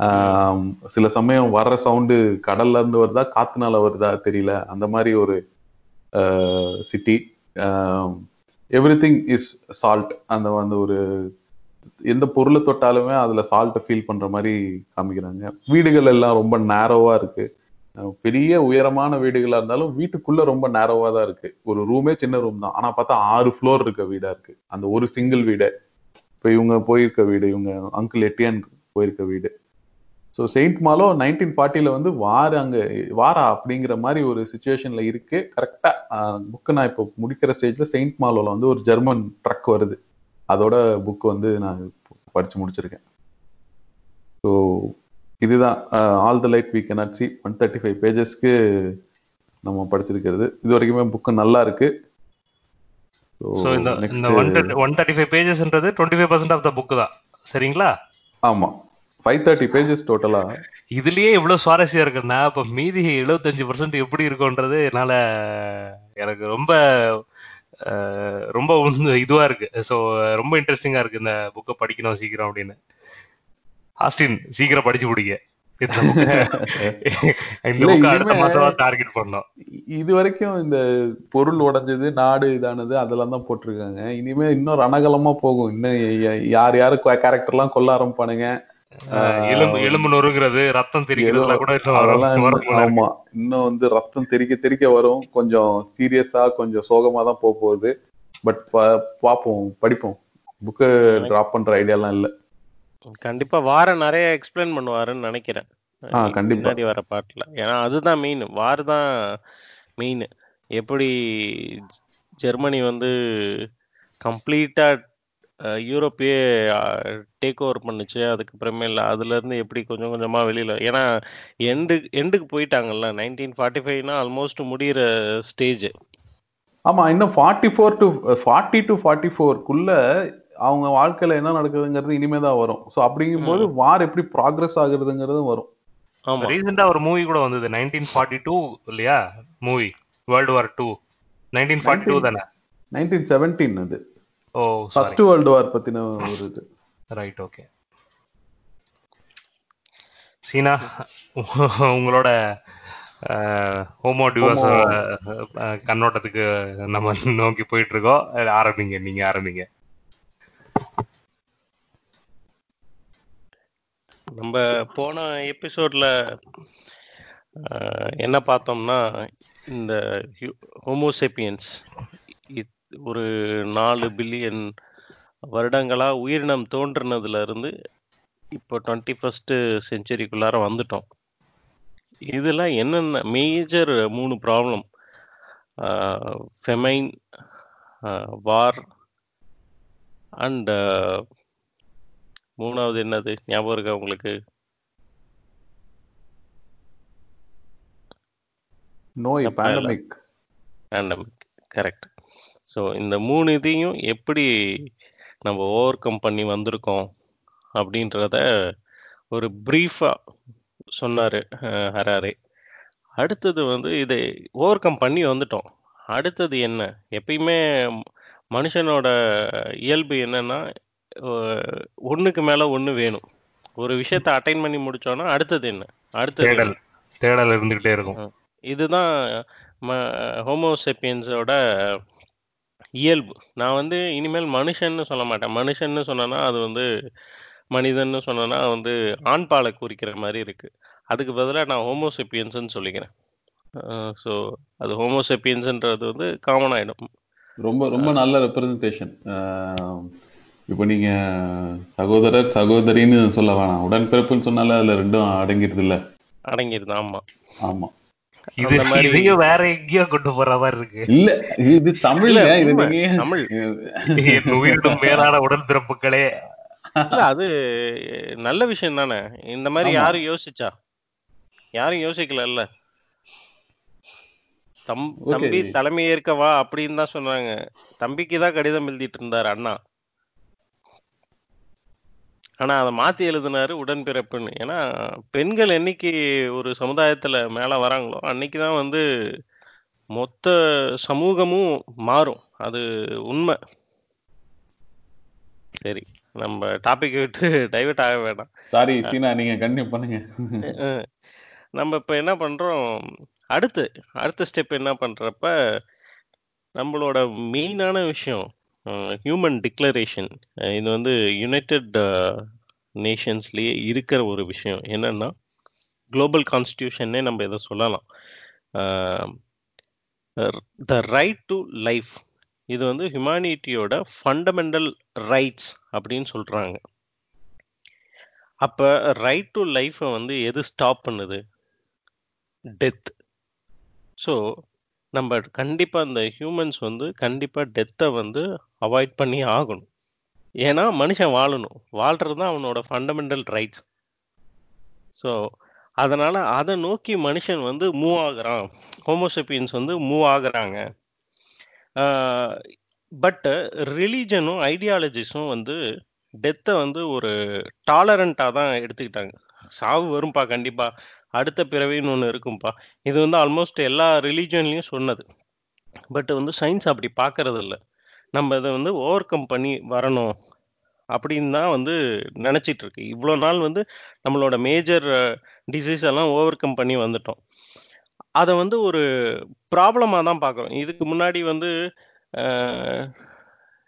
ஆஹ் சில சமயம் வர்ற சவுண்டு கடல்ல இருந்து வருதா காத்துனால வருதா தெரியல. அந்த மாதிரி ஒரு city everything is salt அந்த அந்த ஒரு எந்த பொருளை தொட்டாலுமே அதுல சால்ட்டை ஃபீல் பண்ற மாதிரி காமிக்கிறாங்க. வீடுகள் எல்லாம் ரொம்ப நேரோவா இருக்கு. பெரிய உயரமான வீடுகளா இருந்தாலும் வீட்டுக்குள்ள ரொம்ப நேரோவா தான் இருக்கு. ஒரு ரூமே சின்ன ரூம் தான். ஆனா பார்த்தா ஆறு ஃப்ளோர் இருக்க வீடா இருக்கு. அந்த ஒரு சிங்கிள் வீடை. இப்போ இவங்க போயிருக்க வீடு இவங்க அங்கிள் எட்டியான் போயிருக்க வீடு. ஸோ செயின்ட் மாலோ நைன்டீன் ஃபார்ட்டியில் வந்து வார் அங்க வாரா அப்படிங்கிற மாதிரி ஒரு சுச்சுவேஷன்ல இருக்கு. கரெக்டா புக்கு நான் இப்போ முடிக்கிற ஸ்டேஜ்ல செயின்ட் மாலோல வந்து ஒரு ஜெர்மன் ட்ரக் வருது. அதோட புக் வந்து நான் படிச்சு முடிச்சிருக்கேன். ஸோ இதுதான் all the light we cannot see one thirty five பேஜஸ்க்கு நம்ம படிச்சிருக்கிறது. இது வரைக்குமே புக்கு நல்லா இருக்கு. ஸோ இந்த இந்த one one thirty five பேஜஸ்ன்றது twenty five percent of the book தான். சரிங்களா? ஆமா. ஃபைவ் தேர்ட்டி பேஜஸ் டோட்டலா இதுலயே இவ்வளவு சுவாரஸ்யம் இருக்குன்னா அப்ப மீதி எழுபத்தஞ்சு பர்சன்ட் எப்படி இருக்கும்ன்றது என்னால எனக்கு ரொம்ப ரொம்ப இதுவா இருக்கு. ஸோ ரொம்ப இன்ட்ரெஸ்டிங்கா இருக்கு இந்த புக்கை படிக்கணும் சீக்கிரம் அப்படின்னு. ஆஸ்டின் சீக்கிரம் படிச்சு முடிங்க. இது வரைக்கும் இந்த பொருள் உடைஞ்சது நாடு இதானது அதெல்லாம் தான் போட்டிருக்காங்க. இனிமே இன்னும் ரணகலமா போகும். இன்னும் யார் யாரு கேரக்டர்லாம் கொல்ல ஆரம்பிப்பானுங்க. எலும்பு எலும்பு நொறுங்கிறது ரத்தம் தெரிக்கிறதுல கூட இன்னும். ஆமா. வந்து ரத்தம் தெறிக்க தெறிக்க வரும். கொஞ்சம் சீரியஸா கொஞ்சம் சோகமா தான் போக போகுது. பட் பார்ப்போம் படிப்போம். புக்கு டிராப் பண்ற ஐடியாலாம் இல்ல. கண்டிப்பா வார நிறைய எக்ஸ்பிளைன் பண்ணுவாருன்னு நினைக்கிறேன். ஆ, கண்டிப்பா. முன்னாடி வர பாட்டுல. ஏன்னா அதுதான் மெயின் வார் தான் மெயின் எப்படி ஜெர்மனி வந்து கம்ப்ளீட்டா யூரோப்பையே டேக் ஓவர் பண்ணுச்சு. அதுக்கப்புறமே இல்லை அதுல இருந்து எப்படி கொஞ்சம் கொஞ்சமா வெளியில ஏன்னா எண்டு எண்டுக்கு போயிட்டாங்கல்ல. நைன்டீன் ஃபார்ட்டி ஃபைவ்னா ஆல்மோஸ்ட் முடியிற ஸ்டேஜ் ஆமா இன்னும் forty four to forty two forty ஃபோர்க்குள்ள அவங்க வாழ்க்கையில என்ன நடக்குதுங்கிறது இனிமே தான் வரும். ஸோ அப்படிங்கும்போது வார் எப்படி ப்ராக்ரஸ் ஆகுறதுங்கிறதும் வரும். ஆமா. ரீசெண்டா ஒரு மூவி கூட வந்தது நைன்டீன் ஃபார்ட்டி டூ இல்லையா? Movie world war two nineteen forty two தானே? நைன்டீன் செவன்டீன் அது. ஓ ஃபர்ஸ்ட் வேர்ல்டு வார் பத்தின ஒரு இது. ரைட் ஓகே சீனா உங்களோட ஹோமோ டிவோர்ஸ் கண்ணோட்டத்துக்கு நம்ம நோக்கி போயிட்டு இருக்கோம். ஆரம்பிங்க நீங்க ஆரம்பிங்க. நம்ம போன எபிசோட்ல என்ன பார்த்தோம்னா இந்த ஹோமோசெப்பியன்ஸ் ஒரு நாலு பில்லியன் வருடங்களா உயிரினம் தோன்றுனதுல இருந்து இப்போ டுவெண்ட்டி ஃபஸ்ட்டு செஞ்சுரிக்குள்ளார வந்துட்டோம். இதில் என்னென்ன மேஜர் மூணு ப்ராப்ளம் ஃபெமைன் வார் அண்ட் மூணாவது என்னது? ஞாபகம் இருக்கா உங்களுக்கு? நோய். பேண்டமிக் பேண்டமிக் கரெக்ட் ஸோ இந்த மூணு இதையும் எப்படி நம்ம ஓவர் கம் பண்ணி வந்திருக்கோம் அப்படின்றத ஒரு ப்ரீஃபாக சொன்னார் ஹராரே. அடுத்தது வந்து இதை ஓவர் கம் பண்ணி வந்துட்டோம். அடுத்தது என்ன? எப்பயுமே மனுஷனோட இயல்பு என்னன்னா ஒன்றுக்கு மேலே ஒன்று வேணும். ஒரு விஷயத்தை அட்டைன் பண்ணி முடிச்சோன்னா அடுத்தது என்ன? அடுத்தது? தேடல். தேடல் இருந்துகிட்டே இருக்கும். இதுதான் ஹோமோசெப்பியன்ஸோட இயல்பு. நான் வந்து இனிமேல் மனுஷன்னு சொல்ல மாட்டேன். மனுஷன்னு சொன்னேன்னா அது வந்து மனிதன்னு சொன்னேன்னா வந்து ஆண் பாலை குறிக்கிற மாதிரி இருக்கு. அதுக்கு பதிலாக நான் ஹோமோசெப்பியன்ஸ்னு சொல்லிக்கிறேன். ஸோ அது ஹோமோசெப்பியன்ஸ்ன்றது வந்து காமன் ஆயிடும். ரொம்ப ரொம்ப நல்ல ரெப்ரசன்டேஷன் இப்போ நீங்க சகோதரர் சகோதரின்னு சொல்ல வேணாம். உடன்பிறப்புன்னு சொன்னால அதுல ரெண்டும் அடங்கிடுது இல்ல அடங்கிருது ஆமா. ஆமா. இது அந்த மாதிரி- இதையும் வேற எங்கேயோ கொண்டு போற மாதிரி இருக்கு. இல்ல இது தமிழ்ல இல்ல, இது உண்மை. நீங்க தமிழ். என் உயிரிடும் மேலான உடன்பிறப்புகளே. இல்ல அது நல்ல விஷயம் தானே. இந்த மாதிரி ஆமா. யாரும் யோசிச்சா? யாரும் யோசிக்கல தம். தம்பி தலைமை ஏற்கவா அப்படின்னு தான் சொன்னாங்க. தம்பிக்கு தான் கடிதம் எழுதிட்டு இருந்தாரு அண்ணா. ஆனா அதை மாத்தி எழுதினாரு உடன்பிறப்புன்னு. ஏன்னா பெண்கள் என்னைக்கு ஒரு சமுதாயத்துல மேல வராங்களோ அன்னைக்கு தான் வந்து மொத்த சமூகமும் மாறும். அது உண்மை. சரி நம்ம டாபிக் விட்டு டைவர்ட் ஆக வேண்டாம். சாரி சீனா நீங்க கண்டினியூ பண்ணுங்க. நம்ம இப்ப என்ன பண்றோம்? அடுத்து அடுத்த ஸ்டெப் என்ன பண்றப்ப நம்மளோட மெயினான விஷயம் ஹியூமன் டிக்ளரேஷன் இது வந்து யுனைடெட் நேஷன்ஸ்லேயே இருக்கிற ஒரு விஷயம். என்னன்னா குளோபல் கான்ஸ்டியூஷன்னே நம்ம இதை சொல்லலாம். த ரைட் டு லைஃப் இது வந்து ஹியூமானிட்டியோட ஃபண்டமெண்டல் ரைட்ஸ் அப்படின்னு சொல்கிறாங்க அப்போ ரைட் டு லைஃப்பை வந்து எது ஸ்டாப் பண்ணுது? டெத் ஸோ நம்ம கண்டிப்பா இந்த ஹியூமன்ஸ் வந்து கண்டிப்பா டெத்தை வந்து அவாய்ட் பண்ணி ஆகணும். ஏன்னா மனுஷன் வாழணும். வாழ்றது தான் அவனோட ஃபண்டமெண்டல் ரைட்ஸ் ஸோ அதனால அதை நோக்கி மனுஷன் வந்து மூவ் ஆகுறான். ஹோமோசெப்பியன்ஸ் வந்து மூவ் ஆகுறாங்க. பட் ரிலீஜனும் ஐடியாலஜிஸும் வந்து டெத்தை வந்து ஒரு டாலரண்ட்டாக தான் எடுத்துக்கிட்டாங்க. சாவு வரும்பா கண்டிப்பாக அடுத்த பிறவின்னு ஒன்று இருக்கும்பா. இது வந்து ஆல்மோஸ்ட் எல்லா ரிலீஜன்லையும் சொன்னது. பட் வந்து சயின்ஸ் அப்படி பார்க்கறது இல்லை நம்ம இதை வந்து ஓவர் கம் பண்ணி வரணும் அப்படின்னு தான் வந்து நினச்சிட்டு இருக்கு. இவ்வளோ நாள் வந்து நம்மளோட மேஜர் டிசீஸ் எல்லாம் ஓவர் கம் பண்ணி வந்துட்டோம். அதை வந்து ஒரு ப்ராப்ளமாக தான் பார்க்குறோம் இதுக்கு முன்னாடி வந்து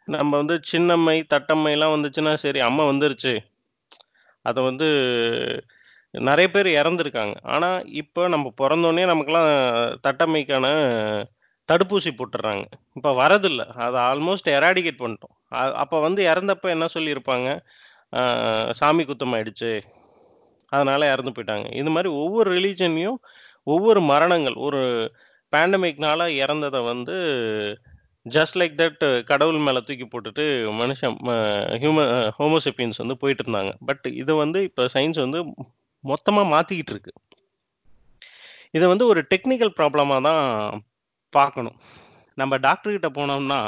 நம்ம வந்து சின்னம்மை தட்டம்மைலாம் வந்துச்சுன்னா சரி அம்மா வந்துருச்சு. அதை வந்து நிறைய பேர் இறந்துருக்காங்க. ஆனா இப்போ நம்ம பிறந்தோடனே நமக்கெல்லாம் தட்டமைக்கான தடுப்பூசி போட்டுடுறாங்க இப்போ வரதில்ல. அதை ஆல்மோஸ்ட் எராடிகேட் பண்ணிட்டோம். அப்போ வந்து இறந்தப்ப என்ன சொல்லியிருப்பாங்க? சாமி குத்தம் ஆயிடுச்சு அதனால இறந்து போயிட்டாங்க. இது மாதிரி ஒவ்வொரு ரிலீஜன்லையும் ஒவ்வொரு மரணங்கள். ஒரு பேண்டமிக்னால இறந்ததை வந்து ஜஸ்ட் லைக் தட் கடவுள் மேலே தூக்கி போட்டுட்டு மனுஷன் ஹியூமன் ஹோமோசெப்பியன்ஸ் வந்து போயிட்டு இருந்தாங்க. பட் இது வந்து இப்போ சயின்ஸ் வந்து மொத்தமாக மாற்றிக்கிட்டு இருக்கு இதை வந்து ஒரு டெக்னிக்கல் ப்ராப்ளமாக தான் பார்க்கணும். நம்ம டாக்டர்கிட்ட போனோம்னா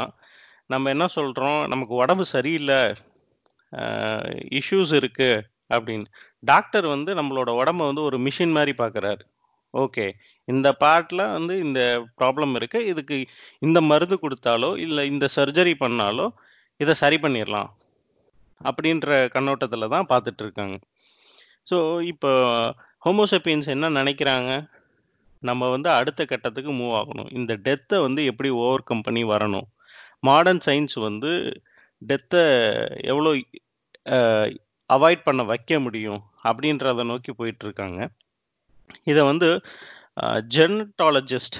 நம்ம என்ன சொல்கிறோம் நமக்கு உடம்பு சரியில்லை இஷ்யூஸ் இருக்குது அப்படின்னு. டாக்டர் வந்து நம்மளோட உடம்ப வந்து ஒரு மிஷின் மாதிரி பார்க்கறாரு. ஓகே இந்த பார்ட்டில் வந்து இந்த ப்ராப்ளம் இருக்குது இதுக்கு இந்த மருந்து கொடுத்தாலோ இல்லை இந்த சர்ஜரி பண்ணாலோ இதை சரி பண்ணிடலாம் அப்படின்ற கண்ணோட்டத்தில் தான் பார்த்துட்ருக்காங்க ஸோ இப்போ ஹோமோசெப்பியன்ஸ் என்ன நினைக்கிறாங்க? நம்ம வந்து அடுத்த கட்டத்துக்கு மூவ் ஆகணும். இந்த டெத்தை வந்து எப்படி ஓவர் கம் பண்ணி வரணும்? மாடர்ன் சயின்ஸ் வந்து டெத்தை எவ்வளோ அவாய்ட் பண்ண வைக்க முடியும் அப்படின்றத நோக்கி போயிட்டு இருக்காங்க இதை வந்து ஜெனட்டாலஜிஸ்ட்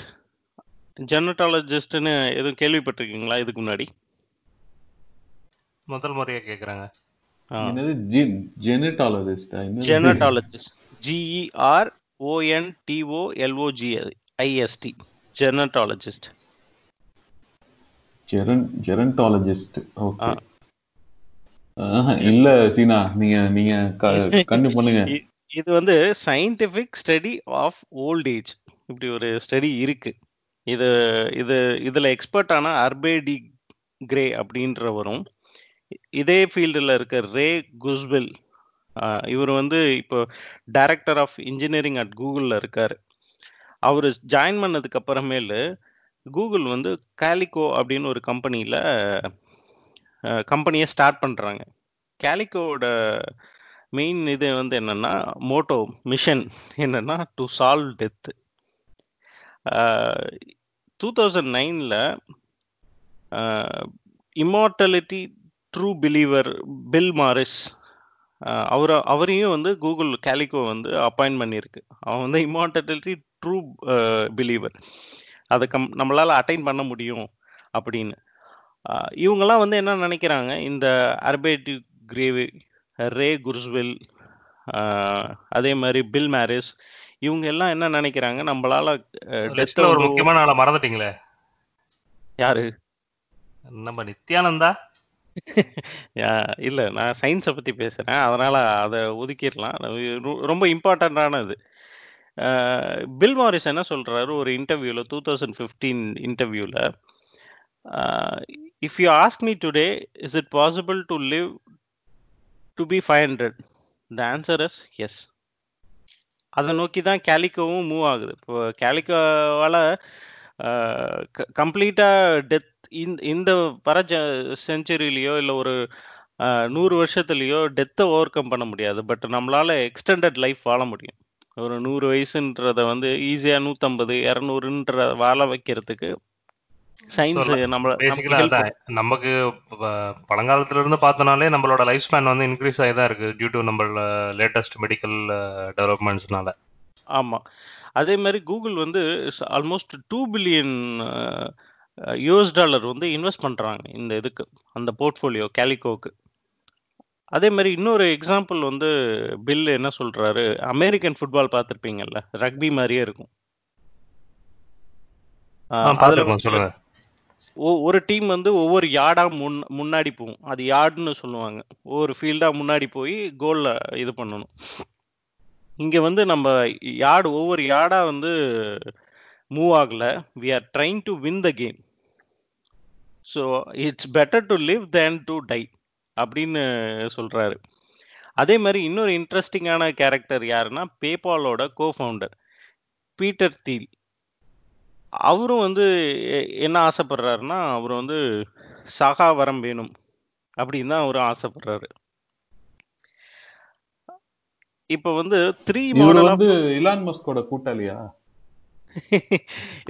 ஜெனட்டாலஜிஸ்ட்னு எதுவும் கேள்விப்பட்டிருக்கீங்களா இதுக்கு முன்னாடி? முதல் முறையாக கேட்குறாங்க என்னது? ஜின் ஜெனட்டாலஜிஸ்டா gerontologist G E R O N T O I S T gerontologist ஜெரன் gerontologist okay இல்ல சீனா நீங்க நீங்க கண்டு பண்ணுங்க. இது வந்து scientific study of old age இப்படி ஒரு ஸ்டடி இருக்கு. இது இது இதுல எக்ஸ்பர்ட் ஆன அர்பேடி கிரே அப்படின்றவரும் இதே ஃபீல்டில் இருக்க ரே குஸ்வெல் இவர் வந்து இப்போ டைரக்டர் ஆஃப் இன்ஜினியரிங் அட் கூகுளில் இருக்கார். அவர் ஜாயின் பண்ணதுக்கு அப்புறமேலு கூகுள் வந்து கேலிகோ அப்படின்னு ஒரு கம்பெனியில் கம்பெனியை ஸ்டார்ட் பண்ணுறாங்க கேலிகோவோட மெயின் இது வந்து என்னென்னா மோட்டோ மிஷன் என்னென்னா to solve death two thousand நைனில் immortality true believer Bill Maris அவர் அவரையும் வந்து கூகுள் கேலிகோ வந்து அப்பாயின்ட் பண்ணியிருக்கு. அவன் வந்து இம்மார்டலிட்டி ட்ரூ பிலீவர் அதை கம் நம்மளால அட்டைன் பண்ண முடியும் அப்படின்னு. இவங்கெல்லாம் வந்து என்ன நினைக்கிறாங்க? இந்த அர்பேட்டி கிரேவி ரே குர்ஸ்வெல் அதே மாதிரி பில் மேரிஸ் இவங்க எல்லாம் என்ன நினைக்கிறாங்க? நம்மளால ஒரு முக்கியமான ஆளை மறந்துட்டீங்களே. யாரு? நம்ம நித்யானந்தா? இல்ல நான் சயின்ஸை பத்தி பேசுறேன். அதனால அதை ஒதுக்கிடலாம். ரொம்ப ரொ- ரொம்ப பில் மாரிஸ் என்ன சொல்றாரு? ஒரு இன்டர்வியூல டூ தௌசண்ட் ஃபிஃப்டீன் இன்டர்வியூல if you ask me today is it possible to live to be five hundred the answer is yes அதை நோக்கி தான் கேலிக்கோவும் மூவ் ஆகுது. இப்போ கேலிக்கோவால் கம்ப்ளீட்டாக டெத் இந்த வர செஞ்சுரியிலையோ இல்லை ஒரு நூறு வருஷத்துலயோ டெத்தை ஓவர் கம் பண்ண முடியாது. பட் நம்மளால எக்ஸ்டெண்டட் லைஃப் வாழ முடியும். ஒரு நூறு வயசுன்றத வந்து ஈஸியா நூத்தம்பது இரநூறுன்ற வாழ வைக்கிறதுக்கு சயின்ஸ் நம்மள நமக்கு பழங்காலத்துல இருந்து பார்த்தனாலே நம்மளோட லைஃப் ஸ்பேன் வந்து இன்க்ரீஸ் ஆகி தான் இருக்கு டியூ டு நம்ம லேட்டஸ்ட் மெடிக்கல் டெவலப்மெண்ட்ஸ்னால ஆமா. அதே மாதிரி கூகுள் வந்து almost two billion US dollar வந்து இன்வெஸ்ட் பண்றாங்க இந்த இதுக்கு அந்த போர்ட்ஃபோலியோ கேலிகோக்கு அதே மாதிரி இன்னொரு எக்ஸாம்பிள் வந்து பில் என்ன சொல்றாரு? அமெரிக்கன் ஃபுட்பால் பார்த்துருப்பீங்கல்ல ரக்பி மாதிரியே இருக்கும். ஒரு டீம் வந்து ஒவ்வொரு யார்டா முன் முன்னாடி போகும். அது யார்டுன்னு சொல்லுவாங்க. ஒவ்வொரு ஃபீல்டா முன்னாடி போய் கோல்ல இது பண்ணணும். இங்க வந்து நம்ம யார்டு ஒவ்வொரு யார்டா வந்து மூவ் ஆகல. We are trying to win the game so it's better to live than to die அப்படின்னு சொல்றாரு. அதே மாதிரி இன்னொரு இன்ட்ரெஸ்டிங்கான கேரக்டர் யாருன்னா பேபாலோட கோ ஃபவுண்டர் பீட்டர் தீல் அவரும் வந்து என்ன ஆசைப்படுறாருன்னா அவர் வந்து சகா வரம் வேணும் அப்படின்னு தான் அவரும் ஆசைப்படுறாரு. இப்போ வந்து த்ரீ மாடல் வந்து இலான் மஸ்கோட கூட்டாளியா?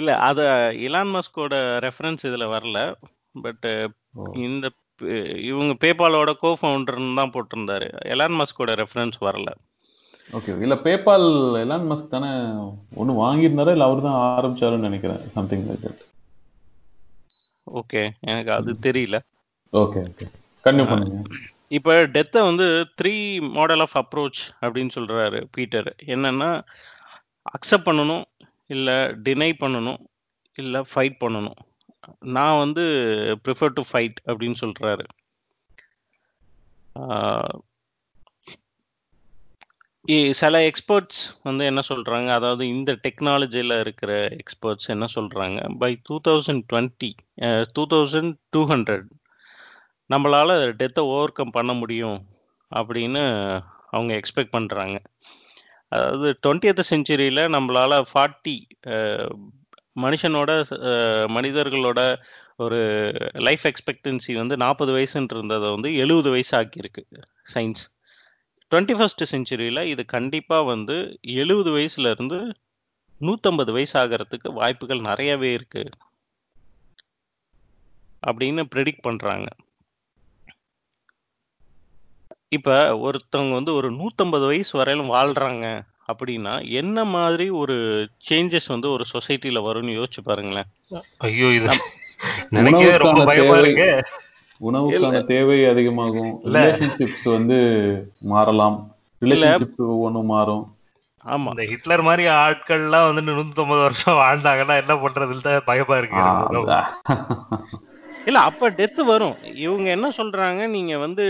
இல்ல அத இலான் மஸ்கோட ரெஃபரன்ஸ் இதுல வரல. பட் இந்த இவங்க பேபாலோட கோ ஃபவுண்டர்னு தான் போட்டிருந்தாரு. எலான் மஸ்கோட ரெஃபரன்ஸ் வரல. ஓகே இல்ல பேபால் எலான் மஸ்க் தானே ஒண்ணு வாங்கியிருந்தாரா? இல்ல அவர் தான் ஆரம்பிச்சாருன்னு நினைக்கிறேன். சம்திங் லைக் தட் ஓகே எனக்கு அது தெரியல. ஓகே ஓகே கண்டினியூ பண்ணுங்க. இப்போ டெத்தை வந்து த்ரீ மாடல் ஆஃப் அப்ரோச் அப்படின்னு சொல்றாரு பீட்டர் என்னன்னா அக்செப்ட் பண்ணணும் இல்லை டினை பண்ணணும் இல்லை ஃபைட் பண்ணணும். நான் வந்து ப்ரிஃபர் டு ஃபைட் அப்படின்னு சொல்கிறாரு இ- சில எக்ஸ்பர்ட்ஸ் வந்து என்ன சொல்கிறாங்க அதாவது இந்த டெக்னாலஜியில் இருக்கிற எக்ஸ்பர்ட்ஸ் என்ன சொல்கிறாங்க by two thousand twenty two thousand two hundred நம்மளால் டெத்தை ஓவர் கம் பண்ண முடியும் அப்படின்னு அவங்க எக்ஸ்பெக்ட் பண்ணுறாங்க அதாவது டுவெண்ட்டியத் செஞ்சுரியில் நம்மளால ஃபார்ட்டி மனுஷனோட மனிதர்களோட ஒரு லைஃப் எக்ஸ்பெக்டன்சி வந்து நாற்பது வயசுன்ட்டு இருந்ததை வந்து எழுபது வயசு ஆக்கியிருக்கு சயின்ஸ் டுவெண்ட்டி ஃபஸ்ட் செஞ்சுரியில் இது கண்டிப்பாக வந்து எழுபது வயசுலேருந்து நூற்றம்பது வயசு ஆகிறதுக்கு வாய்ப்புகள் நிறையவே இருக்குது அப்படின்னு ப்ரெடிக்ட் பண்ணுறாங்க இப்ப ஒருத்தவங்க வந்து ஒரு நூத்தம்பது வயசு வரையிலும் வாழ்றாங்க அப்படின்னா என்ன மாதிரி ஒரு சேஞ்சஸ் வந்து ஒரு சொசைட்டில வரும்னு யோசிச்சு பாருங்களேன். ஐயோ இது நினைக்கவே ரொம்ப பயமா தேவை இருக்கு. உணவுக்கான தேவை அதிகமாகும். ரிலேஷன்ஷிப்ஸ் வந்து மாறலாம். ரிலேஷன்ஷிப்ஸ் ஒவ்வொன்றும் மாறும். ஆமா. இந்த ஹிட்லர் மாதிரி ஆட்கள்லாம் வந்து நூத்தி ஐம்பது வருஷம் வாழ்ந்தாங்கன்னா என்ன பண்றதுன்னு தான் பயமா இருக்கு. இல்ல அப்ப டெத் வரும். இவங்க என்ன சொல்றாங்க? நீங்க வந்து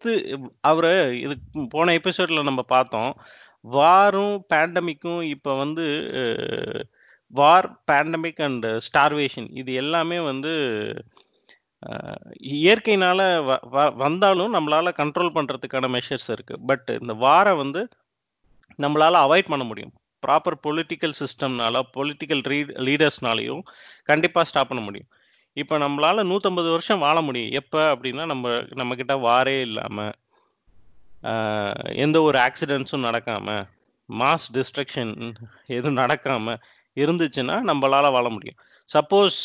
அடுத்து அவரு இது போன எபிசோட்ல நம்ம பார்த்தோம். வாரும் பேண்டமிக்கும் இப்போ வந்து வார் பேண்டமிக் அண்ட் ஸ்டார்வேஷன் இது எல்லாமே வந்து இயற்கையினால வ- வ- வந்தாலும் நம்மளால கண்ட்ரோல் பண்றதுக்கான மெஷர்ஸ் இருக்கு. பட் இந்த வாரை வந்து நம்மளால அவாய்ட் பண்ண முடியும். ப்ராப்பர் பொலிட்டிக்கல் சிஸ்டம்னால பொலிட்டிக்கல் ரீ லீடர்ஸ்னாலையும் கண்டிப்பாக ஸ்டாப் பண்ண முடியும். இப்போ நம்மளால நூற்றம்பது வருஷம் வாழ முடியும். எப்போ அப்படின்னா நம்ம நம்மக்கிட்ட வாரே இல்லாமல் எந்த ஒரு ஆக்சிடென்ட்ஸும் நடக்காமல் மாஸ் டிஸ்ட்ரக்ஷன் எதுவும் நடக்காமல் இருந்துச்சுன்னா நம்மளால வாழ முடியும். சப்போஸ்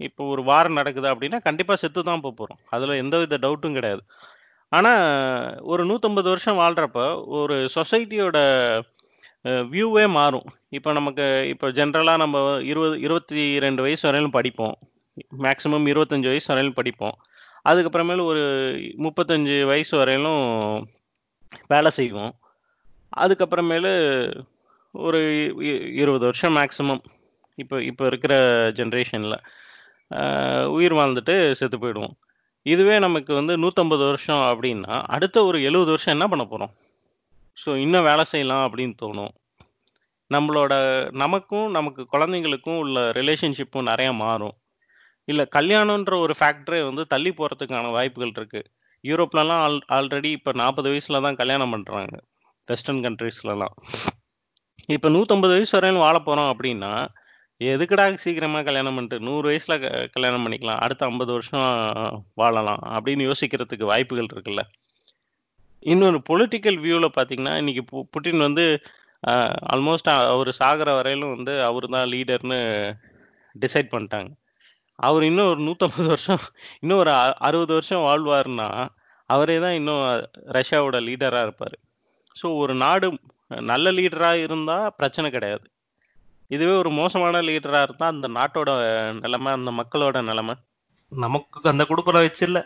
இப்போ ஒரு வாரம் நடக்குது அப்படின்னா கண்டிப்பாக செத்து தான் போக போகிறோம் அதில் எந்த வித டவுட்டும் கிடையாது. ஆனால் ஒரு நூற்றம்பது வருஷம் வாழ்கிறப்ப ஒரு சொசைட்டியோட வியூவே மாறும். இப்போ நமக்கு இப்போ ஜென்ரலாக நம்ம இருபது இருபத்தி ரெண்டு வயசு வரையிலும் படிப்போம். மேக்ஸிமம் இருபத்தஞ்சு வயசு வரையிலும் படிப்போம். அதுக்கப்புறமேலு ஒரு முப்பத்தஞ்சு வயசு வரையிலும் வேலை செய்வோம். அதுக்கப்புறமேலு ஒரு இருபது வருஷம் மேக்ஸிமம் இப்போ இப்போ இருக்கிற ஜென்ரேஷனில் உயிர் வாழ்ந்துட்டு செத்து போயிடுவோம். இதுவே நமக்கு வந்து நூற்றம்பது வருஷம் அப்படின்னா அடுத்த ஒரு எழுபது வருஷம் என்ன பண்ண போகிறோம் ஸோ இன்னும் வேலை செய்யலாம் அப்படின்னு தோணும். நம்மளோட நமக்கும் நமக்கு குழந்தைங்களுக்கும் உள்ள ரிலேஷன்ஷிப்பும் நிறையா மாறும். இல்லை கல்யாணம்ன்ற ஒரு ஃபேக்டரே வந்து தள்ளி போகிறதுக்கான வாய்ப்புகள் இருக்கு. யூரோப்லலாம் ஆல் ஆல்ரெடி இப்போ நாற்பது வயசுல தான் கல்யாணம் பண்ணுறாங்க வெஸ்டர்ன் கண்ட்ரீஸ்லலாம் இப்போ நூற்றம்பது வயசு வரையும் வாழ போகிறோம் அப்படின்னா எதுக்குடா சீக்கிரமா கல்யாணம் பண்ணிட்டு நூறு வயசுல க- கல்யாணம் பண்ணிக்கலாம் அடுத்த ஐம்பது வருஷம் வாழலாம் அப்படின்னு யோசிக்கிறதுக்கு வாய்ப்புகள் இருக்குல்ல. இன்னொரு பொலிட்டிக்கல் வியூவில் பார்த்தீங்கன்னா இன்னைக்கு பு- புட்டின் வந்து ஆல்மோஸ்ட் அவர் சாகிற வரையிலும் வந்து அவர் தான் லீடர்னு டிசைட் பண்ணிட்டாங்க. அவர் இன்னும் ஒரு நூற்றம்பது வருஷம் இன்னும் ஒரு அ- அறுபது வருஷம் வாழ்வாருன்னா அவரே தான் இன்னும் ரஷ்யாவோட லீடராக இருப்பார். ஸோ ஒரு நாடு நல்ல லீடராக இருந்தால் பிரச்சனை கிடையாது. இதுவே ஒரு மோசமான லீடராக இருந்தால் அந்த நாட்டோட நிலைமை அந்த மக்களோட நிலைமை. நமக்கு அந்த குடுப்பனை வச்சில்ல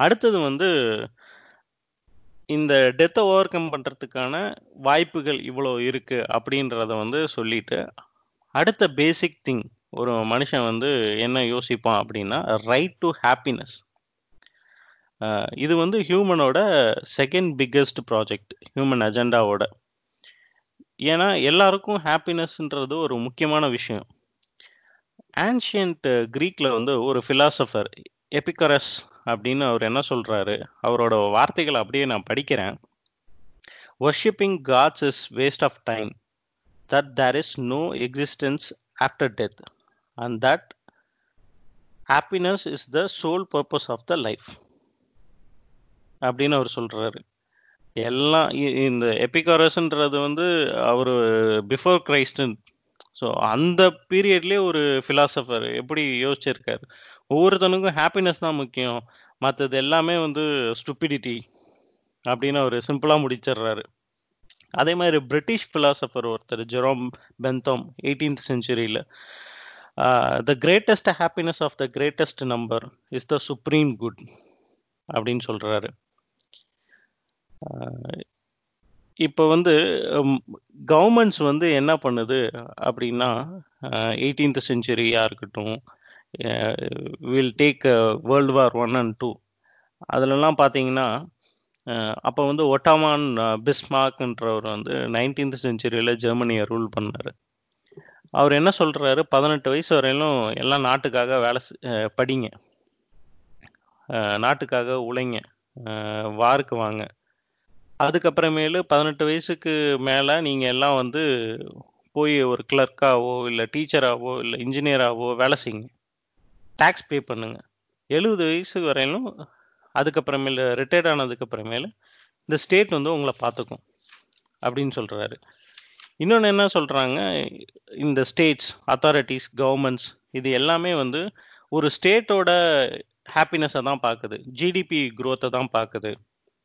அடுத்தது வந்து இந்த டெத்தை ஓவர் கம் பண்ணுறதுக்கான வாய்ப்புகள் இவ்வளோ இருக்குது அப்படின்றத வந்து சொல்லிட்டு அடுத்த பேசிக் திங் ஒரு மனுஷன் வந்து என்ன யோசிப்பான் அப்படின்னா ரைட் டு ஹாப்பினஸ் இது வந்து ஹியூமனோட செகண்ட் பிக்கஸ்ட் ப்ராஜெக்ட் ஹியூமன் அஜெண்டாவோட ஏன்னா எல்லாருக்கும் ஹாப்பினஸ்ன்றது ஒரு முக்கியமான விஷயம். ஆன்ஷியன்ட் க்ரீக்கில் வந்து ஒரு ஃபிலாசபர் எபிகரஸ் அப்படின்னு அவர் என்ன சொல்றாரு? அவரோட வார்த்தைகளை அப்படியே நான் படிக்கிறேன். Worshipping gods is waste of time that there is no existence after death and that happiness is the sole purpose of the life அப்படின்னு அவர் சொல்றாரு. எல்லாம் இந்த எபிகாரஸ்ன்றது வந்து அவர் பிஃபோர் கிரைஸ்டன் ஸோ அந்த பீரியட்லேயே ஒரு ஃபிலாசபர் எப்படி யோசிச்சிருக்காரு? ஒவ்வொருத்தனுக்கும் ஹாப்பினஸ் தான் முக்கியம். மற்றது எல்லாமே வந்து ஸ்டுப்பிடிட்டி அப்படின்னு அவர் சிம்பிளாக முடிச்சிடுறாரு. அதே மாதிரி பிரிட்டிஷ் ஃபிலாசபர் ஒருத்தர் Jerome Bentham eighteenth செஞ்சுரியில் the greatest happiness of the greatest number is the supreme good அப்படின்னு சொல்கிறாரு இப்போ வந்து கவர்மெண்ட்ஸ் வந்து என்ன பண்ணுது அப்படின்னா எயிட்டீன்த் செஞ்சுரியாக இருக்கட்டும் will take world war one and two அதுலலாம் பார்த்தீங்கன்னா uh, அப்போ வந்து ஒட்டாமான் பிஸ்மார்க்ன்றவர் uh, வந்து நைன்டீன்த் செஞ்சுரியில் ஜெர்மனியை ரூல் பண்ணார். அவர் என்ன சொல்கிறாரு பதினெட்டு வயசு வரையிலும் எல்லாம் நாட்டுக்காக வேலை செ- uh, படிங்க. நாட்டுக்காக உழைங்க. வாருக்கு வாங்க. அதுக்கப்புறமேலு பதினெட்டு வயசுக்கு மேலே நீங்கள் எல்லாம் வந்து போய் ஒரு கிளர்க்காவோ இல்லை டீச்சராகவோ இல்லை இன்ஜினியராகவோ வேலை செய்யுங்க. டேக்ஸ் பே பண்ணுங்க. எழுபது வயசு வரையிலும் அதுக்கப்புறமேல ரிட்டையர்ட் ஆனதுக்கப்புறமேல இந்த ஸ்டேட் வந்து உங்களை பார்த்துக்கும் அப்படின்னு சொல்கிறாரு இன்னொன்று என்ன சொல்கிறாங்க இந்த ஸ்டேட்ஸ் அத்தாரிட்டிஸ் கவர்மெண்ட்ஸ் இது எல்லாமே வந்து ஒரு ஸ்டேட்டோட ஹாப்பினஸை தான் பார்க்குது. ஜிடிபி க்ரோத்தை தான் பார்க்குது.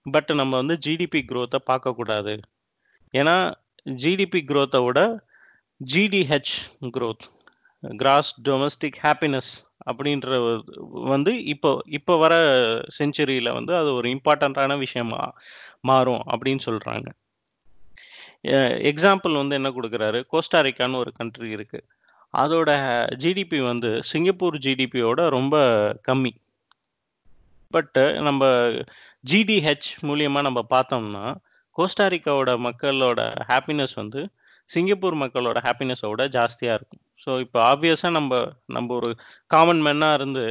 பட் நம்ம வந்து ஜிடிபி க்ரோத்தை பார்க்கக்கூடாது ஏன்னா ஜிடிபி க்ரோத்தை விட GDH growth gross domestic happiness அப்படின்ற வந்து இப்போ இப்போ வர செஞ்சுரியில் வந்து அது ஒரு இம்பார்ட்டண்ட்டான விஷயமா மாறும் அப்படின்னு சொல்கிறாங்க எக்ஸாம்பிள் வந்து என்ன கொடுக்குறாரு? கோஸ்டாரிக்கான்னு ஒரு கண்ட்ரி இருக்குது அதோட ஜிடிபி வந்து சிங்கப்பூர் ஜிடிபியோட ரொம்ப கம்மி. பட் நம்ம ஜிடிஹெச் மூலியமாக நம்ம பார்த்தோம்னா கோஸ்டாரிக்காவோட மக்களோட ஹாப்பினஸ் வந்து சிங்கப்பூர் மக்களோட ஹாப்பினஸோட ஜாஸ்தியா இருக்கும். ஸோ இப்போ ஆப்வியஸா நம்ம நம்ம ஒரு காமன் மேனா இருந்து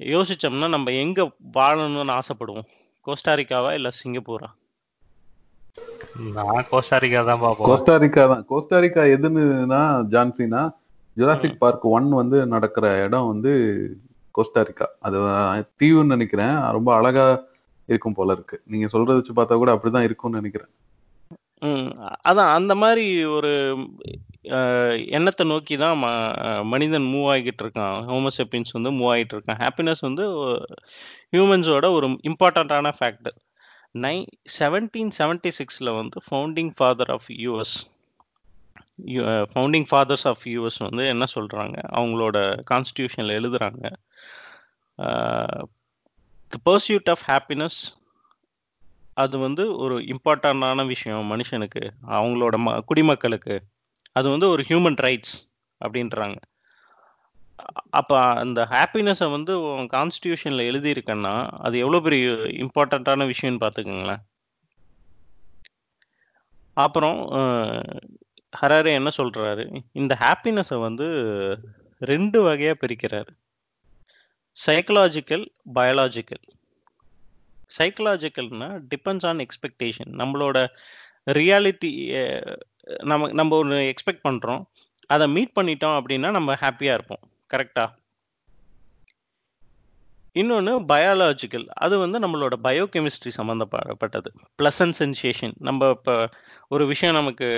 யோசிச்சோம்னா நம்ம எங்க வாழணும்னு ஆசைப்படுவோம்? கோஸ்டாரிக்காவா இல்ல சிங்கப்பூரா? நான் கோஸ்டாரிக்கா தான் பார்ப்போம். கோஸ்டாரிக்கா தான். Costa Rica எதுன்னுனா John Cena Jurassic Park one வந்து நடக்கிற இடம் வந்து கோஸ்டாரிக்கா அது தீவுன்னு நினைக்கிறேன். ரொம்ப அழகா இருக்கும் போல இருக்கு. நீங்க சொல்றத வச்சு பார்த்தா கூட அப்படிதான் இருக்கும்னு நினைக்கிறேன். ம். அதான் அந்த மாதிரி ஒரு எண்ணத்தை நோக்கி தான் ம- மனிதன் மூவ் ஆகிட்டு இருக்கான். ஹோமோசெப்பின்ஸ் வந்து மூவ் ஆகிட்டு இருக்கான். ஹாப்பினஸ் வந்து ஹியூமன்ஸோட ஒரு இம்பார்ட்டண்ட்டான ஃபேக்டர் நை செவன்டீன் செவன்டி சிக்ஸில் வந்து founding father of US founding fathers of US வந்து என்ன சொல்கிறாங்க அவங்களோட கான்ஸ்டியூஷனில் எழுதுறாங்க. தி பர்சியூட் ஆஃப் ஹாப்பினஸ் அது வந்து ஒரு இம்பார்ட்டண்டான விஷயம் மனுஷனுக்கு அவங்களோட ம குடிமக்களுக்கு. அது வந்து ஒரு ஹியூமன் ரைட்ஸ் அப்படின்றாங்க. அப்போ அந்த ஹாப்பினஸை வந்து கான்ஸ்டியூஷனில் எழுதியிருக்கேன்னா அது எவ்வளோ பெரிய இம்பார்ட்டண்ட்டான விஷயம்னு பார்த்துக்கோங்களேன். அப்புறம் ஹராரே என்ன சொல்கிறாரு இந்த ஹாப்பினஸை வந்து ரெண்டு வகையாக பிரிக்கிறார். சைக்கலாஜிக்கல் பயாலாஜிக்கல் சைக்கலாஜிக்கல்னா டிபெண்ட்ஸ் ஆன் எக்ஸ்பெக்டேஷன் நம்மளோட ரியாலிட்டி நம்ம நம்ம ஒன்று எக்ஸ்பெக்ட் பண்ணுறோம் அதை மீட் பண்ணிட்டோம் அப்படின்னா நம்ம ஹாப்பியாக இருப்போம். கரெக்டா இன்னொன்று பயாலஜிக்கல் அது வந்து நம்மளோட பயோகெமிஸ்ட்ரி சம்மந்தப்பட்டது ப்ளசன்ட் சென்சேஷன் நம்ம இப்போ ஒரு விஷயம் நமக்கு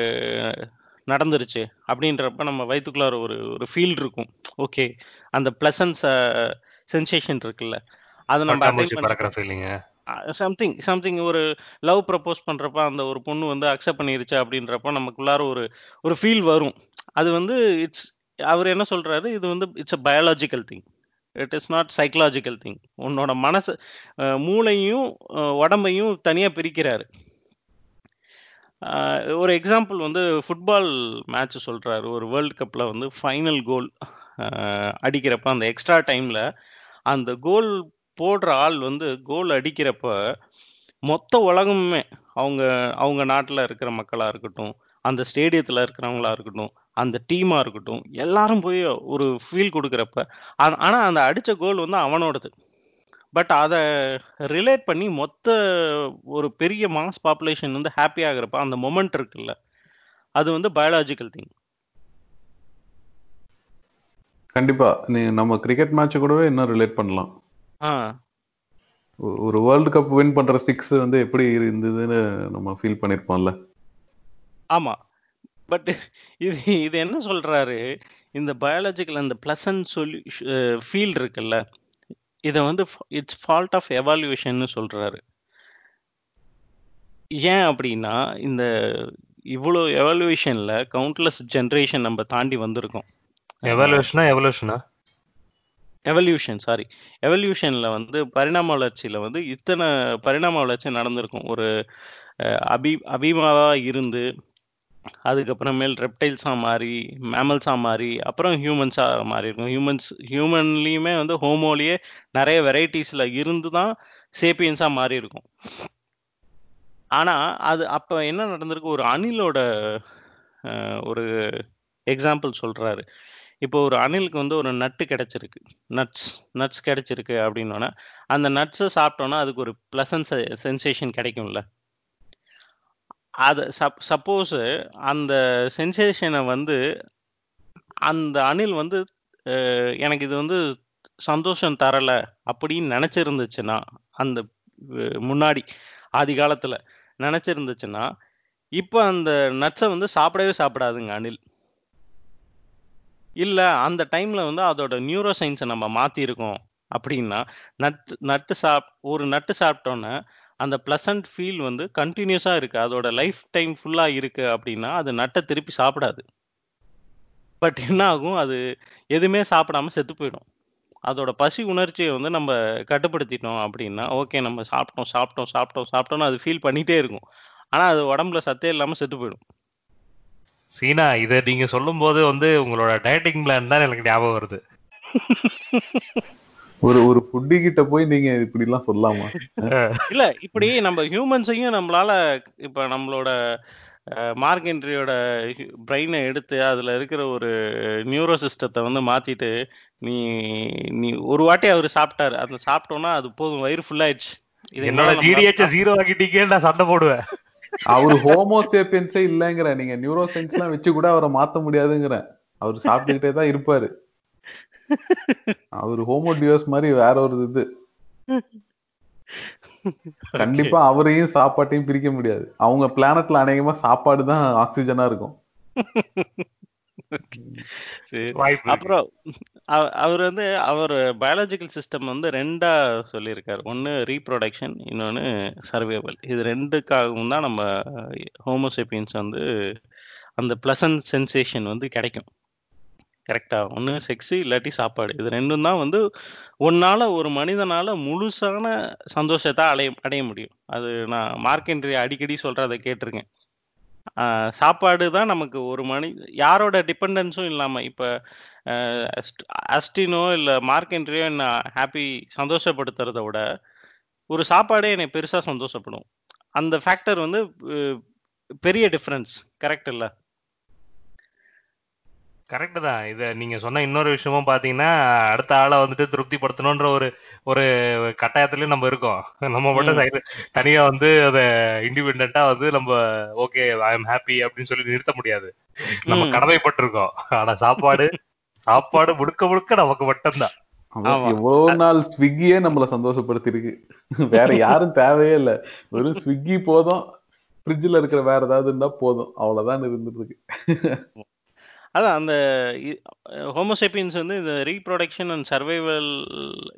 நடந்துருச்சு அப்படின்றப்ப நம்ம வயிற்றுக்குள்ளார ஒரு ஒரு ஃபீல் இருக்கும். ஓகே அந்த ப்ளசன்ஸ் சென்சேஷன் இருக்குல்ல. அது நம்ம சம்திங் சம்திங் ஒரு லவ் ப்ரப்போஸ் பண்றப்ப அந்த ஒரு பொண்ணு வந்து அக்செப்ட் பண்ணிருச்சு அப்படின்றப்ப நமக்குள்ளார ஒரு ஒரு ஃபீல் வரும். அது வந்து இட்ஸ் அவர் என்ன சொல்றாரு? இது வந்து it's a biological thing it is not psychological thing உன்னோட மனசு மூளையும் உடம்பையும் தனியா பிரிக்கிறாரு. ஒரு எக்ஸாம்பிள் வந்து ஃபுட்பால் மேட்ச் சொல்றாரு. ஒரு வேர்ல்ட் கப்ல வந்து ஃபைனல் கோல் அடிக்கிறப்ப அந்த எக்ஸ்ட்ரா டைம்ல அந்த கோல் போடுற ஆள் வந்து கோல் அடிக்கிறப்ப மொத்த உலகமுமே அவங்க அவங்க நாட்டில் இருக்கிற மக்களாக இருக்கட்டும் அந்த ஸ்டேடியத்தில் இருக்கிறவங்களா இருக்கட்டும் அந்த டீமாக இருக்கட்டும் எல்லாரும் போய் ஒரு ஃபீல் கொடுக்குறப்ப ஆனால் அந்த அடித்த கோல் வந்து அவனோடது. பட் அதை ரிலேட் பண்ணி மொத்த ஒரு பெரிய மாஸ் பாப்புலேஷன் வந்து ஹாப்பி ஆகுறப்ப அந்த மொமெண்ட் இருக்குல்ல அது வந்து பயாலஜிக்கல் திங் கண்டிப்பா நீ நம்ம கிரிக்கெட் மேட்ச் கூடவே இன்னும் ரிலேட் பண்ணலாம். ஒரு வேர்ல்டு கப் வின் பண்ற சிக்ஸ் வந்து எப்படி இருந்ததுன்னு நம்ம ஃபீல் பண்ணிருப்போம்ல. ஆமா. பட் இது இது என்ன சொல்றாரு? இந்த பயாலஜிக்கல் அந்த பிளசன்ட் சொல்லி ஃபீல் இருக்குல்ல இதை வந்து இட்ஸ் ஃபால்ட் ஆஃப் எவாலுவேஷன்னு சொல்றாரு. ஏன் அப்படின்னா இந்த இவ்வளோ எவாலுவேஷன்ல கவுண்ட்லெஸ் ஜென்ரேஷன் நம்ம தாண்டி வந்திருக்கோம். எவல்யூஷனா எவல்யூஷனா எவல்யூஷன் சாரி எவல்யூஷன்ல வந்து பரிணாம வளர்ச்சியில வந்து இத்தனை பரிணாம வளர்ச்சி நடந்திருக்கும். ஒரு அஹ், அபி அபிமாவா இருந்து அதுக்கப்புறமேல் ரெப்டைல்ஸா மாறி மேமல்ஸா மாறி அப்புறம் ஹியூமன்ஸா மாறி இருக்கும். ஹியூமன்ஸ் ஹியூமன்லயுமே வந்து ஹோமோலயே நிறைய வெரைட்டிஸ்ல இருந்து தான் சேப்பியன்ஸாக மாறி இருக்கும். ஆனா அது அப்ப என்ன நடந்திருக்கு? ஒரு அணிலோட அஹ், ஒரு எக்ஸாம்பிள் சொல்றாரு. இப்போ ஒரு அணிலுக்கு வந்து ஒரு நட்டு கிடைச்சிருக்கு. நட்ஸ் நட்ஸ் கிடைச்சிருக்கு அப்படின்னோன்னா அந்த நட்ஸை சாப்பிட்டோன்னா அதுக்கு ஒரு ப்ளசன்ட் சென்சேஷன் கிடைக்கும்ல. அது சப் சப்போஸ் அந்த சென்சேஷனை வந்து அந்த அணில் வந்து எனக்கு இது வந்து சந்தோஷம் தரலை அப்படின்னு நினச்சிருந்துச்சுன்னா அந்த முன்னாடி ஆதி காலத்தில் நினச்சிருந்துச்சுன்னா இப்போ அந்த நட்ஸை வந்து சாப்பிடவே சாப்பிடாதுங்க அணில். இல்லை அந்த டைம்ல வந்து அதோட நியூரோ சயின்ஸை நம்ம மாத்திருக்கோம். அப்படின்னா நட்டு நட்டு சாப் ஒரு நட்டு சாப்பிட்டோன்னே அந்த ப்ளசன்ட் ஃபீல் வந்து கண்டினியூஸாக இருக்கு. அதோட லைஃப் டைம் ஃபுல்லாக இருக்கு அப்படின்னா அது நட்டை திருப்பி சாப்பிடாது. பட் என்ன ஆகும்? அது எதுவுமே சாப்பிடாம செத்து போயிடும். அதோட பசி உணர்ச்சியை வந்து நம்ம கட்டுப்படுத்திட்டோம் அப்படின்னா ஓகே நம்ம சாப்பிட்டோம் சாப்பிட்டோம் சாப்பிட்டோம் சாப்பிட்டோம்னு அது ஃபீல் பண்ணிகிட்டே இருக்கும். ஆனால் அது உடம்புல சத்தே இல்லாமல் செத்து போயிடும். சீனா இதை நீங்க சொல்லும்போது வந்து உங்களோட டயட்டிங் பிளான் தான் எனக்கு ஞாபகம் வருது. ஒரு ஒரு ஃபுட்டி கிட்ட போய் நீங்க இப்படி எல்லாம் சொல்லாமா இல்ல இப்படி நம்ம ஹியூமன்ஸையும் நம்மளால இப்ப நம்மளோட மார்க் என்ட்ரியோட பிரெயினை எடுத்து அதுல இருக்கிற ஒரு நியூரோ சிஸ்டத்தை வந்து மாத்திட்டு நீ நீ ஒரு வாட்டி அவர் சாப்பிட்டாரு. அதுல சாப்பிட்டோம்னா அது போதும். வயிறு ஃபுல் ஆயிடுச்சு. இதுக்கு என்னோட ஜிடிஹெச் ஜீரோ ஆக்கிட்டீங்க நான் சண்டை போடுவேன். அவரு ஹோமோசேப்பியன்ஸே இல்லைங்கிற. நீங்க நியூரோ சயின்ஸ் எல்லாம் வச்சு கூட அவரை மாத்த முடியாதுங்கிற. அவர் சாப்பிட்டுக்கிட்டே தான் இருப்பாரு. அவர் ஹோமோடியோஸ் மாதிரி வேற ஒரு இது. கண்டிப்பா அவரையும் சாப்பாட்டையும் பிரிக்க முடியாது. அவங்க பிளானட்ல அநேகமா சாப்பாடு தான் ஆக்சிஜனா இருக்கும். சரி. அப்புறம் அவ- அவர் வந்து அவர் பயாலஜிக்கல் சிஸ்டம் வந்து ரெண்டா சொல்லியிருக்காரு. ஒன்னு ரீப்ரொடக்ஷன் இன்னொன்னு சர்வைவல் இது ரெண்டுக்காகவும் தான் நம்ம ஹோமோசேப்பியன்ஸ் வந்து அந்த பிளசன்ட் சென்சேஷன் வந்து கிடைக்கும். கரெக்டா ஒன்று செக்ஸு இல்லாட்டி சாப்பாடு. இது ரெண்டும் தான் வந்து ஒன்னால ஒரு மனிதனால முழுசான சந்தோஷத்தை அடைய அடைய முடியும். அது நான் மார்க்கெண்ட்ரி அடிக்கடி சொல்றதை கேட்டிருக்கேன். சாப்பாடு தான் நமக்கு ஒரு மணி யாரோட டிபெண்டன்ஸும் இல்லாம இப்போ அஸ்டினோ இல்லை அஸ்டினோ என்ட்ரியோ என்ன ஹாப்பி சந்தோஷப்படுத்துறத விட ஒரு சாப்பாடே என்னை பெருசா சந்தோஷப்படும். அந்த ஃபேக்டர் வந்து பெரிய டிஃப்ரென்ஸ் கரெக்ட் இல்ல? கரெக்ட் தான். இத நீங்க சொன்ன இன்னொரு விஷயமும் பாத்தீங்கன்னா அடுத்த ஆளை வந்துட்டு திருப்திப்படுத்தணும்ன்ற ஒரு ஒரு கட்டாயத்திலயும் நம்ம இருக்கோம். நம்ம மட்டும். சைடு தனியா வந்து அத இண்டிபெண்டா வந்து நம்ம ஓகே ஐ எம் ஹாப்பி அப்படின்னு சொல்லி நிறுத்த முடியாது. நம்ம. கடமைப்பட்டிருக்கோம். ஆனா சாப்பாடு சாப்பாடு முழுக்க முழுக்க நமக்கு மட்டும்தான். எவ்வளவு நாள் ஸ்விக்கியே நம்மள சந்தோஷப்படுத்தி இருக்கு வேற யாரும் தேவையே இல்ல. வெறும் ஸ்விக்கி போதும். ஃப்ரிட்ஜ்ல இருக்கிற வேற ஏதாவது இருந்தா போதும். அவ்வளவுதான் இருந்துட்டு இருக்கு. அதான் அந்த ஹோமோசேப்பியன்ஸ் வந்து இந்த ரீப்ரொடக்ஷன் அண்ட் சர்வைவல்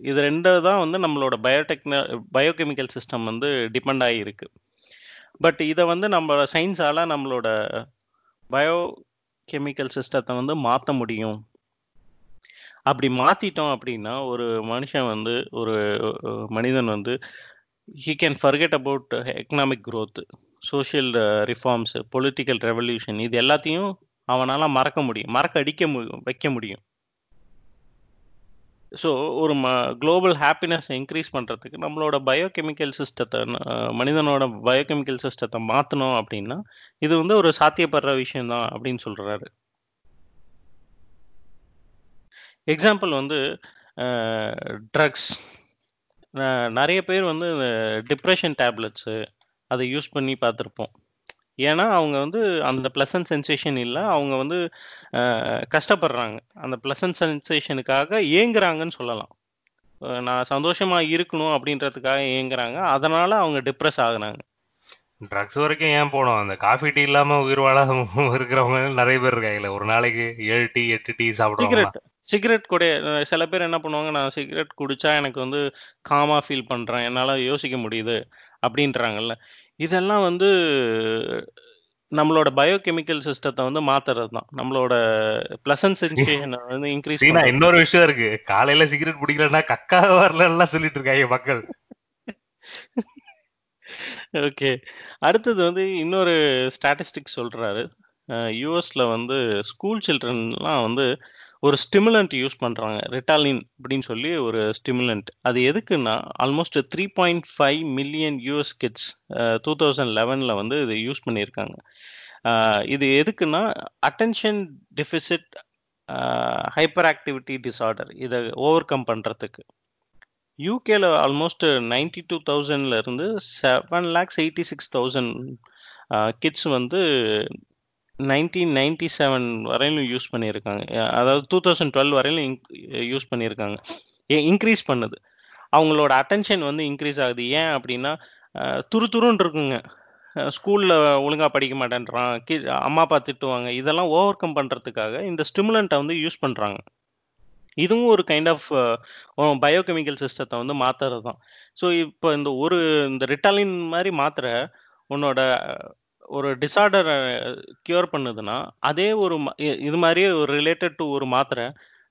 இது ரெண்டு தான் வந்து நம்மளோட பயோடெக்ன பயோகெமிக்கல் சிஸ்டம் வந்து டிபெண்ட் ஆகியிருக்கு. பட் இதை வந்து நம்ம சயின்ஸால நம்மளோட பயோ கெமிக்கல் சிஸ்டத்தை வந்து மாற்ற முடியும். அப்படி மாத்திட்டோம் அப்படின்னா ஒரு மனுஷன் வந்து ஒரு மனிதன் வந்து he can forget about economic growth social reforms political revolution இது எல்லாத்தையும் அவனால மறக்க முடியும். மறக்க அடிக்க வைக்க முடியும். ஸோ ஒரு ம குளோபல் ஹாப்பினஸ் இன்க்ரீஸ் பண்ணுறதுக்கு நம்மளோட பயோகெமிக்கல் சிஸ்டத்தை மனிதனோட பயோகெமிக்கல் சிஸ்டத்தை மாற்றணும் அப்படின்னா இது வந்து ஒரு சாத்தியப்படுற விஷயம்தான் அப்படின்னு சொல்கிறாரு எக்ஸாம்பிள் வந்து ட்ரக்ஸ் நிறைய பேர் வந்து டிப்ரெஷன் டேப்லெட்ஸு அதை யூஸ் பண்ணி பார்த்துருப்போம். ஏன்னா அவங்க வந்து அந்த ப்ளசன்ட் சென்சேஷன் இல்லை. அவங்க வந்து கஷ்டப்படுறாங்க. அந்த ப்ளசன்ட் சென்சேஷனுக்காக ஏங்குறாங்கன்னு சொல்லலாம். நான் சந்தோஷமா இருக்கணும் அப்படின்றதுக்காக ஏங்குறாங்க. அதனால அவங்க டிப்ரெஸ் ஆகுறாங்க. ட்ரக்ஸ் வரைக்கும் ஏன் போனோம்? அந்த காஃபி டீ இல்லாம உயிர் வாழாத இருக்கிறவங்க நிறைய பேர் இருக்காங்கல்ல ஒரு நாளைக்கு ஏழு டீ எட்டு டீ சாப்பிடுவாங்க சிகரெட் கூட சில பேர் என்ன பண்ணுவாங்க? நான் சிகரெட் குடிச்சா எனக்கு வந்து காமா ஃபீல் பண்றேன். என்னால யோசிக்க முடியுது அப்படின்றாங்கல்ல. இதெல்லாம் வந்து நம்மளோட பயோகெமிக்கல் சிஸ்டத்தை வந்து மாத்துறது தான் நம்மளோட பிளசன்ட் சென்சேஷனை வந்து இன்க்ரீஸ் இன்னொரு விஷயம் இருக்கு. காலையில சிகரெட் பிடிக்கலன்னா கக்கா வரலாம் சொல்லிட்டு இருக்காங்க மக்கள். ஓகே அடுத்தது வந்து இன்னொரு ஸ்டாட்டிஸ்டிக்ஸ் சொல்றாரு. யூஎஸ்ல வந்து ஸ்கூல் சில்ட்ரன்லாம் வந்து ஒரு ஸ்டிமுலண்ட் யூஸ் பண்ணுறாங்க ரிட்டாலின் அப்படின்னு சொல்லி ஒரு ஸ்டிமுலண்ட் அது எதுக்குன்னா almost three point five million US kids two thousand லெவனில் வந்து இது யூஸ் பண்ணியிருக்காங்க. இது எதுக்குன்னா attention deficit hyperactivity disorder இதை ஓவர் கம் பண்ணுறதுக்கு யூகேல ஆல்மோஸ்ட் நைன்டி டூ தௌசண்ட்ல இருந்து seven lakhs eighty six thousand kids வந்து நைன்டீன் நைன்டி செவன் வரையிலும் யூஸ் பண்ணியிருக்காங்க. அதாவது டூ தௌசண்ட் டுவெல் வரையிலும் யூஸ் பண்ணியிருக்காங்க. இன்க்ரீஸ் பண்ணுது. அவங்களோட அட்டென்ஷன் வந்து இன்க்ரீஸ் ஆகுது. ஏன் அப்படின்னா துரு துருன்னு இருக்குங்க. ஸ்கூலில் ஒழுங்காக படிக்க மாட்டேன்றான். கி அம்மா அப்பா திட்டுவாங்க. இதெல்லாம் ஓவர் கம் பண்ணுறதுக்காக இந்த ஸ்டிமுலண்ட்டை வந்து யூஸ் பண்ணுறாங்க இதுவும் ஒரு கைண்ட் ஆஃப் பயோகெமிக்கல் சிஸ்டத்தை வந்து மாத்துறது தான் ஸோ இப்போ இந்த ஒரு இந்த ரிட்டாலின் மாதிரி மாத்திரை உன்னோட ஒரு டிசார்டரை கியூர் பண்ணுதுன்னா அதே ஒரு இது மாதிரியே ஒரு ரிலேட்டட் டு ஒரு மாத்திரை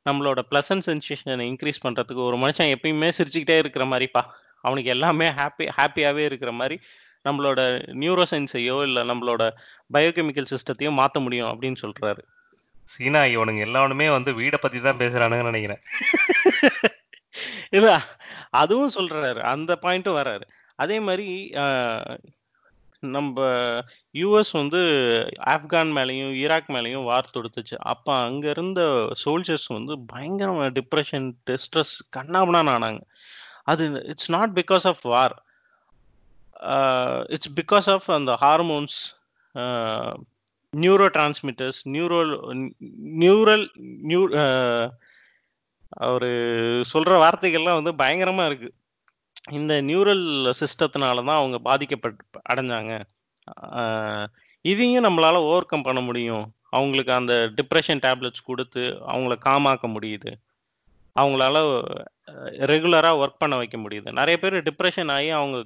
நம்மளோட ப்ளசன்ட் சென்சேஷனை இன்க்ரீஸ் பண்றதுக்கு ஒரு மனுஷன் எப்பயுமே சிரிச்சுக்கிட்டே இருக்கிற மாதிரிப்பா. அவனுக்கு எல்லாமே ஹாப்பி ஹாப்பியாவே இருக்கிற மாதிரி நம்மளோட நியூரோ சயின்ஸையோ இல்லை நம்மளோட பயோகெமிக்கல் சிஸ்டத்தையும் மாற்ற முடியும் அப்படின்னு சொல்றாரு. சீனா இவனுங்க எல்லாருமே வந்து வீடை பத்தி தான் பேசுறானுங்கன்னு நினைக்கிறேன். இல்ல அதுவும் சொல்றாரு. அந்த பாயிண்ட்டும் வராரு அதே மாதிரி ஆஹ், நம்ம யூஎஸ் வந்து ஆப்கான் மேலேயும் ஈராக் மேலேயும் வார் தொடுத்துச்சு. அப்போ அங்கே இருந்த சோல்ஜர்ஸ் வந்து பயங்கர டிப்ரெஷன் ஸ்ட்ரெஸ் கண்ணாபனான் ஆனாங்க. அது it's not because of war it's because of அந்த hormones neurotransmitters neuro neural new அவர் சொல்கிற வார்த்தைகள்லாம் வந்து பயங்கரமாக இருக்குது இந்த நியூரல் சிஸ்டத்தினால தான் அவங்க பாதிக்கப்பட்டு அடைஞ்சாங்க. இதையும் நம்மளால ஓவர் கம் பண்ண முடியும். அவங்களுக்கு அந்த டிப்ரெஷன் டேப்லெட்ஸ் கொடுத்து அவங்கள காமாக்க முடியுது. அவங்களால ரெகுலராக ஒர்க் பண்ண வைக்க முடியுது. நிறைய பேர் டிப்ரெஷன் ஆகி அவங்க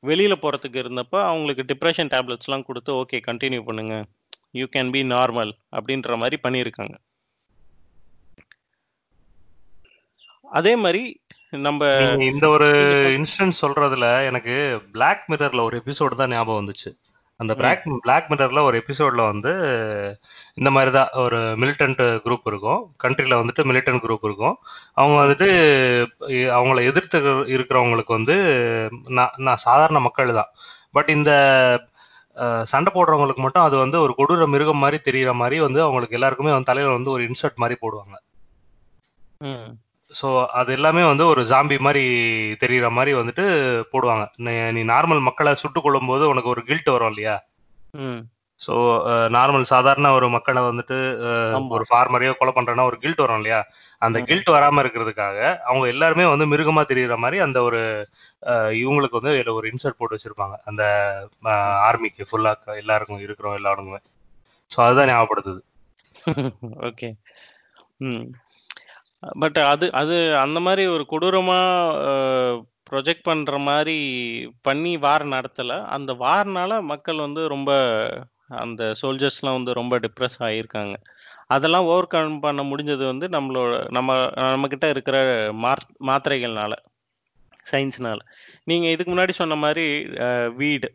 வெளியில் போகிறதுக்கு இருந்தப்போ அவங்களுக்கு டிப்ரெஷன் டேப்லெட்ஸ்லாம் கொடுத்து ஓகே கண்டினியூ பண்ணுங்க. யூ கேன் பி நார்மல் அப்படின்ற மாதிரி பண்ணியிருக்காங்க. அதே மாதிரி நம்ம இந்த ஒரு இன்ஸ்டன்ஸ் சொல்றதுல எனக்கு Black மிரர்ல ஒரு எபிசோடு தான் ஞாபகம் வந்துச்சு. அந்த Black Black மிரர்ல ஒரு எபிசோட்ல வந்து இந்த மாதிரி தான் ஒரு மிலிட்டன்ட் குரூப் இருக்கும். கண்ட்ரில வந்துட்டு மிலிட்டன்ட் குரூப் இருக்கும். அவங்க வந்துட்டு அவங்கள எதிர்த்து இருக்கிறவங்களுக்கு வந்து நான் நான் சாதாரண மக்கள் தான். பட் இந்த சண்டை போடுறவங்களுக்கு மட்டும் அது வந்து ஒரு கொடூர மிருகம் மாதிரி தெரியுற மாதிரி வந்து அவங்களுக்கு எல்லாருக்குமே வந்து தலையில வந்து ஒரு இன்சர்ட் மாதிரி போடுவாங்க. ஸோ அது எல்லாமே வந்து ஒரு ஜாம்பி மாதிரி தெரியுற மாதிரி வந்துட்டு போடுவாங்க. நீ- நார்மல் மக்களை சுட்டு கொள்ளும்போது உனக்கு ஒரு கில்ட் வரும் இல்லையா? ஸோ நார்மல் சாதாரண ஒரு மக்களை வந்துட்டு. ஒரு ஃபார்மரையோ கொலை பண்றேன்னா ஒரு கில்ட் வரும் இல்லையா? அந்த. கில்ட் வராம இருக்கிறதுக்காக அவங்க எல்லாருமே வந்து மிருகமா தெரியுற மாதிரி அந்த ஒரு இவங்களுக்கு வந்து இதுல ஒரு இன்சர்ட் போட்டு வச்சிருப்பாங்க. அந்த ஆர்மிக்கு ஃபுல்லா எல்லாருக்கும் இருக்கிறோம் எல்லாருக்குமே. ஸோ அதுதான் ஞாபகப்படுத்துது. ஓகே ம். பட் அது அது அந்த மாதிரி ஒரு கொடூரமா ப்ரொஜெக்ட் பண்ற மாதிரி பண்ணி வார் நடத்தல. அந்த வார்னால மக்கள் வந்து ரொம்ப அந்த சோல்ஜர்ஸ்லாம் வந்து ரொம்ப டிப்ரெஸ் ஆகியிருக்காங்க அதெல்லாம் ஓவர் கம் பண்ண முடிஞ்சது வந்து நம்மளோட நம்ம நம்மகிட்ட இருக்கிற மாத் மாத்திரைகள்னால சயின்ஸ்னால நீங்க இதுக்கு முன்னாடி சொன்ன மாதிரி வீடு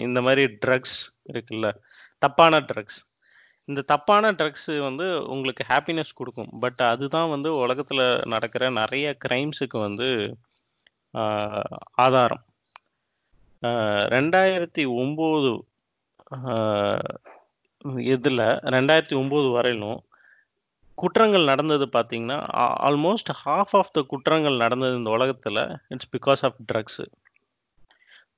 இந்த மாதிரி ட்ரக்ஸ் இருக்குல்ல தப்பான ட்ரக்ஸ் இந்த தப்பான ட்ரக்ஸ் வந்து உங்களுக்கு ஹாப்பினஸ் கொடுக்கும். பட் அதுதான் வந்து உலகத்துல நடக்கிற நிறைய கிரைம்ஸுக்கு வந்து ஆஹ், ஆதாரம். ஆஹ், ரெண்டாயிரத்தி ஒம்பது இதில் ரெண்டாயிரத்தி ஒம்பது வரையிலும் குற்றங்கள் நடந்தது பார்த்தீங்கன்னா ஆல்மோஸ்ட் ஹாஃப் ஆஃப் த குற்றங்கள் நடந்தது இந்த உலகத்தில் it's because of drugs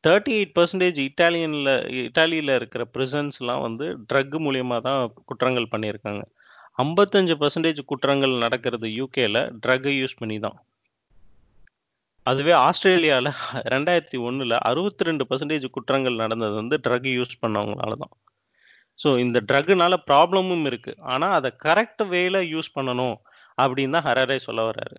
thirty eight percentage இட்டாலியனில் இட்டாலியில் இருக்கிற பிரிசன்ஸ்லாம் வந்து ட்ரக் மூலியமாக தான் குற்றங்கள் பண்ணியிருக்காங்க. ஐம்பத்தஞ்சு பர்சன்டேஜ் குற்றங்கள் நடக்கிறது யூகேல ட்ரக்கை யூஸ் பண்ணி தான் அதுவே ஆஸ்திரேலியாவில் ரெண்டாயிரத்தி ஒன்றில் அறுபத்தி ரெண்டு பர்சன்டேஜ் குற்றங்கள் நடந்தது வந்து ட்ரக் யூஸ் பண்ணவங்களால தான் ஸோ இந்த ட்ரக்குனால ப்ராப்ளமும் இருக்கு. ஆனால் அதை கரெக்ட் வேல யூஸ் பண்ணணும் அப்படின்னு தான் ஹரரே சொல்ல வர்றாரு.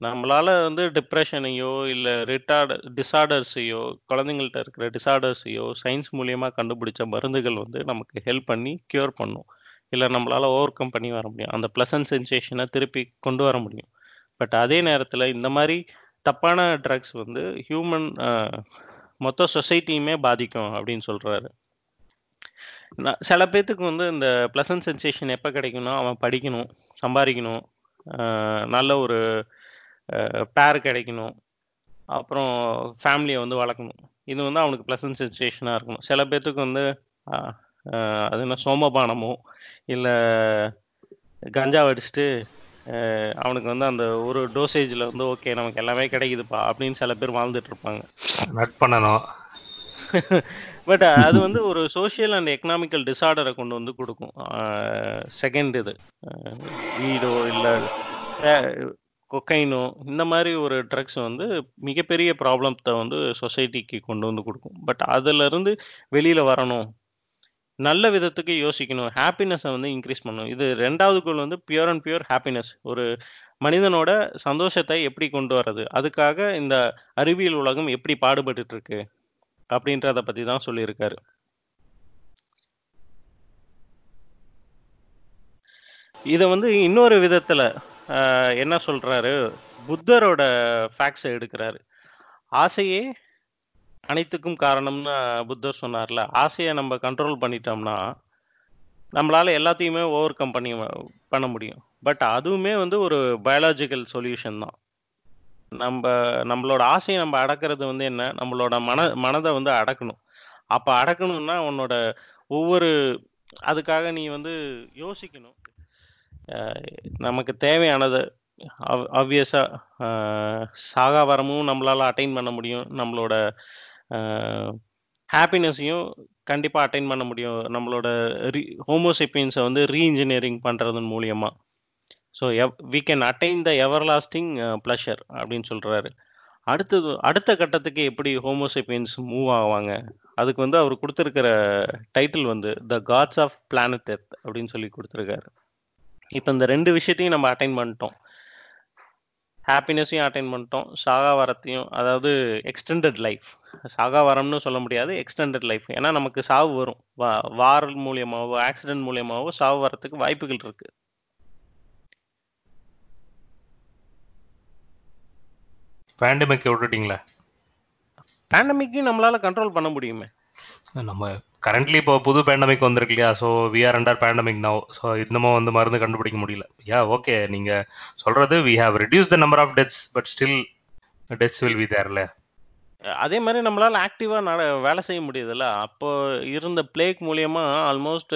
நம்மளால வந்து டிப்ரெஷனையோ இல்லை ரிட்டார்டு டிசார்டர்ஸையோ குழந்தைங்கள்ட்ட இருக்கிற டிசார்டர்ஸையோ சயின்ஸ் மூலியமாக கண்டுபிடிச்ச மருந்துகள் வந்து நமக்கு ஹெல்ப் பண்ணி க்யூர் பண்ணும். இல்லை நம்மளால் ஓவர் கம் பண்ணி வர முடியும். அந்த ப்ளசன்ட் சென்சேஷனை திருப்பி கொண்டு வர முடியும். பட் அதே நேரத்தில் இந்த மாதிரி தப்பான ட்ரக்ஸ் வந்து ஹியூமன் மொத்த சொசைட்டியுமே பாதிக்கும் அப்படின்னு சொல்கிறாரு நான் சில பேர்த்துக்கு வந்து இந்த ப்ளசன்ட் சென்சேஷன் எப்போ கிடைக்கணும் அவன் படிக்கணும் சம்பாதிக்கணும். நல்ல ஒரு பேர் கிடைக்கணும். அப்புறம் ஃபேமிலியை வந்து வளர்க்கணும். இது வந்து அவனுக்கு ப்ளசன்ட் சென்சேஷனாக இருக்கணும். சில பேர்த்துக்கு வந்து அது என்ன சோமபானமோ இல்லை கஞ்சா அடிச்சுட்டு அவனுக்கு வந்து அந்த ஒரு டோசேஜில் வந்து ஓகே நமக்கு எல்லாமே கிடைக்குதுப்பா அப்படின்னு சில பேர் வாழ்ந்துட்டு இருப்பாங்க. நட் பண்ணணும். பட் அது வந்து ஒரு சோஷியல் அண்ட் எக்கனாமிக்கல் டிசார்டரை கொண்டு வந்து கொடுக்கும். செகண்ட் இது. வீடோ இல்லை கொக்கைனோ இந்த மாதிரி ஒரு ட்ரக்ஸ் வந்து மிகப்பெரிய ப்ராப்ளத்தை வந்து சொசைட்டிக்கு கொண்டு வந்து கொடுக்கும். பட் அதுலேருந்து வெளியில் வரணும். நல்ல விதத்துக்கு யோசிக்கணும். ஹாப்பினஸை வந்து இன்க்ரீஸ் பண்ணணும். இது ரெண்டாவது கோல் வந்து பியூர் அண்ட் பியூர் ஹாப்பினஸ் ஒரு மனிதனோட சந்தோஷத்தை எப்படி கொண்டு வர்றது? அதுக்காக இந்த அறிவியல் உலகம் எப்படி பாடுபட்டு இருக்கு? அப்படின்றத பற்றி தான் சொல்லியிருக்காரு. இதை வந்து இன்னொரு விதத்தில் என்ன சொல்றாரு? புத்தரோட ஃபேக்ட்ஸை எடுக்கிறாரு. ஆசையே அனைத்துக்கும் காரணம்னு புத்தர் சொன்னார்ல. ஆசையை நம்ம கண்ட்ரோல் பண்ணிட்டோம்னா நம்மளால எல்லாத்தையுமே ஓவர் கம் பண்ணி பண்ண முடியும். பட் அதுவுமே வந்து ஒரு பயாலாஜிக்கல் சொல்யூஷன் தான். நம்ம நம்மளோட ஆசையை நம்ம அடக்கிறது வந்து என்ன? நம்மளோட மன மனதை வந்து அடக்கணும். அப்போ அடக்கணும்னா உன்னோட ஒவ்வொரு அதுக்காக நீ வந்து யோசிக்கணும். நமக்கு தேவையானது ஆப்வியஸாக சாகாவரமும் நம்மளால் நம்மளால அட்டைன் பண்ண முடியும். நம்மளோட ஹாப்பினஸையும் கண்டிப்பாக அட்டைன் பண்ண முடியும். நம்மளோட ஹோமோசெப்பியன்ஸை வந்து ரீஇன்ஜினியரிங் பண்ணுறதன் மூலியமாக ஸோ எவ் we can attain the everlasting pleasure அப்படின்னு சொல்கிறாரு அடுத்தது அடுத்த கட்டத்துக்கு எப்படி ஹோமோசெப்பியன்ஸ் மூவ் ஆவாங்க? அதுக்கு வந்து அவர் கொடுத்துருக்கிற டைட்டில் வந்து the gods of planet earth அப்படின்னு சொல்லி கொடுத்துருக்காரு. இப்போ இந்த ரெண்டு விஷயத்தையும் நம்ம அட்டைன் பண்ணிட்டோம். ஹாப்பினஸையும் அட்டைன் பண்ணிட்டோம். சாகா வரத்தையும் அதாவது எக்ஸ்டெண்டட் லைஃப் சாகா வரம்னு சொல்ல முடியாது எக்ஸ்டெண்டட் லைஃப் ஏன்னா நமக்கு சாவு வரும். வா வார் மூலியமாவோ ஆக்சிடென்ட் மூலியமாவோ சாவு வரத்துக்கு வாய்ப்புகள் இருக்கு. பேண்டமிக் விட்டுட்டீங்களே? பேண்டமிக்கையும் நம்மளால கண்ட்ரோல் பண்ண முடியுமே. நம்ம கரண்ட்லி இப்போ புது பேண்டமிக் வந்திருக்கு இல்லையா? So we are under pandemic now so இன்னமும் வந்து மருந்து கண்டுபிடிக்க முடியல. யா ஓகே நீங்க சொல்றது we have reduce the number of deaths but still deaths will be தேர்ல அதே மாதிரி நம்மளால ஆக்டிவா நட வேலை செய்ய முடியுதுல்ல? அப்போ இருந்த பிளேக் மூலியமா almost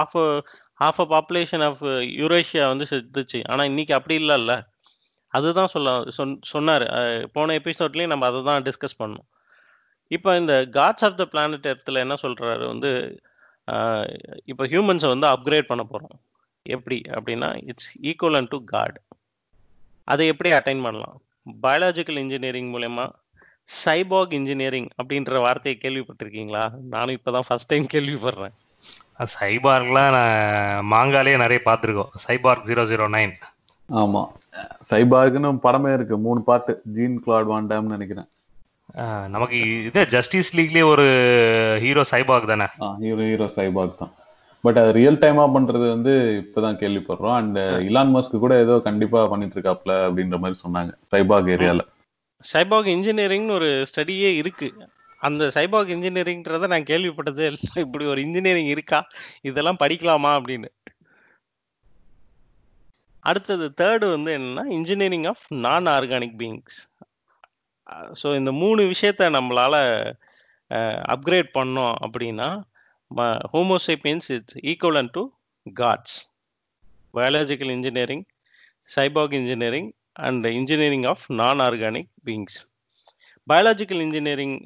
of half a population of Eurasia வந்து செத்துச்சு. ஆனா இன்னைக்கு அப்படி இல்லைல்ல. அதுதான் சொல்ல சொன் சொன்னாரு. போன எபிசோட்லயும் நம்ம அதை தான் டிஸ்கஸ் பண்ணோம். இப்போ இந்த காட்ஸ் ஆஃப் த பிளானட் இடத்துல என்ன சொல்றாரு? வந்து இப்போ ஹியூமன்ஸை வந்து அப்கிரேட் பண்ண போறோம். எப்படி? அப்படின்னா இட்ஸ் ஈக்குவலன் டு காட் அதை எப்படி அட்டைன் பண்ணலாம்? பயாலஜிக்கல் இன்ஜினியரிங் மூலயமா சைபாக் இன்ஜினியரிங் அப்படின்ற வார்த்தையை கேள்விப்பட்டிருக்கீங்களா? நானும் இப்பதான் ஃபர்ஸ்ட் டைம் கேள்விப்படுறேன். சைபார்க்லாம் நான் மாங்காலே நிறைய பார்த்துருக்கோம். சைபார்க் ஜீரோ ஜீரோ நைன் ஆமா. சைபார்க்னு படமே இருக்கு. மூணு பாட்டு ஜீன் கிளாட் வான் டேம்னு நினைக்கிறேன். நமக்கு இது ஜஸ்டிஸ் லீக்லயே ஒரு ஹீரோ சைபார்க் தானே? ஹீரோ ஹீரோ சைபாக் தான். பட் அது ரியல் டைமா பண்றது வந்து இப்பதான் கேள்விப்படுறோம். அண்ட் இலான் மஸ்க் கூட ஏதோ கண்டிப்பா பண்ணிட்டு இருக்காப்ல அப்படின்ற மாதிரி சொன்னாங்க சைபாக் ஏரியால சைபாக் இன்ஜினியரிங்னு ஒரு ஸ்டடியே இருக்கு. அந்த சைபாக் இன்ஜினியரிங்ன்றத நான் கேள்விப்பட்டதே இப்படி ஒரு இன்ஜினியரிங் இருக்கா? இதெல்லாம் படிக்கலாமா அப்படின்னு. அடுத்தது தேர்டு வந்து என்னன்னா engineering of non organic beings so இந்த மூணு விஷயத்த நம்மளால அப்கிரேட் பண்ணோம் அப்படின்னா homo sapiens it's equivalent to gods biological engineering cyborg engineering and engineering of non organic beings biological engineering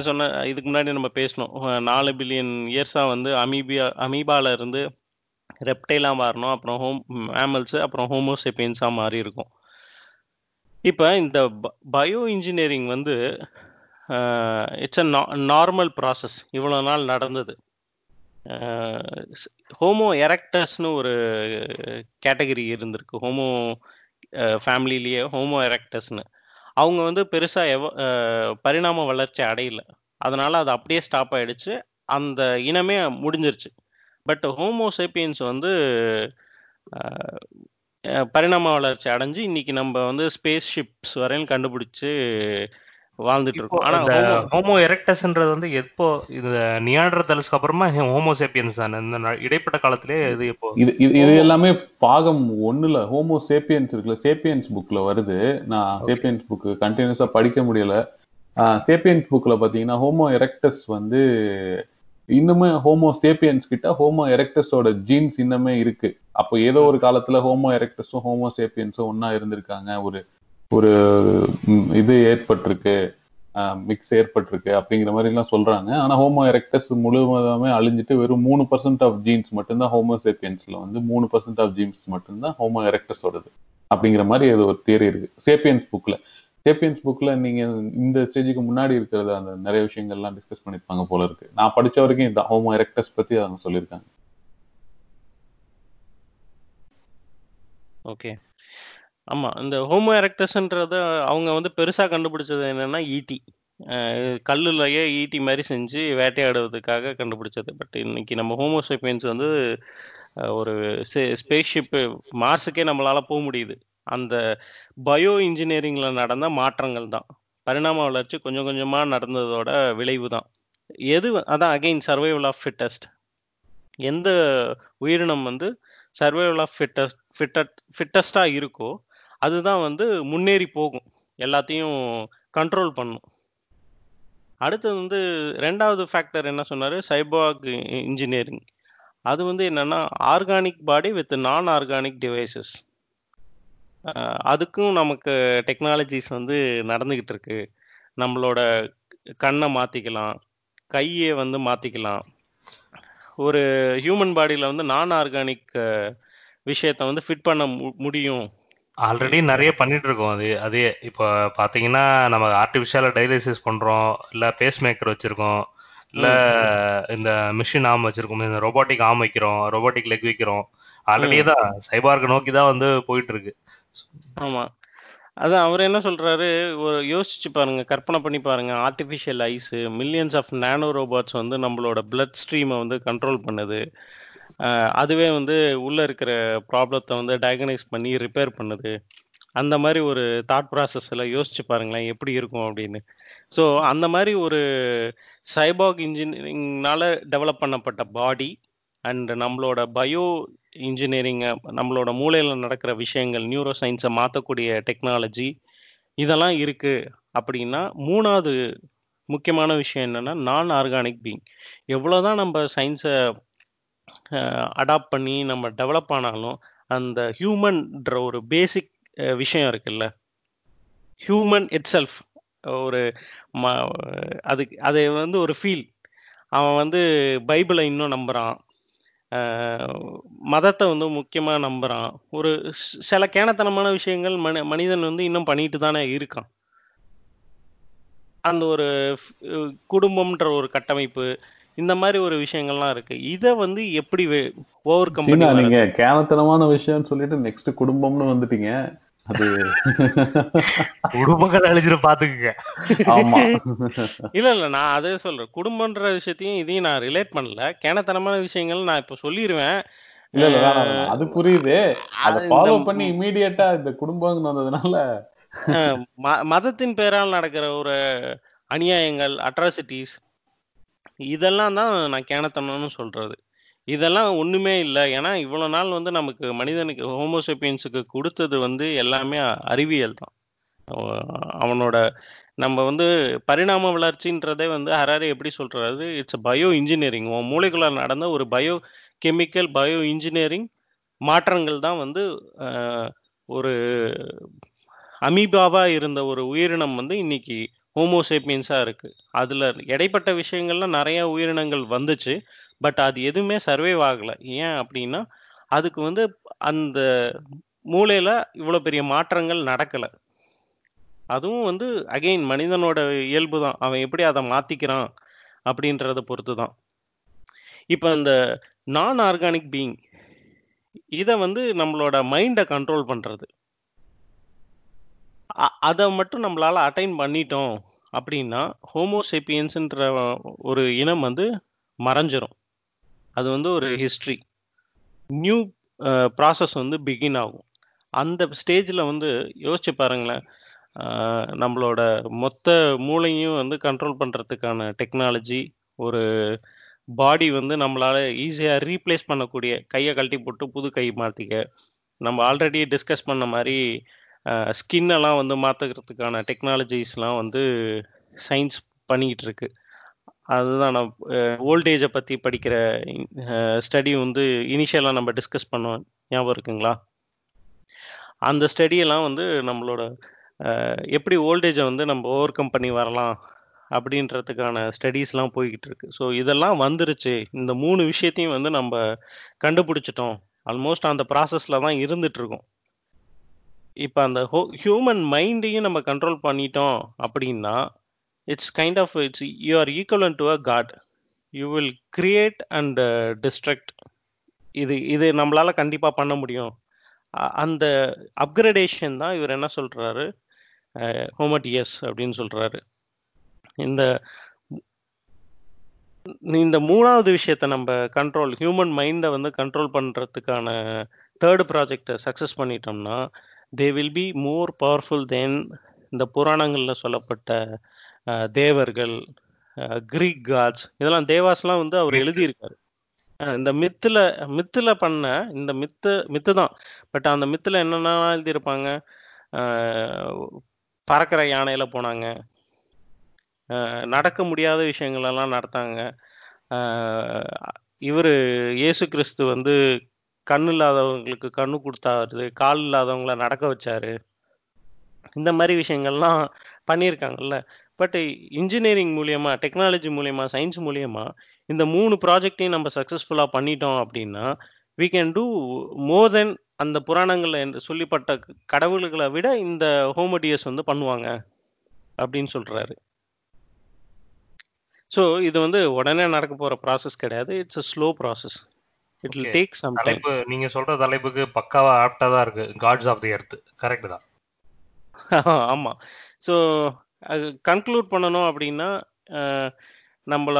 சொன்ன இதுக்கு முன்னாடி நம்ம பேசணும் நாலு பில்லியன் இயர்ஸாக வந்து அமீபியா அமீபால இருந்து ரெப்டைலாக மாறணும் அப்புறம் ஹோம் மேமல்ஸ் அப்புறம் ஹோமோசெப்பியன்ஸாக மாறி இருக்கும் இப்போ இந்த பயோ இன்ஜினியரிங் வந்து இட்ஸ் அ நார்மல் ப்ராசஸ் இவ்வளோ நாள் நடந்தது. ஹோமோ எரக்டஸ்னு ஒரு கேட்டகரி இருந்திருக்கு. ஹோமோ ஃபேமிலிலேயே ஹோமோ எரக்டஸ்னு அவங்க வந்து பெருசாக எவ பரிணாம வளர்ச்சி அடையல. அதனால அது அப்படியே ஸ்டாப் ஆயிடுச்சு. அந்த இனமே முடிஞ்சிருச்சு. பட் ஹோமோ சேப்பியன்ஸ் வந்து பரிணாம வளர்ச்சி அடைஞ்சு இன்னைக்கு நம்ம வந்து ஸ்பேஸ் ஷிப்ஸ் வரையும் கண்டுபிடிச்சு வாழ்ந்துட்டு இருக்கோம். ஆனா இந்த ஹோமோ ஹோமோ எரெக்டஸ்ன்றது வந்து எப்போ இது நியாண்டர்தல்ஸ்க்கு அப்புறமா ஹோமோசேப்பியன்ஸ் தானே? இந்த இடைப்பட்ட காலத்திலே இது இப்போ இது இது எல்லாமே பாகம் ஒண்ணுல ஹோமோ சேப்பியன்ஸ் இருக்குல்ல சேப்பியன்ஸ் புக்ல வருது. நான் சேப்பியன்ஸ் புக் கண்டினியூஸா படிக்க முடியல. சேப்பியன்ஸ் புக்ல பாத்தீங்கன்னா ஹோமோ எரெக்டஸ் வந்து இன்னுமே ஹோமோ சேப்பியன்ஸ் கிட்ட ஹோமோ எரக்டஸோட ஜீன்ஸ் இன்னுமே இருக்கு. அப்போ ஏதோ ஒரு காலத்துல ஹோமோ எரெக்டஸும் ஹோமோ சேப்பியன்ஸும் ஒண்ணா இருந்திருக்காங்க. ஒரு ஒரு இது ஏற்பட்டிருக்கு. மிக்ஸ் ஏற்பட்டிருக்கு அப்படிங்கிற மாதிரி எல்லாம் சொல்றாங்க. ஆனா ஹோமோ எரெக்டஸ் முழுவதுமே அழிஞ்சிட்டு வெறும் மூணு பர்சன்ட் ஆஃப் ஜீன்ஸ் மட்டும்தான் ஹோமோ சேப்பியன்ஸ்ல வந்து மூணு பர்சன்ட் ஆஃப் ஜீன்ஸ் மட்டும்தான் ஹோமோ எரக்டஸோடது அப்படிங்கிற மாதிரி அது ஒரு தியரி இருக்கு. சேப்பியன்ஸ் புக்ல சேப்பியன்ஸ் புக்ல நீங்க இந்த ஸ்டேஜுக்கு முன்னாடி இருக்கிறத அந்த நிறைய விஷயங்கள்லாம் டிஸ்கஸ் பண்ணிருப்பாங்க போல இருக்கு. நான் படிச்ச வரைக்கும் இந்த ஹோமோ எரெக்டஸ் பத்தி அவங்க சொல்லியிருக்காங்க ஓகே ஆமா இந்த ஹோமோ எரெக்டஸ்ன்றத அவங்க வந்து பெருசா கண்டுபிடிச்சது என்னன்னா ஈட்டி. கல்லுலயே ஈட்டி மாதிரி செஞ்சு வேட்டையாடுறதுக்காக கண்டுபிடிச்சது. பட் இன்னைக்கு நம்ம ஹோமோசேப்பியன்ஸ் வந்து ஒரு ஸ்பேஸ் ஷிப்பு மார்ஸுக்கே நம்மளால போக முடியுது. அந்த பயோ இன்ஜினியரிங்கில் நடந்த மாற்றங்கள் தான். பரிணாம வளர்ச்சி கொஞ்சம் கொஞ்சமாக நடந்ததோட விளைவு தான். எது அதான் அகெயின் சர்வைவல் ஆஃப் ஃபிட்டஸ்ட் எந்த உயிரினம் வந்து சர்வைவல் ஆஃப் ஃபிட்டஸ்ட் ஃபிட்டட் ஃபிட்டஸ்டாக இருக்கோ அதுதான் வந்து முன்னேறி போகும். எல்லாத்தையும் கண்ட்ரோல் பண்ணும். அடுத்தது வந்து ரெண்டாவது ஃபேக்டர் என்ன சொன்னார்? சைபாக் இன்ஜினியரிங் அது வந்து என்னென்னா organic body with non organic devices அதுக்கும் நமக்கு டெக்னாலஜிஸ் வந்து நடந்துகிட்டு இருக்கு நம்மளோட கண்ணை மாத்திக்கலாம் கையை வந்து மாத்திக்கலாம். ஒரு ஹியூமன் பாடியில வந்து நான் ஆர்கானிக் விஷயத்த வந்து ஃபிட் பண்ண முடியும். ஆல்ரெடி நிறைய பண்ணிட்டு இருக்கோம் அது அதே இப்போ பாத்தீங்கன்னா நம்ம ஆர்டிஃபிஷியலா டயலிசிஸ் பண்றோம் இல்ல பேஸ் மேக்கர் வச்சிருக்கோம் இல்ல இந்த மிஷின் ஆர்ம் வச்சிருக்கோம் இந்த robotic ஆர்ம் வைக்கிறோம் robotic லெக் வைக்கிறோம். ஆல்ரெடி ம், தான் சைபார்க்கு நோக்கி தான் வந்து போயிட்டு இருக்கு ஆமா. அதான் அவர் என்ன சொல்றாரு? ஒரு யோசிச்சு பாருங்க கற்பனை பண்ணி பாருங்க. Artificial eyes millions of nano robots வந்து நம்மளோட பிளட் ஸ்ட்ரீமை வந்து கண்ட்ரோல் பண்ணுது. அதுவே வந்து உள்ள இருக்கிற ப்ராப்ளத்தை வந்து டயக்னைஸ் பண்ணி ரிப்பேர் பண்ணுது. அந்த மாதிரி ஒரு தாட் ப்ராசஸ்ல யோசிச்சு பாருங்களேன் எப்படி இருக்கும் அப்படின்னு. ஸோ அந்த மாதிரி ஒரு சைபாக் இன்ஜினியரிங்னால டெவலப் பண்ணப்பட்ட பாடி அண்ட் நம்மளோட பயோ இன்ஜினியரிங்கை நம்மளோட மூளையில் நடக்கிற விஷயங்கள் நியூரோ சயின்ஸை மாற்றக்கூடிய டெக்னாலஜி இதெல்லாம் இருக்குது அப்படின்னா மூணாவது முக்கியமான விஷயம் என்னென்னா நான் ஆர்கானிக் பீங் எவ்வளோதான் நம்ம சயின்ஸை அடாப்ட் பண்ணி நம்ம டெவலப் ஆனாலும் அந்த ஹியூமன்ற ஒரு பேசிக் விஷயம் இருக்குல்ல? ஹியூமன் இட் செல்ஃப் ஒரு ம அது அதை வந்து ஒரு ஃபீல் அவன் வந்து பைபிளை இன்னும் நம்புகிறான் மதத்தை வந்து முக்கியமாக நம்புகிறான் ஒரு சில கேனத்தனமான விஷயங்கள் மனி மனிதன் வந்து இன்னும் பண்ணிட்டு தானே இருக்கான். அந்த ஒரு குடும்பம்ன்ற ஒரு கட்டமைப்பு இந்த மாதிரி ஒரு விஷயங்கள்லாம் இருக்கு. இதை வந்து எப்படி ஓவர் கம் நீங்க கேனத்தனமான விஷயம்னு சொல்லிட்டு நெக்ஸ்ட் குடும்பம்னு வந்துட்டீங்க. அது குடும்பங்கள் அழிஞ்சிரும் பாத்துக்குங்க ஆமா. இல்ல இல்ல நான் அதே சொல்றேன். குடும்பம்ன்ற விஷயத்தையும் இதையும் நான் ரிலேட் பண்ணல. கேனத்தனமான விஷயங்கள் நான் இப்ப சொல்லிடுவேன் இல்ல இல்ல. அது புரியுது. அதை ஃபாலோ பண்ணி இமீடியட்டா இந்த குடும்பம் வந்ததுனால. மதத்தின் பெயரால் நடக்கிற ஒரு அநியாயங்கள் அட்ராசிட்டிஸ் இதெல்லாம் தான் நான் கேனத்தனம்னு சொல்றது. இதெல்லாம் ஒண்ணுமே இல்லை. ஏன்னா இவ்வளவு நாள் வந்து நமக்கு மனிதனுக்கு ஹோமோசெப்பியன்ஸுக்கு கொடுத்தது வந்து எல்லாமே அறிவியல் தான். அவனோட நம்ம வந்து பரிணாம வளர்ச்சின்றதே வந்து ஹராரி எப்படி சொல்றாரு? இட்ஸ் பயோ இன்ஜினியரிங் உன் மூளைக்குள்ள நடந்த ஒரு பயோ கெமிக்கல் பயோ இன்ஜினியரிங் மாற்றங்கள் தான் வந்து ஒரு அமீபாவா இருந்த ஒரு உயிரினம் வந்து இன்னைக்கு ஹோமோசேப்பியன்ஸா இருக்கு. அதுல இடைப்பட்ட விஷயங்கள்ல நிறைய உயிரினங்கள் வந்துச்சு. பட் அது எதுவுமே சர்வைவ் ஆகலை. ஏன் அப்படின்னா அதுக்கு வந்து அந்த மூளையில் இவ்வளோ பெரிய மாற்றங்கள் நடக்கலை. அதுவும் வந்து அகைன் மனிதனோட இயல்பு தான் அவன் எப்படி அதை மாற்றிக்கிறான் அப்படின்றத பொறுத்து தான் இப்போ இந்த நான் ஆர்கானிக் பீயிங் இதை வந்து நம்மளோட மைண்டை கண்ட்ரோல் பண்ணுறது அதை மட்டும் நம்மளால் அட்டைன் பண்ணிட்டோம் அப்படின்னா ஹோமோசெப்பியன்ஸுன்ற ஒரு இனம் வந்து மறைஞ்சிரும். அது வந்து ஒரு ஹிஸ்ட்ரி நியூ ப்ராசஸ் வந்து பிகின் ஆகும். அந்த ஸ்டேஜில் வந்து யோசிச்சு பாருங்களேன். நம்மளோட மொத்த மூளையும் வந்து கண்ட்ரோல் பண்ணுறதுக்கான டெக்னாலஜி ஒரு பாடி வந்து நம்மளால் ஈஸியாக ரீப்ளேஸ் பண்ணக்கூடிய கையை கழட்டி போட்டு புது கை மாற்றிக்க நம்ம ஆல்ரெடி டிஸ்கஸ் பண்ண மாதிரி ஸ்கின்னெல்லாம் வந்து மாற்றுக்கிறதுக்கான டெக்னாலஜிஸ்லாம் வந்து சயின்ஸ் பண்ணிக்கிட்டு இருக்கு. அதுதான் நான் ஓல்டேஜை பற்றி படிக்கிற ஸ்டடி வந்து இனிஷியலாக நம்ம டிஸ்கஸ் பண்ணோம் ஞாபகம் இருக்குங்களா? அந்த ஸ்டடியெல்லாம் வந்து நம்மளோட எப்படி ஓல்டேஜை வந்து நம்ம ஓவர் கம் பண்ணி வரலாம் அப்படின்றதுக்கான ஸ்டடீஸ்லாம் போய்கிட்டு இருக்கு. ஸோ இதெல்லாம் வந்துருச்சு. இந்த மூணு விஷயத்தையும் வந்து நம்ம கண்டுபிடிச்சிட்டோம். ஆல்மோஸ்ட் அந்த ப்ராசஸில் தான் இருந்துட்டு இருக்கோம். இப்போ அந்த ஹியூமன் மைண்டையும் நம்ம கண்ட்ரோல் பண்ணிட்டோம் அப்படின்னா it's kind of it's you are equivalent to a god you will create and destruct இது இது நம்மளால கண்டிப்பா பண்ண முடியும். அ- அந்த அப்கிரடேஷன் தான் இவர் என்ன சொல்றாரு? ஹோமட்டியஸ் அப்படின்னு சொல்றாரு. இந்த இந்த மூணாவது விஷயத்த நம்ம கண்ட்ரோல் ஹியூமன் மைண்டை வந்து கண்ட்ரோல் பண்றதுக்கான தேர்ட் ப்ராஜெக்டை சக்ஸஸ் பண்ணிட்டோம்னா they will be more powerful then இந்த புராணங்கள்ல சொல்லப்பட்ட தேவர்கள் கிரீக் காட்ஸ் இதெல்லாம் தேவாஸ்லாம் வந்து அவர் எழுதியிருக்காரு. இந்த மித்துல மித்துல பண்ண இந்த மித்து மித்து தான். பட் அந்த மித்துல என்னென்ன எழுதியிருப்பாங்க? பறக்கிற யானையில போனாங்க. நடக்க முடியாத விஷயங்கள் எல்லாம் நடத்தாங்க இவர் இயேசு கிறிஸ்து வந்து கண் இல்லாதவங்களுக்கு கண்ணு கொடுத்தாரு கால் இல்லாதவங்கள நடக்க வச்சாரு. இந்த மாதிரி விஷயங்கள்லாம் பண்ணியிருக்காங்கல்ல. பட் இன்ஜினியரிங் மூலியமா டெக்னாலஜி மூலியமா சயின்ஸ் மூலியமா இந்த மூணு ப்ராஜெக்டையும் நம்ம சக்ஸஸ்ஃபுல்லாக பண்ணிட்டோம் அப்படின்னா we can do more then அந்த புராணங்கள்ல என்று சொல்லிப்பட்ட கடவுள்களை விட இந்த ஹோமோடியஸ் வந்து பண்ணுவாங்க அப்படின்னு சொல்றாரு. ஸோ இது வந்து உடனே நடக்க போற ப்ராசஸ் கிடையாது. It's a slow process it. Take some தலைப்பு நீங்க சொல்ற தலைப்புக்கு பக்காவா ஆப்டா தான் இருக்கு. Gods of the earth correct தான். ஆமா. ஸோ அது கன்க்ளூட் பண்ணணும் அப்படின்னா நம்மள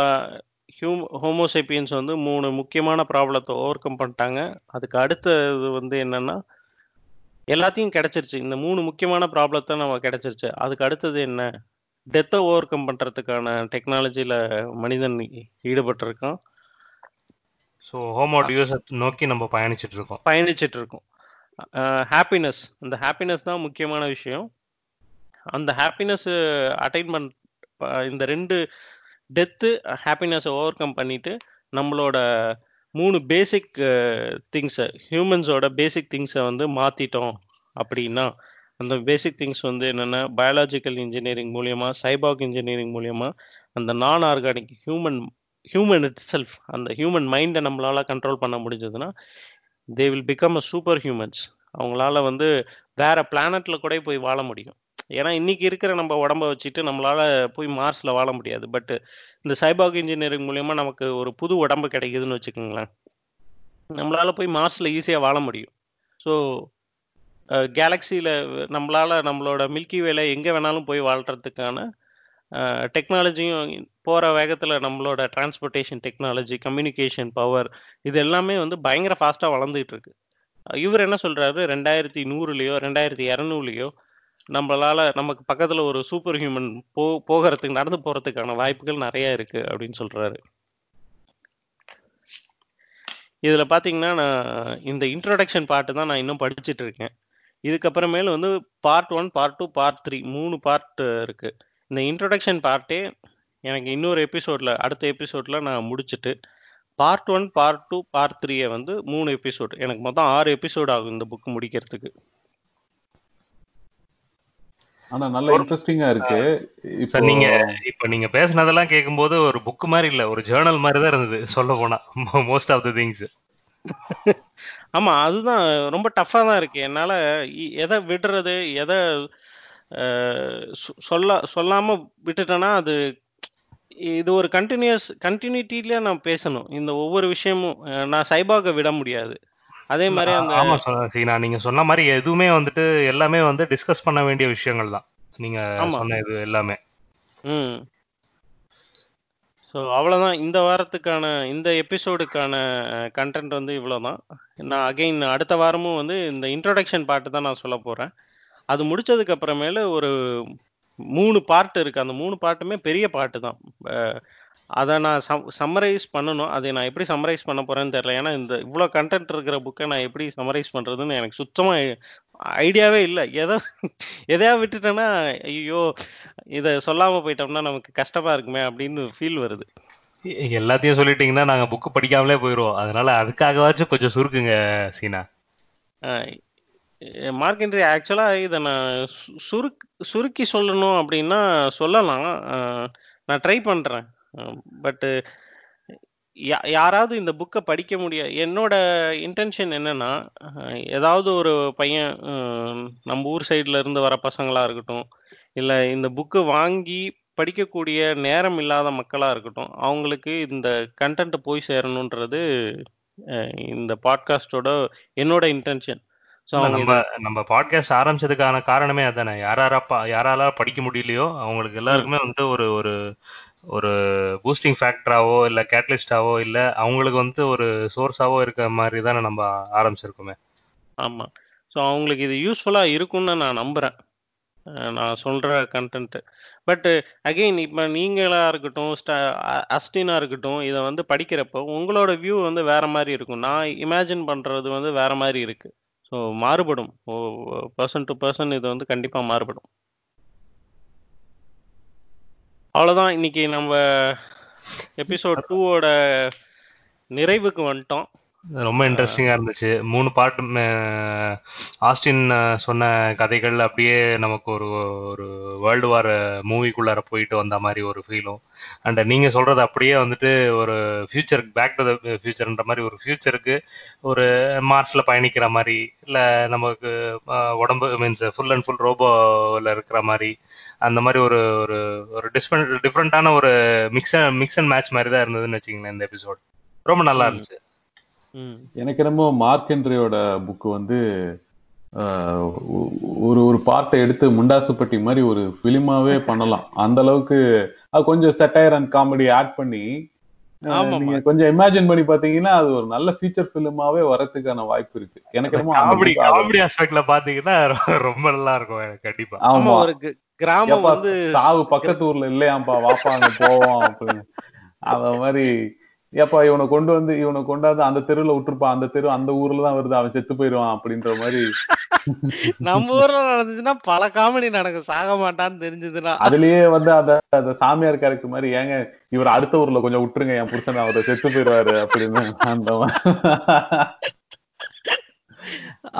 ஹியூம் ஹோமோசேப்பியன்ஸ் வந்து மூணு முக்கியமான ப்ராப்ளத்தை ஓவர் கம் பண்ணிட்டாங்க. அதுக்கு அடுத்தது வந்து என்னன்னா எல்லாத்தையும் கிடைச்சிருச்சு. இந்த மூணு முக்கியமான ப்ராப்ளத்தை நம்ம கிடைச்சிருச்சு. அதுக்கு அடுத்தது என்ன? டெத்தை ஓவர் கம் பண்றதுக்கான டெக்னாலஜியில மனிதன் ஈடுபட்டிருக்கான். ஸோ ஹோமோ டியூஸ் நோக்கி நம்ம பயணிச்சிட்டு இருக்கோம். பயணிச்சிட்டு இருக்கோம். ஹாப்பினஸ். அந்த ஹாப்பினஸ் தான் முக்கியமான விஷயம். அந்த ஹாப்பினஸ் அட்டைன்மெண்ட் இந்த ரெண்டு டெத்து ஹாப்பினஸை ஓவர் கம் பண்ணிட்டு நம்மளோட மூணு பேசிக் திங்ஸை ஹியூமன்ஸோட பேசிக் திங்ஸை வந்து மாற்றிட்டோம் அப்படின்னா அந்த பேசிக் திங்ஸ் வந்து என்னென்னா பயாலாஜிக்கல் இன்ஜினியரிங் மூலியமா சைபாக் இன்ஜினியரிங் மூலியமா அந்த non organic human human itself அந்த ஹியூமன் மைண்டை நம்மளால கண்ட்ரோல் பண்ண முடிஞ்சதுன்னா they will become a super humans அவங்களால வந்து வேற பிளானட்ல கூட போய் வாழ முடியும். ஏன்னா இன்னைக்கு இருக்கிற நம்ம உடம்ப வச்சுட்டு நம்மளால போய் மார்ஸ்ல வாழ முடியாது. பட் இந்த சைபாக் இன்ஜினியரிங் மூலயமா நமக்கு ஒரு புது உடம்பு கிடைக்குதுன்னு வச்சுக்கோங்களேன். நம்மளால போய் மார்ஸ்ல ஈஸியா வாழ முடியும். ஸோ கேலக்சியில நம்மளால நம்மளோட மில்கி வேலை எங்க வேணாலும் போய் வாழ்றதுக்கான டெக்னாலஜியும் போற வேகத்துல நம்மளோட டிரான்ஸ்போர்ட்டேஷன் டெக்னாலஜி கம்யூனிகேஷன் பவர் இது எல்லாமே வந்து பயங்கர ஃபாஸ்டா வளர்ந்துகிட்டு இருக்கு. இவர் என்ன சொல்றாரு? ரெண்டாயிரத்தி நூறுலயோ ரெண்டாயிரத்தி இரநூறுலயோ நம்மளால நமக்கு பக்கத்துல ஒரு சூப்பர் ஹியூமன் போ போகிறதுக்கு நடந்து போறதுக்கான வாய்ப்புகள் நிறைய இருக்கு அப்படின்னு சொல்றாரு. இதுல பாத்தீங்கன்னா நான் இந்த இன்ட்ரோடக்ஷன் பாட்டு தான் நான் இன்னும் படிச்சுட்டு இருக்கேன். இதுக்கப்புறமேல வந்து part one part two part three மூணு பார்ட் இருக்கு. இந்த இன்ட்ரோடக்ஷன் பார்ட்டே எனக்கு இன்னொரு எபிசோட்ல அடுத்த எபிசோட்ல நான் முடிச்சுட்டு part one part two part த்ரீயை வந்து மூணு எபிசோட் எனக்கு மொத்தம் ஆறு எபிசோட் ஆகும் இந்த புக் முடிக்கிறதுக்கு. ஆனா நல்ல இன்ட்ரெஸ்டிங்கா இருக்கு. இப்போ சார் நீங்க இப்ப நீங்க பேசுனதெல்லாம் கேட்கும்போது ஒரு புக் மாதிரி இல்ல ஒரு ஜேர்னல் மாதிரி தான் இருந்தது சொல்ல போனா. மோஸ்ட் ஆஃப் த திங்ஸ் ஆமா அதுதான். ரொம்ப டஃபா தான் இருக்கு. என்னால எதை விடுறது எதை சொல்ல சொல்லாம விட்டுட்டேன்னா அது இது ஒரு கண்டினியூஸ் கண்டினியூட்டில நான் பேசணும். இந்த ஒவ்வொரு விஷயமும் நான் சைபாக விட முடியாது. அதே மாதிரி அந்த ஆமா சீனா நீங்க சொன்ன மாதிரி எதுவுமே வந்துட்டு எல்லாமே வந்து டிஸ்கஸ் பண்ண வேண்டிய விஷயங்கள் தான். நீங்க. சொன்ன இது எல்லாமே. ம். ஸோ அவ்வளோதான் இந்த வாரத்துக்கான இந்த எபிசோடுக்கான கண்டென்ட் வந்து இவ்வளோதான் நான் அகைன் அடுத்த வாரமும் வந்து இந்த இன்ட்ரோடக்ஷன் பார்ட்டு தான் நான் சொல்ல போகிறேன் அது முடிச்சதுக்கு அப்புறமேல ஒரு மூணு பார்ட் இருக்கு. அந்த மூணு பாட்டுமே பெரிய பாட்டு தான். அதை நான் சம் சம்மரைஸ் பண்ணணும். அதை நான் எப்படி சம்மரைஸ் பண்ண போறேன்னு தெரியல. ஏன்னா இந்த இவ்வளோ கண்டென்ட் இருக்கிற புக்கை நான் எப்படி சம்மரைஸ் பண்றதுன்னு எனக்கு சுத்தமாக ஐடியாவே இல்லை. எதை எதையா விட்டுட்டேன்னா ஐயோ இதை சொல்லாம போயிட்டோம்னா நமக்கு கஷ்டமா இருக்குமே அப்படின்னு ஃபீல் வருது. எல்லாத்தையும் சொல்லிட்டீங்கன்னா நாங்க புக் படிக்காமலே போயிருவோம். அதனால அதுக்காகவாச்சும் கொஞ்சம் சுருக்குங்க சீனா. மார்க்கெண்ட்ரி ஆக்சுவலாக இதை நான் சுருக் சுருக்கி சொல்லணும் அப்படின்னா சொல்லலாம். நான் ட்ரை பண்ணுறேன் பட்டு யாராவது இந்த புக்கை படிக்க முடியாது என்னோட இன்டென்ஷன் என்னன்னா அஹ் ஏதாவது ஒரு பையன் நம்ம ஊர் சைடுல இருந்து வர பசங்களா இருக்கட்டும் இல்லை இந்த புக்கு வாங்கி படிக்கக்கூடிய நேரம் இல்லாத மக்களா இருக்கட்டும் அவங்களுக்கு இந்த கண்டென்ட் போய் சேரணுன்றது அஹ் இந்த பாட்காஸ்டோட என்னோட இன்டென்ஷன் ஸோ இல்ல, அவங்க நம்ம இதை நம்ம பாட்காஸ்ட் ஆரம்பிச்சதுக்கான காரணமே அதானே. யாராரா பா- யாரால படிக்க முடியலையோ அவங்களுக்கு எல்லாருக்குமே வந்து ஒரு ஒரு ஒரு பூஸ்டிங் ஃபேக்டராவோ இல்லை கேட்டலிஸ்டாவோ இல்லை அவங்களுக்கு வந்து ஒரு சோர்ஸாவோ இருக்கிற மாதிரி தானே நம்ம ஆரம்பிச்சிருக்கோமே. ஆமாம் ஸோ அவங்களுக்கு இது யூஸ்ஃபுல்லாக இருக்கும்னு நான் நம்புகிறேன் நான் சொல்கிற கண்டென்ட்டு பட் அகெயின் இப்போ நீங்களாக இருக்கட்டும் ஸ்ட அஸ்டினா இருக்கட்டும் இதை வந்து படிக்கிறப்போ உங்களோட வியூ வந்து வேறு மாதிரி இருக்கும். நான் இமேஜின் பண்ணுறது வந்து வேறு மாதிரி இருக்குது ஸோ மாறுபடும். பர்சன் டு பர்சன் இது வந்து கண்டிப்பாக மாறுபடும். அவ்வளோதான் இன்னைக்கு நம்ம எபிசோட் டூவோட நிறைவுக்கு வந்துட்டோம். ரொம்ப இன்ட்ரெஸ்டிங்கா இருந்துச்சு. மூணு பாட்டு ஆஸ்டின் சொன்ன கதைகள் அப்படியே நமக்கு ஒரு ஒரு வேர்ல்டு வார் மூவிக்குள்ளார போயிட்டு வந்த மாதிரி ஒரு ஃபீலும் அண்ட் நீங்க சொல்றது அப்படியே வந்துட்டு ஒரு ஃபியூச்சருக்கு பேக் டு த ஃபியூச்சர்ன்ற மாதிரி ஒரு ஃபியூச்சருக்கு ஒரு மார்ஸ்ல பயணிக்கிற மாதிரி இல்ல நமக்கு உடம்பு மீன்ஸ் ஃபுல் அண்ட் ஃபுல் ரோபோல இருக்கிற மாதிரி அந்த மாதிரி ஒரு ஒரு ஒரு டிஃப்ரெண்ட் டிஃப்ரெண்டான ஒரு மிக்ஸ் மிக்ஸ் அண்ட் மேட்ச் மாதிரி தான் இருந்ததுன்னு வச்சுக்கங்களேன் இந்த எபிசோட் ரொம்ப நல்லா. இருந்துச்சு. ம். எனக்கு என்னமோ மார்க் ஹென்ரியோட புக் வந்து ஒரு ஒரு பார்ட்டை எடுத்து முண்டாசுப்பட்டி மாதிரி ஒரு ஃபிலிமாவே பண்ணலாம். அந்த அளவுக்கு அது கொஞ்சம் செட்டையர் அண்ட் காமெடி ஆட் பண்ணி. நீங்க கொஞ்சம் இமேஜின் பண்ணி பாத்தீங்கன்னா அது ஒரு நல்ல ஃபீச்சர் ஃபிலிமாவே வரதுக்கான வாய்ப்பு இருக்கு. எனக்கு அந்த காமெடி காமெடி ஆஸ்பெக்ட்ல பாத்தீங்கன்னா ரொம்ப நல்லா இருக்கும் கண்டிப்பா. ஆமா. ஒரு கிராமம் வந்து சாவு பக்கத்து ஊர்ல இல்லையாம்பா வாப்பா அங்க போவோம் அப்படின்னு. அத மாதிரி ஏப்பா இவனை கொண்டு வந்து இவனை கொண்டாந்து அந்த தெருவுல விட்டுருப்பான் அந்த தெரு அந்த ஊர்ல தான் வருது அவன் செத்து போயிடுவான் அப்படின்ற மாதிரி. நம்ம ஊர்ல நடந்துச்சுன்னா பல காமெடி நடக்கும். சாக மாட்டான்னு தெரிஞ்சதுன்னா. அதுலயே வந்து அந்த அந்த சாமியார் கேரக்டர் மாதிரி ஏங்க இவர் அடுத்த ஊர்ல கொஞ்சம் விட்டுருங்க என் புருஷன் அவர் செத்து போயிடுவாரு அப்படின்னு அந்த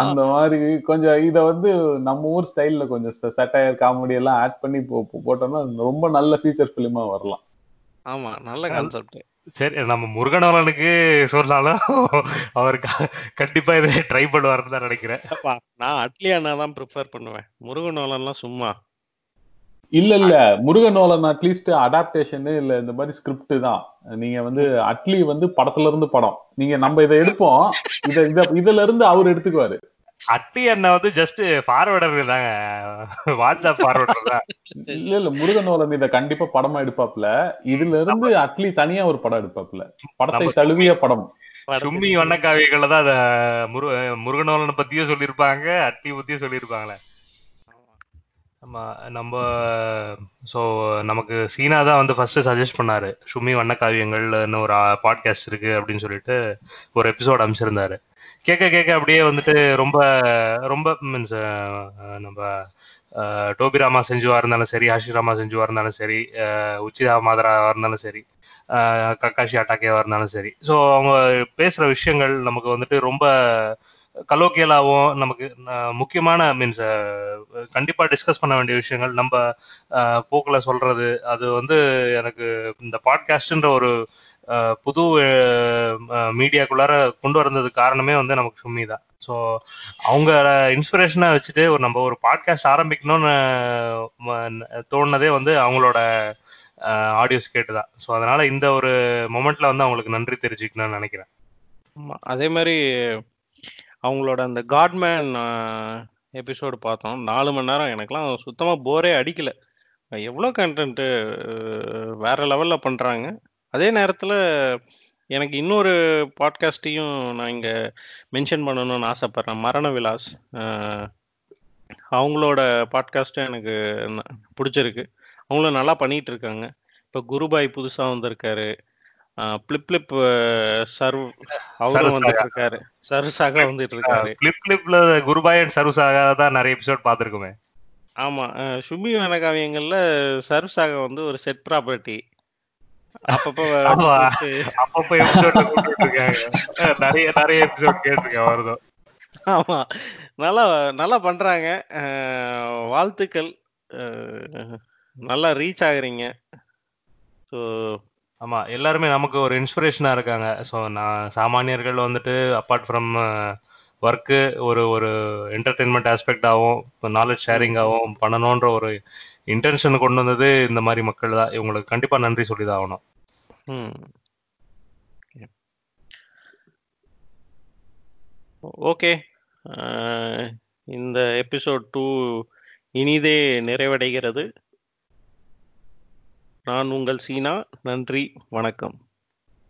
அந்த மாதிரி கொஞ்சம் இத வந்து நம்ம ஊர் ஸ்டைல்ல கொஞ்சம் சட்டையர் காமெடி எல்லாம் ஆட் பண்ணி போட்டோம்னா ரொம்ப நல்ல ஃபீச்சர் பிலிமா வரலாம். ஆமா நல்ல கான்செப்ட் சரி நம்ம முருகனவலனுக்கு சொன்னாலும் அவர் கண்டிப்பா இதை ட்ரை பண்ணுவாருன்னு தான் நினைக்கிறேன். நான் அட்லி அண்ணா தான் ப்ரிஃபர் பண்ணுவேன். முருகனோலன்லாம் சும்மா. இல்ல இல்ல. முருகனோலன் அட்லீஸ்ட் அடாப்டேஷன் இல்ல இந்த மாதிரி ஸ்கிரிப்ட் தான். நீங்க வந்து அட்லி வந்து படத்துல இருந்து படம். நீங்க நம்ம இதை எடுப்போம். இத இத இதுல இருந்து அவர் எடுத்துக்குவாரு. அட்டி அண்ணா வந்து ஜஸ்ட் ஃபார்வர்டர் தாங்க. வாட்ஸ்அப் ஃபார்வர்டர் தான். இல்ல இல்ல. முருகனோலன் இத கண்டிப்பா படமா எடுப்பாப்ல இதுல இருந்து அட்லி தனியா ஒரு படம் எடுப்பாப்ல படத்தை தழுவிய படம். சும்மி வண்ணக்காவியங்கள்ல தான் முருகனோலனை பத்தியும் சொல்லியிருப்பாங்க அட்டி பத்தியும் சொல்லியிருப்பாங்களே. நம்ம ஸோ நமக்கு சீனா தான் வந்து ஃபர்ஸ்ட் சஜஸ்ட் பண்ணாரு. சுமி வண்ணக்காவியங்கள்னு ஒரு பாட்காஸ்ட் இருக்கு அப்படின்னு சொல்லிட்டு ஒரு எபிசோட் அமைச்சிருந்தாரு கேட்க கேட்க அப்படியே வந்துட்டு ரொம்ப ரொம்ப மீன்ஸ் நம்ம அஹ், டோபி ராமா செஞ்சுவா இருந்தாலும் சரி ஹாஷிராமா செஞ்சுவா இருந்தாலும் சரி உச்சிதா மாதராவா இருந்தாலும் சரி கக்காஷி அட்டாக்கேவா இருந்தாலும் சரி. ஸோ அவங்க பேசுற விஷயங்கள் நமக்கு வந்துட்டு ரொம்ப கலோக்கியலாகவும் நமக்கு முக்கியமான மீன்ஸ் கண்டிப்பா டிஸ்கஸ் பண்ண வேண்டிய விஷயங்கள். நம்ம போக்கில் போக்குல சொல்றது அது வந்து எனக்கு இந்த பாட்காஸ்ட்ன்ற ஒரு புது மீடியாக்குள்ளார கொண்டு வரதுக்கு காரணமே வந்து நமக்கு சும்மி தான். ஸோ அவங்க இன்ஸ்பிரேஷனா வச்சுட்டு ஒரு நம்ம ஒரு பாட்காஸ்ட் ஆரம்பிக்கணும்னு தோணுனதே வந்து அவங்களோட ஆடியோஸ் கேட்டுதான் ஸோ அதனால இந்த ஒரு மொமெண்ட்ல வந்து அவங்களுக்கு நன்றி தெரிஞ்சுக்கணும்னு நினைக்கிறேன். அதே மாதிரி அவங்களோட அந்த காட்மேன் எபிசோடு பார்த்தோம். நாலு மணி நேரம் எனக்குலாம் சுத்தமாக போரே அடிக்கல. எவ்வளோ கண்டென்ட்டு வேற லெவலில் பண்ணுறாங்க அதே நேரத்தில் எனக்கு இன்னொரு பாட்காஸ்டையும் நான் இங்கே மென்ஷன் பண்ணணும்னு ஆசைப்பட்றேன். மரண விலாஸ். அவங்களோட பாட்காஸ்ட்டும் எனக்கு பிடிச்சிருக்கு. அவங்களும் நல்லா பண்ணிகிட்டு இருக்காங்க. இப்போ குருபாய் புதுசாக வந்திருக்காரு. பிளிப் பிளிப் சர்வ் அவரும் வந்துட்டு. இருக்காரு. சர்வசாக வந்துட்டு இருக்காரு. கிளிப் கிளிப்ல குருபாய் அண்ட் சர்வசாக தான் நிறைய எபிசோட் பார்த்துருக்குமே. ஆமா சுமி வனகாவியங்கள்ல சர்வசாக வந்து ஒரு செட் ப்ராப்பர்ட்டி அப்பப்போ அப்பப்போ எபிசோட்ல கூப்பிட்டு நிறைய நிறைய எபிசோட் கேட்டிருக்கேன் அவர்தான் ஆமா. நல்லா நல்லா பண்றாங்க. வாழ்த்துக்கள். நல்லா ரீச் ஆகுறீங்க. ஸோ ஆமா எல்லாருமே நமக்கு ஒரு இன்ஸ்பிரேஷனா இருக்காங்க. ஸோ நான் சாமானியர்கள் வந்துட்டு அப்பார்ட் ஃப்ரம் ஒர்க்கு ஒரு ஒரு என்டர்டெயின்மெண்ட் ஆஸ்பெக்டாகவும் இப்போ நாலேஜ் ஷேரிங்காகவும் பண்ணணுன்ற ஒரு இன்டென்ஷன் கொண்டு வந்தது இந்த மாதிரி மக்கள் தான். இவங்களுக்கு கண்டிப்பா நன்றி சொல்லி தான் ஆகணும். ஓகே. இந்த எபிசோட் டூ இனிதே நிறைவடைகிறது. நான் உங்கள் சீனா. நன்றி. வணக்கம்.